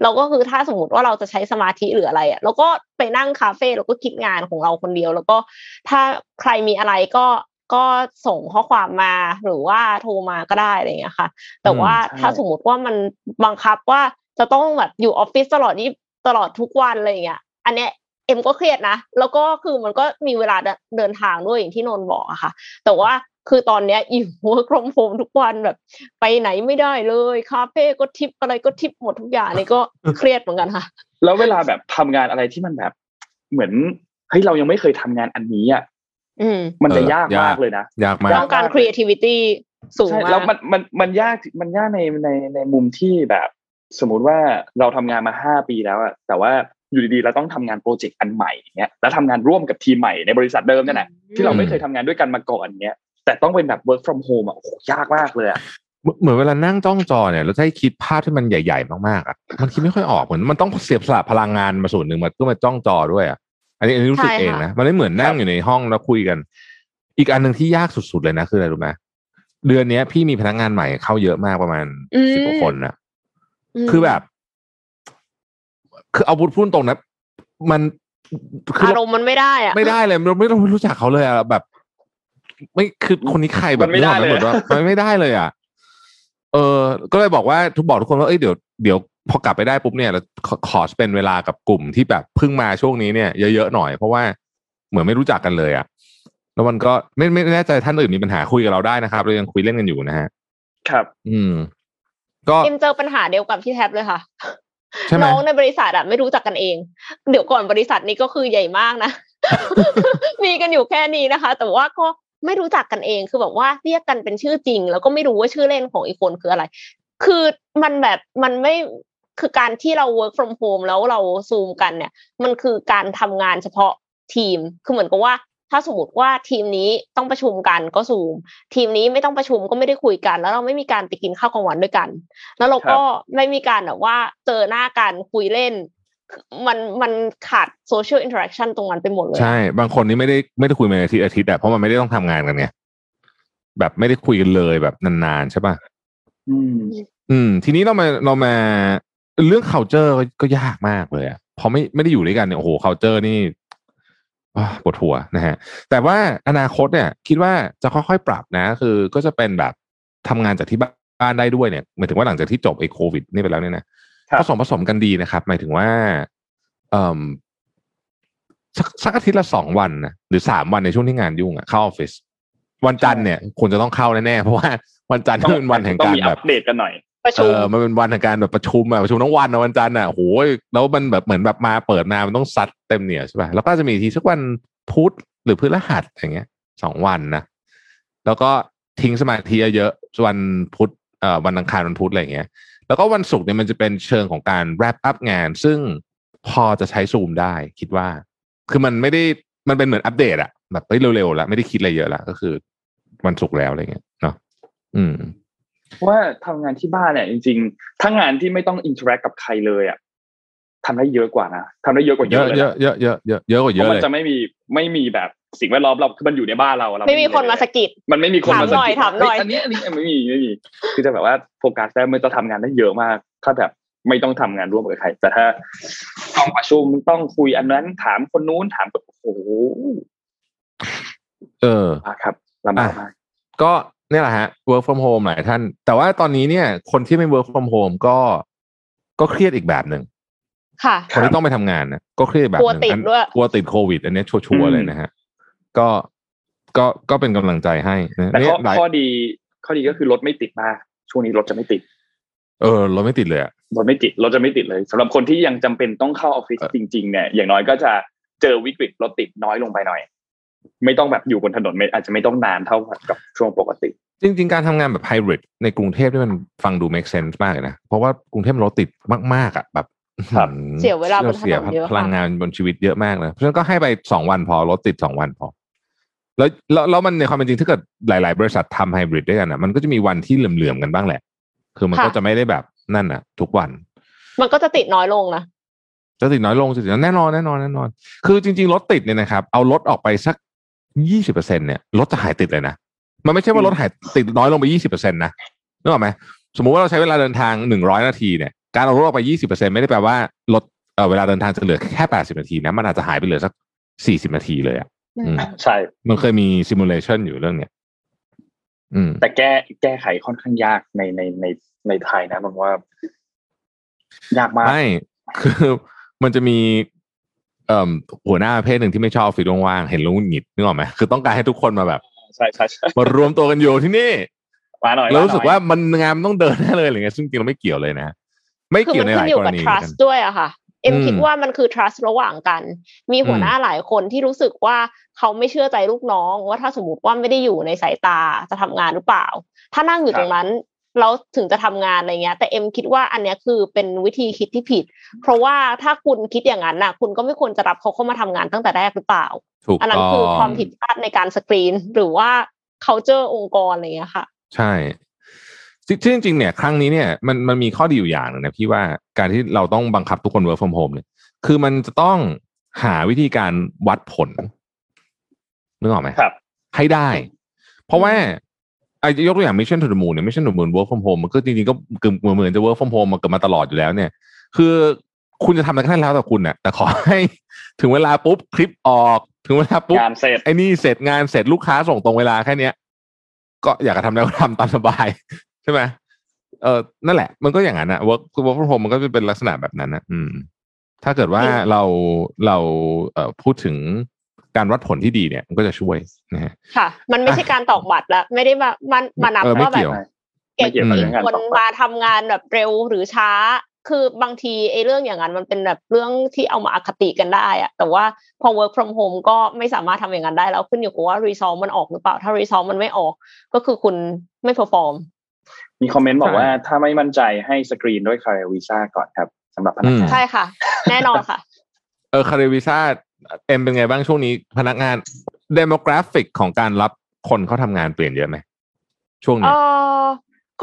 เราก็คือถ้าสมมติว่าเราจะใช้สมาธิหรืออะไรอะแล้วก็ไปนั่งคาเฟ่แล้วก็คิดงานของเราคนเดียว แล้วก็ถ้าใครมีอะไรก็ก็ส่งข้อความมาหรือว่าโทรมาก็ได้อะไรอย่างเงี้ยค่ะ แต่ว่าใช่ถ้าสมมติว่ามันบังคับว่าจะต้องแบบอยู่ออฟฟิศตลอดนี้ตลอดทุกวันอะไรอย่างเงี้ย อันเนี้ยเอ็มก็เครียดนะ แล้วก็คือมันก็มีเวลาเดินเดินทางด้วยอย่างที่นนท์บอกอะค่ะ แต่ว่า คือตอนเนี้ยอยู่ work from home ทุกวันแบบ ไปไหนไม่ได้เลยคาเฟ่ก็ทิปอะไรก็ทิปหมดทุกอย่างนี่ก็เครียดเหมือนกันค่ะ แล้วเวลาแบบทำงานอะไรที่มันแบบ เหมือนเฮ้ยเรายังไม่เคยทำงานอันนี้อะอืมมันจะเออยากยากมากเลยนะยากมากต้องการ creativity สูงใช่มาแล้วกมันมันมันยากมันยากในในในมุมที่แบบ สมมุติว่าเราทำงานมาห้าปีแล้วอะแต่ว่าอยู่ดีๆเราต้องทำงานโปรเจกต์อันใหม่เนี้ยแล้วทำงานร่วมกับทีมใหม่ในบริษัทเดิมเนี่ยแหละที่เราไม่เคยทำงานด้วยกันมาก่อนเนี้ย แต่ต้องเป็นแบบ work from home อะโอ้โหยากมากเลยอะเหมือนเหมือนเวลานั่งจ้องจอเนี่ยแล้วจะให้คิดภาพที่มันใหญ่ๆมากๆอะมันคิดไม่ค่อยออกเหมือนมันต้องเสียบสละพลังงานมาส่วนหนึ่งมาเพื่อมาจ้องจอด้วยอะอันนี้อันนี้รู้สึกใช่ค่ะเองนะมันไม่เหมือนนั่งอยู่ในห้องแล้วคุยกัน อีกอันหนึ่งที่ยากสุดๆเลยนะคืออะไรรู้ไหมเดือนเนี้ยพี่มีพนักงานใหม่เข้าเยอะมากประมาณสิบกว่าคนนะมคือแบบ คือเอาพูดพูดตรงนะมันคืออาเรารมณ์มันไม่ได้อะไม่ได้เลยเราไม่ต้องรู้จักเขาเลยอะแบบ ไม่คือคนนี้ใครแบบมันไม่ได้เลยนึกออกหมว่ามันไม่ได้เลยอะ เออ ก็เลยบอกว่าทุกบอกทุกคนว่าเอ้ยเดี๋ยวเดี๋ยวพอกลับไปได้ปุ๊บเนี่ยเราขอขอเป็นเวลากับกลุ่มที่แบบเพิ่งมาช่วงนี้เนี่ยเยอะๆหน่อยเพราะว่าเหมือนไม่รู้จักกันเลยอะ แล้วมันก็ไม่ไม่แน่ใจท่านอื่นมีปัญหาคุยกับเราได้นะครับเรายังคุยเล่นกันอยู่นะฮะครับ อืม ก็เอ็มเจอปัญหาเดียวกับที่แท็บเลยค่ะใช่ไหมน้องในบริษัทอะไม่รู้จักกันเอง เดี๋ยวก่อนบริษัทนี้ก็คือใหญ่มากนะ มีกันอยู่แค่นี้นะคะ แต่ว่าก็ ไม่รู้จักกันเองคือแบบว่าเรียกกันเป็นชื่อจริง แล้วก็ไม่รู้ว่าชื่อเล่นของอีกคนคืออะไร คือมันแบบมันไม่คือการที่เรา work from home แล้วเราซูมกันเนี่ย มันคือการทำงานเฉพาะทีม คือเหมือนกับว่า ถ้าสมมติว่าทีมนี้ต้องประชุมกันก็ซูม ทีมนี้ไม่ต้องประชุมก็ไม่ได้คุยกัน แล้วเราไม่มีการไปกินข้าวกลางวันด้วยกัน แล้วเราก็ไม่มีการแบบว่าเจอหน้ากันคุยเล่น มันมันขาด social interaction ตรงนั้นไปหมดเลย ใช่ บางคนนี่ไม่ได้ไม่ได้คุยมาอาทิตย์อาทิตย์อะเพราะมันไม่ได้ต้องทำงานกันไงแบบไม่ได้คุยกันเลยแบบนานๆใช่ป่ะอืม อืม ทีนี้เรามาเรามาเรื่อง culture ก็ก็ยากมากเลยอะพอไม่ไม่ได้อยู่ด้วยกันเนี่ยโอ้โห culture นี่ว้าปวดหัวนะฮะ แต่ว่าอนาคตเนี่ย คิดว่าจะค่อยๆปรับนะ คือก็จะเป็นแบบทำงานจากที่บ้านได้ด้วยเนี่ยหมายถึงว่าหลังจากที่จบไอ้โควิดนี่ไปแล้วเนี่ยนะครับ ผสมผสมกันดีนะครับ หมายถึงว่าเอ่อสักสักอาทิตย์ละสองวันนะหรือสามวันในช่วงที่งานยุ่งอะเข้าออฟฟิศวันจันทร์เนี่ยควรจะต้องเข้าแน่ๆเพราะว่าวันจันทร์ต้องเป็นวันแห่งต้องการมีแบอับปเดตกันหน่อยประเอชุมอมันเป็นวันแห่งการแบบประชุมอะประชุมทั้งวันอะวันจันทร์อะโหยแล้วมันแบบเหมือนแบบมาเปิดมามันต้องซัดเต็มเหนียวใช่ป่ะแล้วก็จะมีทีสักวันพุธหรือพฤหัสอย่างเงี้ยสองวันนะแล้วก็ทิ้งสมาธิเยอะๆวันพุธเอ่อวันอังคารวันพุธอะไรอย่างเงี้ย แล้วก็วันศุกร์เนี่ยมันจะเป็นเชิงของการ wrap up งาน ซึ่งพอจะใช้ซูมได้ คิดว่า คือมันไม่ได้มันเป็นเหมือนอัปเดตอะแบบเฮ้ยเร็วๆแล้วไม่ได้คิดอะไรเยอะละก็คือวันศุกร์แล้วอะไรเงี้ยเนาะอืมว่าทำงานที่บ้านเนี่ยจริง ๆ ถ้างานที่ไม่ต้อง interact กับใครเลยอะ ทำได้เยอะกว่านะทำได้เยอะกว่าเยเยอะอะเลยเยอะเยอะเยอะเยอะเยอะกว่าเพเยอะราะมันเลยจะไม่มีไม่มีแบบสิ่งแวดล้อมเราคือมันอยู่ในบ้านเราเราไม่มีคนมาสะกิดมันไม่มีคนมาสะกิดถามหน่อยถามหน่อยเฮ้อันนี้อันนี้ไม่มีไม่มีคือจะแบบว่าโฟกัสได้มันจะทำงานได้เยอะมาก ถ้าแบบไม่ต้องทำงานร่วมกับใคร แต่ถ้าต้องประชุมต้องคุยอันนั้นถามคนนู้นถามโอ้โหเออครับลำบากมากก็เนี่ยแหละฮะ work from home หลายท่าน แต่ว่าตอนนี้เนี่ย คนที่ไม่ work from home ก็ก็เครียดอีกแบบหนึ่ง ค่ะคนที่ต้องไปทำงานนะก็เครียดแบบหกลัวนึ่งติดอันด้วยกลัวติดโควิด อันนี้ชัวร์ๆเลยนะฮะ ก็ก็ก็เป็นกำลังใจให้นะแต่เนี่ข้ยอหลายข้อดีข้อดีก็คือรถไม่ติดมากช่วงนี้รถจะไม่ติด เออเราไม่ติดเลยอะรถไม่ติดรถจะไม่ติดเลยสำหรับคนที่ยังจำเป็นต้องเข้าออฟฟิศเออจริง ๆ เนี่ย อย่างน้อยก็จะเจอวิกฤตรถติดน้อยลงไปหน่อย ไม่ต้องแบบอยู่บนถนนไม่อาจจะไม่ต้องนานเท่ากับช่วงปกติ จริง ๆ การทำงานแบบไฮบริดในกรุงเทพนี่มันฟังดู make sense มากเลยนะ เพราะว่ากรุงเทพมันรถติดมากๆอะแบบครับอื้อหือ เสียเวลาบนถนนเสียเยอะพลังค่ะงานบนชีวิตเยอะมากเลยเพราะฉะนั้นก็ให้ไปสองวันพอรถติดสองวันพอแล้วแล้วแล้วมันในความเป็นจริงถ้าเกิดหลาย ๆ บริษัททำไฮบริดด้วยกันอะมันก็จะมีวันที่เหลื่อมๆกันบ้างแหละ คือมันก็จะไม่ได้แบบนั่นอะ ทุกวัน มันก็จะติดน้อยลงนะจะติดน้อยลงจะติดน้อยแน่นอนแน่นอนแน่นอน คือจริง ๆ รถติดเนี่ยนะครับ เอารถออกไปสักยี่สิบเปอร์เซ็นเนี่ยรถจะหายติดเลยนะมันไม่ใช่ว่ารถหายติดน้อยลงไปยี่สิบเปอร์เซ็นต์นะนึกออกไหมสมมุติว่าเราใช้เวลาเดินทางหนึ่งร้อยนาทีเนี่ย การเอารถออกไปยี่สิบเปอร์เซ็นไม่ได้แปลว่ารถเอ่อเวลาเดินทางจะเหลือแค่แปดสิบนาทีนะ มันอาจจะหายไปเหลือสักสี่สิบนาทีเลยอะอืมใช่ มันเคยมีซิมูเลชันอยู่เรื่องเนี้ยอืมแต่แก้แก้ไขค่อนข้างยากในในในในไทยนะมันว่า ยากมากไม่คือมันจะมีเอ่อหัวหน้าประเพศหนึ่งที่ไม่ชอบออฟฟิศว่างๆเห็นแลุงหงิดนึกออกไหมคือต้องการให้ทุกคนมาแบบใช่ใช่ใช่มารวมตัวกันอยู่ที่นี่มาหน่อยแล้วรู้สึกมหน่อยว่ามันงานมันต้องเดินแน่เลยอะไรเงี้ยซึ่งจริงๆเราไม่เกี่ยวเลยนะ ไม่คือเกี่ยวมันในหขึ้ลานยอยู่กรกับณี trust ด้วยอะค่ะ เอ็มอืมคิดว่ามันคือ trust ระหว่างกัน มีหัวหน้าหลายคนที่รู้สึกว่าเขาไม่เชื่อใจลูกน้อง ว่าถ้าสมมติว่าไม่ได้อยู่ในสายตาจะทำงานหรือเปล่า ถ้านั่งอยู่ตรงนั้นแล้วถึงจะทำงานอะไรเงี้ย แต่เอ็มคิดว่าอันเนี้ยคือเป็นวิธีคิดที่ผิด เพราะว่าถ้าคุณคิดอย่างนั้นน่ะ คุณก็ไม่ควรจะรับเขาเข้ามาทำงานตั้งแต่แรกหรือเปล่าถูกอันนั้ต้นองคือความผิดพลาดในการสกรีน หรือว่า culture องค์กรอะไรเงี้ยค่ะ ใช่ ซึ่งจริงๆเนี่ยครั้งนี้เนี่ยมันมันมีข้อดีอยู่อย่างหนึ่งนะพี่ว่าการที่เราต้องบังคับทุกคน work from home เนี่ยคือมันจะต้องหาวิธีการวัดผลนึกออกไหมครับ ให้ได้ เพราะว่าไอ้ยกตัวอย่าง Mission to the Moon เนี่ย Mission to the Moon work from home มันก็จริงๆก็เกือบเหมือนจะ work from home มาเกิดมาตลอดอยู่แล้วเนี่ย คือคุณจะทำอะไรก็ได้แล้วแต่คุณน่ะแต่ขอให้ถึงเวลาปุ๊บคลิปออก ถึงเวลาปุ๊บงานเสร็จไอ้นี่เสร็จงานเสร็จลูกค้าส่งตรงเวลาแค่เนี้ยก็อยากจะทำแล้วก็ทำตามสบาย ใช่ไหมเออนั่นแหละ มันก็อย่างนั้นอะ work work from home มันก็จะเป็นลักษณะแบบนั้นนะอืม ถ้าเกิดว่าจริงเราเราเอ่อพูดถึงการวัดผลที่ดีเนี่ย มันก็จะช่วยนะฮะค่ะ มันไม่ใช่การตอกบัตรแล้วไม่ได้มามันมานับเออไม่ว่าแบเกี่บยวเก่งไม่เกี่ยวกับกี่เรื่องงานคนตอกบัตรมาทำงานแบบเร็วหรือช้า คือบางทีไอ้เรื่องอย่างนั้นมันเป็นแบบเรื่องที่เอามาอคติกันได้อะแต่ว่าพอ work from home ก็ไม่สามารถทำอย่างนั้นได้แล้วขึ้นอยู่กับว่า result มันออกหรือเปล่า ถ้า result มันไม่ออก ก็คือคุณไม่ perform มี comment บอกใช่ว่าถ้าไม่มั่นใจให้สกรีนด้วยคาร์วีซ่าก่อนครับสำหรับพนักงานใช่ค่ะ แน่นอนค่ะ เออ CareerVisa เอ็มเป็นไงบ้างช่วงนี้พนักงาน demographic ของการรับคนเขาทำงานเปลี่ยนเยอะไหมช่วงเอนี้อ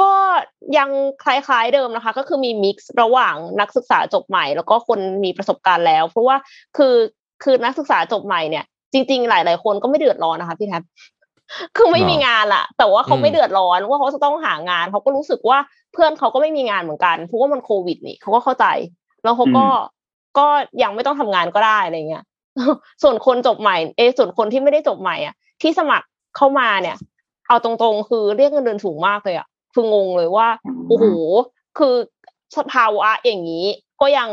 ก็ยังคล้ายๆเดิมนะคะ ก็คือมี mix ระหว่างนักศึกษาจบใหม่ แล้วก็คนมีประสบการณ์แล้ว เพราะว่าคือคือนักศึกษาจบใหม่เนี่ยจริง ๆ หลาย ๆ คนก็ไม่เดือดร้อนนะคะพี่แทบ คือไม่มีงานละแต่ว่าเขาไม่เดือดร้อนว่าเขาจะต้องหางานเขาก็รู้สึกว่าเพื่อนเขาก็ไม่มีงานเหมือนกันเพราะว่ามันโควิดนี่เขาก็เข้าใจ แล้วเขาก็ก็ยังไม่ต้องทำงานก็ได้อะไรเงี้ยส่วนคนจบใหม่ เอะส่วนคนที่ไม่ได้จบใหม่อะ ที่สมัครเข้ามาเนี่ย เอาตรงๆ คือเรียกเงินเดือนสูงมากเลยอะคืองงเลยว่าโอ้โหคือสภาวะอย่างนี้ ก็ยัง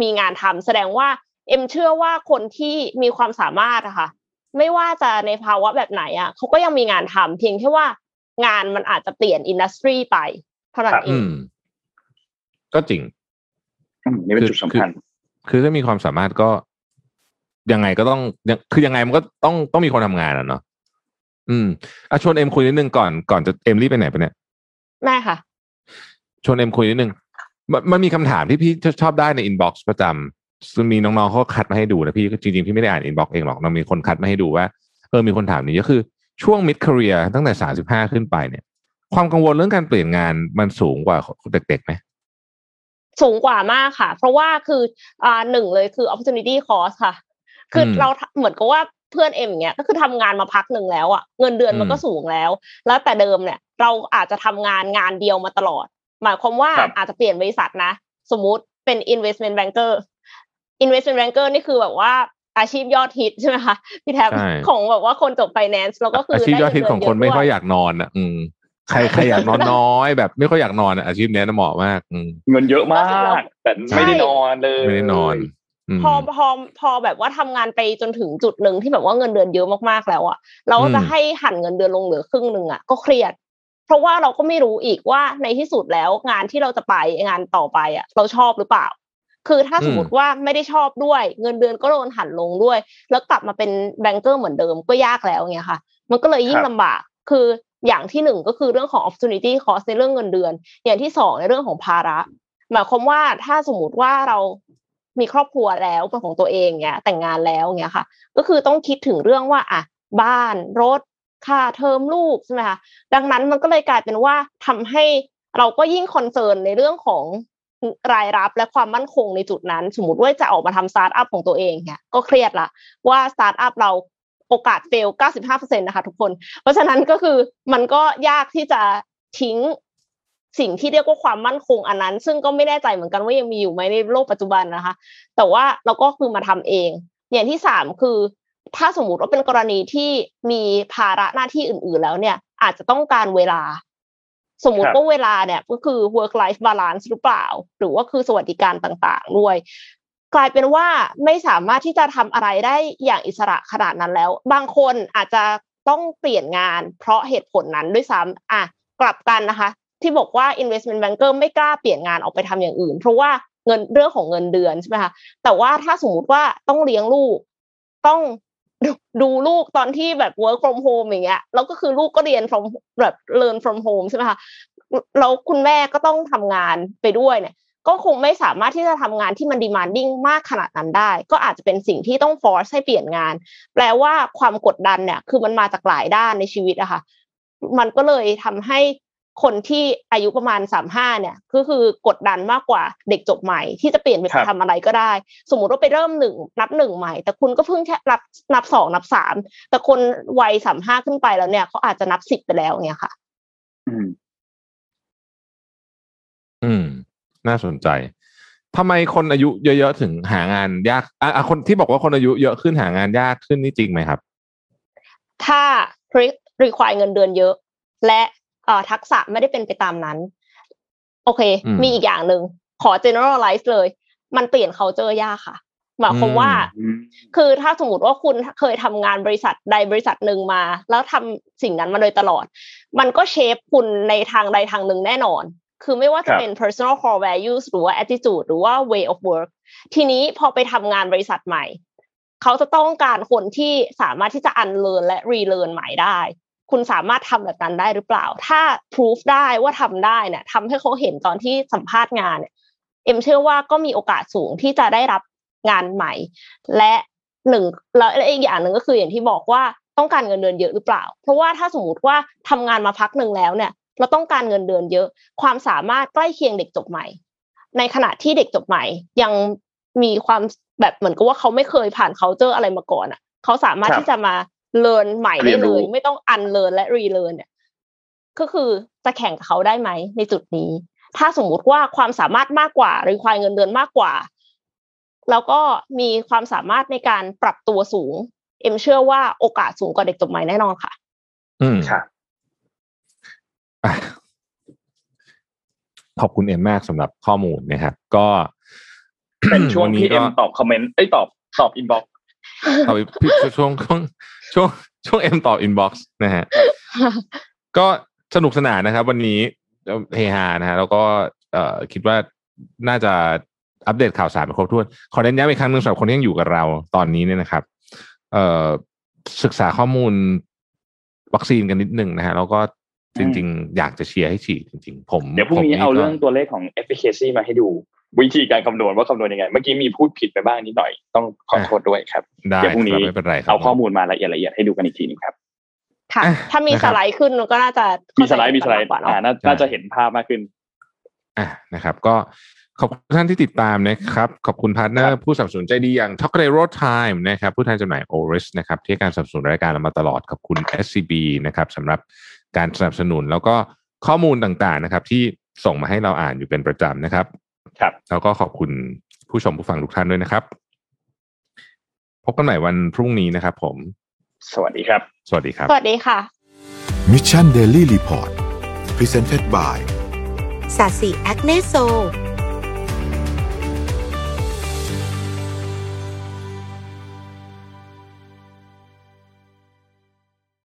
มีงานทำแสดงว่าเอ็มเชื่อว่าคนที่มีความสามารถอะค่ะ ไม่ว่าจะในภาวะแบบไหนอะเขาก็ยังมีงานทำเพียงแค่ว่างานมันอาจจะเปลี่ยน industry ไปเท่านั้นเออืงมก็จริงอืมนี่เป็นจุดสำคัญ คือถ้ามีความสามารถก็ยังไงก็ต้องยังคือยังไงมันก็ต้องต้องมีคนทำงานอะเนาะอืมอะชวนเอ็มคุยนิดนึงก่อนก่อนจะเอ็มรีบไปไหนไปะเนี่ยแม่ค่ะ ชวนเอ็มคุยนิดนึงมันมันมีคำถามที่พี่ชอบได้ใน inbox ประจำ ซึ่งมีน้องๆเขาคัดมาให้ดูนะพี่ก็จริงๆพี่ไม่ได้อ่าน inbox เองหรอกมันมีคนคัดมาให้ดูว่าเออมีคนถามนี้ก็คือช่วงมิดค a เรียตั้งแต่สามสิบห้าขึ้นไปเนี่ยความกังวลเรื่องการเปลี่ยนงานมันสูงกว่าเด็กๆไหมสูงกว่ามากค่ะ เพราะว่าคืออ่าหนึ่งเลยคือ opportunity cost ค่ะ คืออมเราเหมือนกับว่าเพื่อนเอ็มอย่างเงี้ยก็คือทำงานมาพักหนึ่งแล้วอะเงินเดือนมันก็อืมสูงแล้ว แล้วแต่เดิมเนี่ย เราอาจจะทำงานงานเดียวมาตลอด หมายความว่าครับอาจจะเปลี่ยนบริษัทนะ สมมุติเป็น investment banker investment banker นี่คือแบบว่าอาชีพยอดฮิตใช่ไหมคะพี่แท็บใช่ของแบบว่าคนจบ finance แล้วก็คืออาอาชีพยอดฮิตของคนไม่ค่อยอยากนอนอะ อืมใครใครอยากนอนน้อย แบบไม่ค่อยอยากนอนอะอาชีพเนี้ยนะเหมาะมากอืมเงินเยอะมากแต่ไม่ได้นอนเลย ไม่ได้นอนอืมพอพอพอแบบว่าทำงานไปจนถึงจุดหนึ่งที่แบบว่าเงินเดือนเยอะมากๆแล้วอะเราก็จะอืมให้หั่นเงินเดือนลงเหลือครึ่งหนึ่งอะก็เครียด เพราะว่าเราก็ไม่รู้อีกว่าในที่สุดแล้วงานที่เราจะไปงานต่อไปอะเราชอบหรือเปล่า คือถ้าสมมติว่าไม่ได้ชอบด้วย เงินเดือนก็โดนหั่นลงด้วย แล้วกลับมาเป็นแบงเกอร์เหมือนเดิมก็ยากแล้วเงี้ยค่ะ มันก็เลยยิ่งลำบากคืออย่างที่หนึ่งก็คือเรื่องของ opportunity cost ในเรื่องเงินเดือน อย่างที่สองในเรื่องของภาระหมายความว่าถ้าสมมติว่าเรามีครอบครัวแล้วเป็นของตัวเองเงี้ยแต่งงานแล้วเงี้ยค่ะ ก็คือต้องคิดถึงเรื่องว่าอะบ้านรถค่าเทอมลูกใช่ไหมคะดังนั้นมันก็เลยกลายเป็นว่าทำให้เราก็ยิ่ง concern ในเรื่องของ รายรับและความมั่นคงในจุดนั้น สมมติว่าจะออกมาทำสตาร์ทอัพของตัวเองเนี่ยก็เครียดละว่าสตาร์ทอัพเราโอกาส fail 95%นะคะทุกคน เพราะฉะนั้นก็คือมันก็ยากที่จะทิ้งสิ่งที่เรียกว่าความมั่นคงอันนั้น ซึ่งก็ไม่แน่ใจเหมือนกันว่ายังมีอยู่ไหมในโลกปัจจุบันนะคะ แต่ว่าเราก็คือมาทำเอง อย่างที่สามคือ ถ้าสมมุติว่าเป็นกรณีที่มีภาระหน้าที่อื่น ๆ แล้วเนี่ย อาจจะต้องการเวลา สมมุติว่าเวลาเนี่ยก็คือ work life balance หรือเปล่า หรือว่าคือสวัสดิการต่างๆด้วย กลายเป็นว่าไม่สามารถที่จะทำอะไรได้อย่างอิสระขนาดนั้นแล้ว บางคนอาจจะต้องเปลี่ยนงาน เพราะเหตุผลนั้นด้วยซ้ำอะกลับกันนะคะ ที่บอกว่า investment banker ไม่กล้าเปลี่ยนงานออกไปทำอย่างอื่น เพราะว่าเงินเรื่องของเงินเดือนใช่ไหมคะแต่ว่าถ้าสมมุติว่าต้องเลี้ยงลูกต้อง ดูลูกตอนที่แบบ work from home อย่างเงี้ยแล้วก็คือลูกก็เรียน from แบบ learn from home ใช่ไหมคะแล้วคุณแม่ก็ต้องทำงานไปด้วยเนี่ย ก็คงไม่สามารถที่จะทำงานที่มัน demanding มากขนาดนั้นได้ ก็อาจจะเป็นสิ่งที่ต้อง force ให้เปลี่ยนงาน แปลว่าความกดดันเนี่ย คือมันมาจากหลายด้านในชีวิตอะค่ะมันก็เลยทำให้ คนที่อายุประมาณสามห้าเนี่ยก็คือกดดันมากกว่าเด็กจบใหม่ ที่จะเปลี่ยนไปครับทำอะไรก็ได้ สมมุติว่าไปเริ่มหนึ่งนับหนึ่งใหม่ แต่คุณก็เพิ่งแค่นับนับสองนับสามแต่คนวัยสามห้าขึ้นไปแล้วเนี่ยเขาอาจจะนับสิบไปแล้วเนี่ยค่ะ อืม อืม น่าสนใจทำไมคนอายุเยอะๆถึงหางานยากอะอะคนที่บอกว่าคนอายุเยอะขึ้นหางานยากขึ้นนี่จริงไหมครับ ถ้า re- require เงินเดือนเยอะ และ เอ่อทักษะไม่ได้เป็นไปตามนั้น โอเคอืมมีอีกอย่างหนึ่งขอ generalize เลย มันเปลี่ยน culture ยากค่ะหมายความว่าอืมคือถ้าสมมติว่าคุณเคยทำงานบริษัทใดบริษัทหนึ่งมา แล้วทำสิ่งนั้นมาโดยตลอด มันก็เชฟคุณในทางใดทางหนึ่งแน่นอน คือไม่ว่าจะเป็น personal core values หรือว่า attitude หรือว่า way of work ทีนี้พอไปทำงานบริษัทใหม่ เขาจะต้องการคนที่สามารถที่จะ unlearn และ relearn ใหม่ได้ คุณสามารถทำแบบนั้นได้หรือเปล่า ถ้า proof ได้ว่าทำได้เนี่ยทำให้เขาเห็นตอนที่สัมภาษณ์งานเนี่ยเอ็มเชื่อว่าก็มีโอกาสสูงที่จะได้รับงานใหม่ และหนึ่งแล้วอีกอย่างหนึ่งก็คืออย่างที่บอกว่าต้องการเงินเดือนเยอะหรือเปล่า เพราะว่าถ้าสมมติว่าทำงานมาพักหนึ่งแล้วเนี่ย เราต้องการเงินเดือนเยอะ ความสามารถใกล้เคียงเด็กจบใหม่ ในขณะที่เด็กจบใหม่ ยังมีความแบบเหมือนกับว่าเขาไม่เคยผ่าน culture อะไรมาก่อนอะ เขาสามารถครับที่จะมา เรียนใหม่เรีได้ยนเลรู้ยไม่ต้องอันเรียนและรีเรียนเนี่ย ก็คือจะแข่งกับเขาได้ไหมในจุดนี้ ถ้าสมมุติว่าความสามารถมากกว่าหรือควายเงินเดือนมากกว่า แล้วก็มีความสามารถในการปรับตัวสูง เอ็มเชื่อว่าโอกาสสูงกว่าเด็กจบใหม่แน่นอนค่ะ อืมค่ะอะขอบคุณเอ็มมากสำหรับข้อมูลนะครับก็เป็นช่วงที่ก็เอ็มตอบคอมเมนต์เอ้ยตอบตอบ inbox ตอบพี่ช่วงช่วงช่วงช่วงเอ็มตอบ inbox นะฮะก็สนุกสนานนะครับ วันนี้เฮฮานะฮะแล้วก็เอ่อคิดว่าน่าจะอัปเดตข่าวสารไปครบถ้วน ขอเน้นย้ำอีกครั้งหนึ่งสำหรับคนที่ยังอยู่กับเราตอนนี้เนี่ยนะครับ เอ่อศึกษาข้อมูลวัคซีนกันนิดหนึ่งนะฮะแล้วก็จริง ๆ อยากจะเชียร์ให้ฉีดจริง ๆ ผม เดี๋ยวพรุ่งนี้ผมเอาก็เรื่องตัวเลขของ efficacy มาให้ดู วิธีการคำนวณว่าคำนวณยังไง เมื่อกี้มีพูดผิดไปบ้างนิดหน่อย ต้องขอโทษด้วยครับได้เดี๋ยวพรุ่งนี้ครับไม่เป็นไรครับเอาข้อมูลมาละเอียดละเอียดให้ดูกันอีกทีหนึงครับค่ะอะถ้ามีนะครับสไลด์ขึ้นก็น่าจะมีสไลด์มีสไลด์เข้าใจอ่ากันมากกว่าเนอะน่าน่าจะเห็นภาพมากขึ้นอะนะครับ ก็ขอบคุณท่านที่ติดตามนะครับ ขอบคุณ partner ครับผู้สนับสนุนใจดีอย่าง t o k a y Road Time นะครับผู้แทนจำหน่าย Oris นะครับที่ให้การสนับสนุนรายการเรามาตลอดขอบคุณ SCB นะครับสำหรับการสนับสนุนแล้วก็ข้อมูลต่างๆนะครับ ที่ส่งมาให้เราอ่านอยู่เป็นประจำนะครับ ครับแล้วก็ขอบคุณผู้ชมผู้ฟังทุกท่านด้วยนะครับ พบกันใหม่วันพรุ่งนี้นะครับผม สวัสดีครับ สวัสดีครับ สวัสดีค่ะ Mission Daily Report Presented by สาสีแอคเนโซ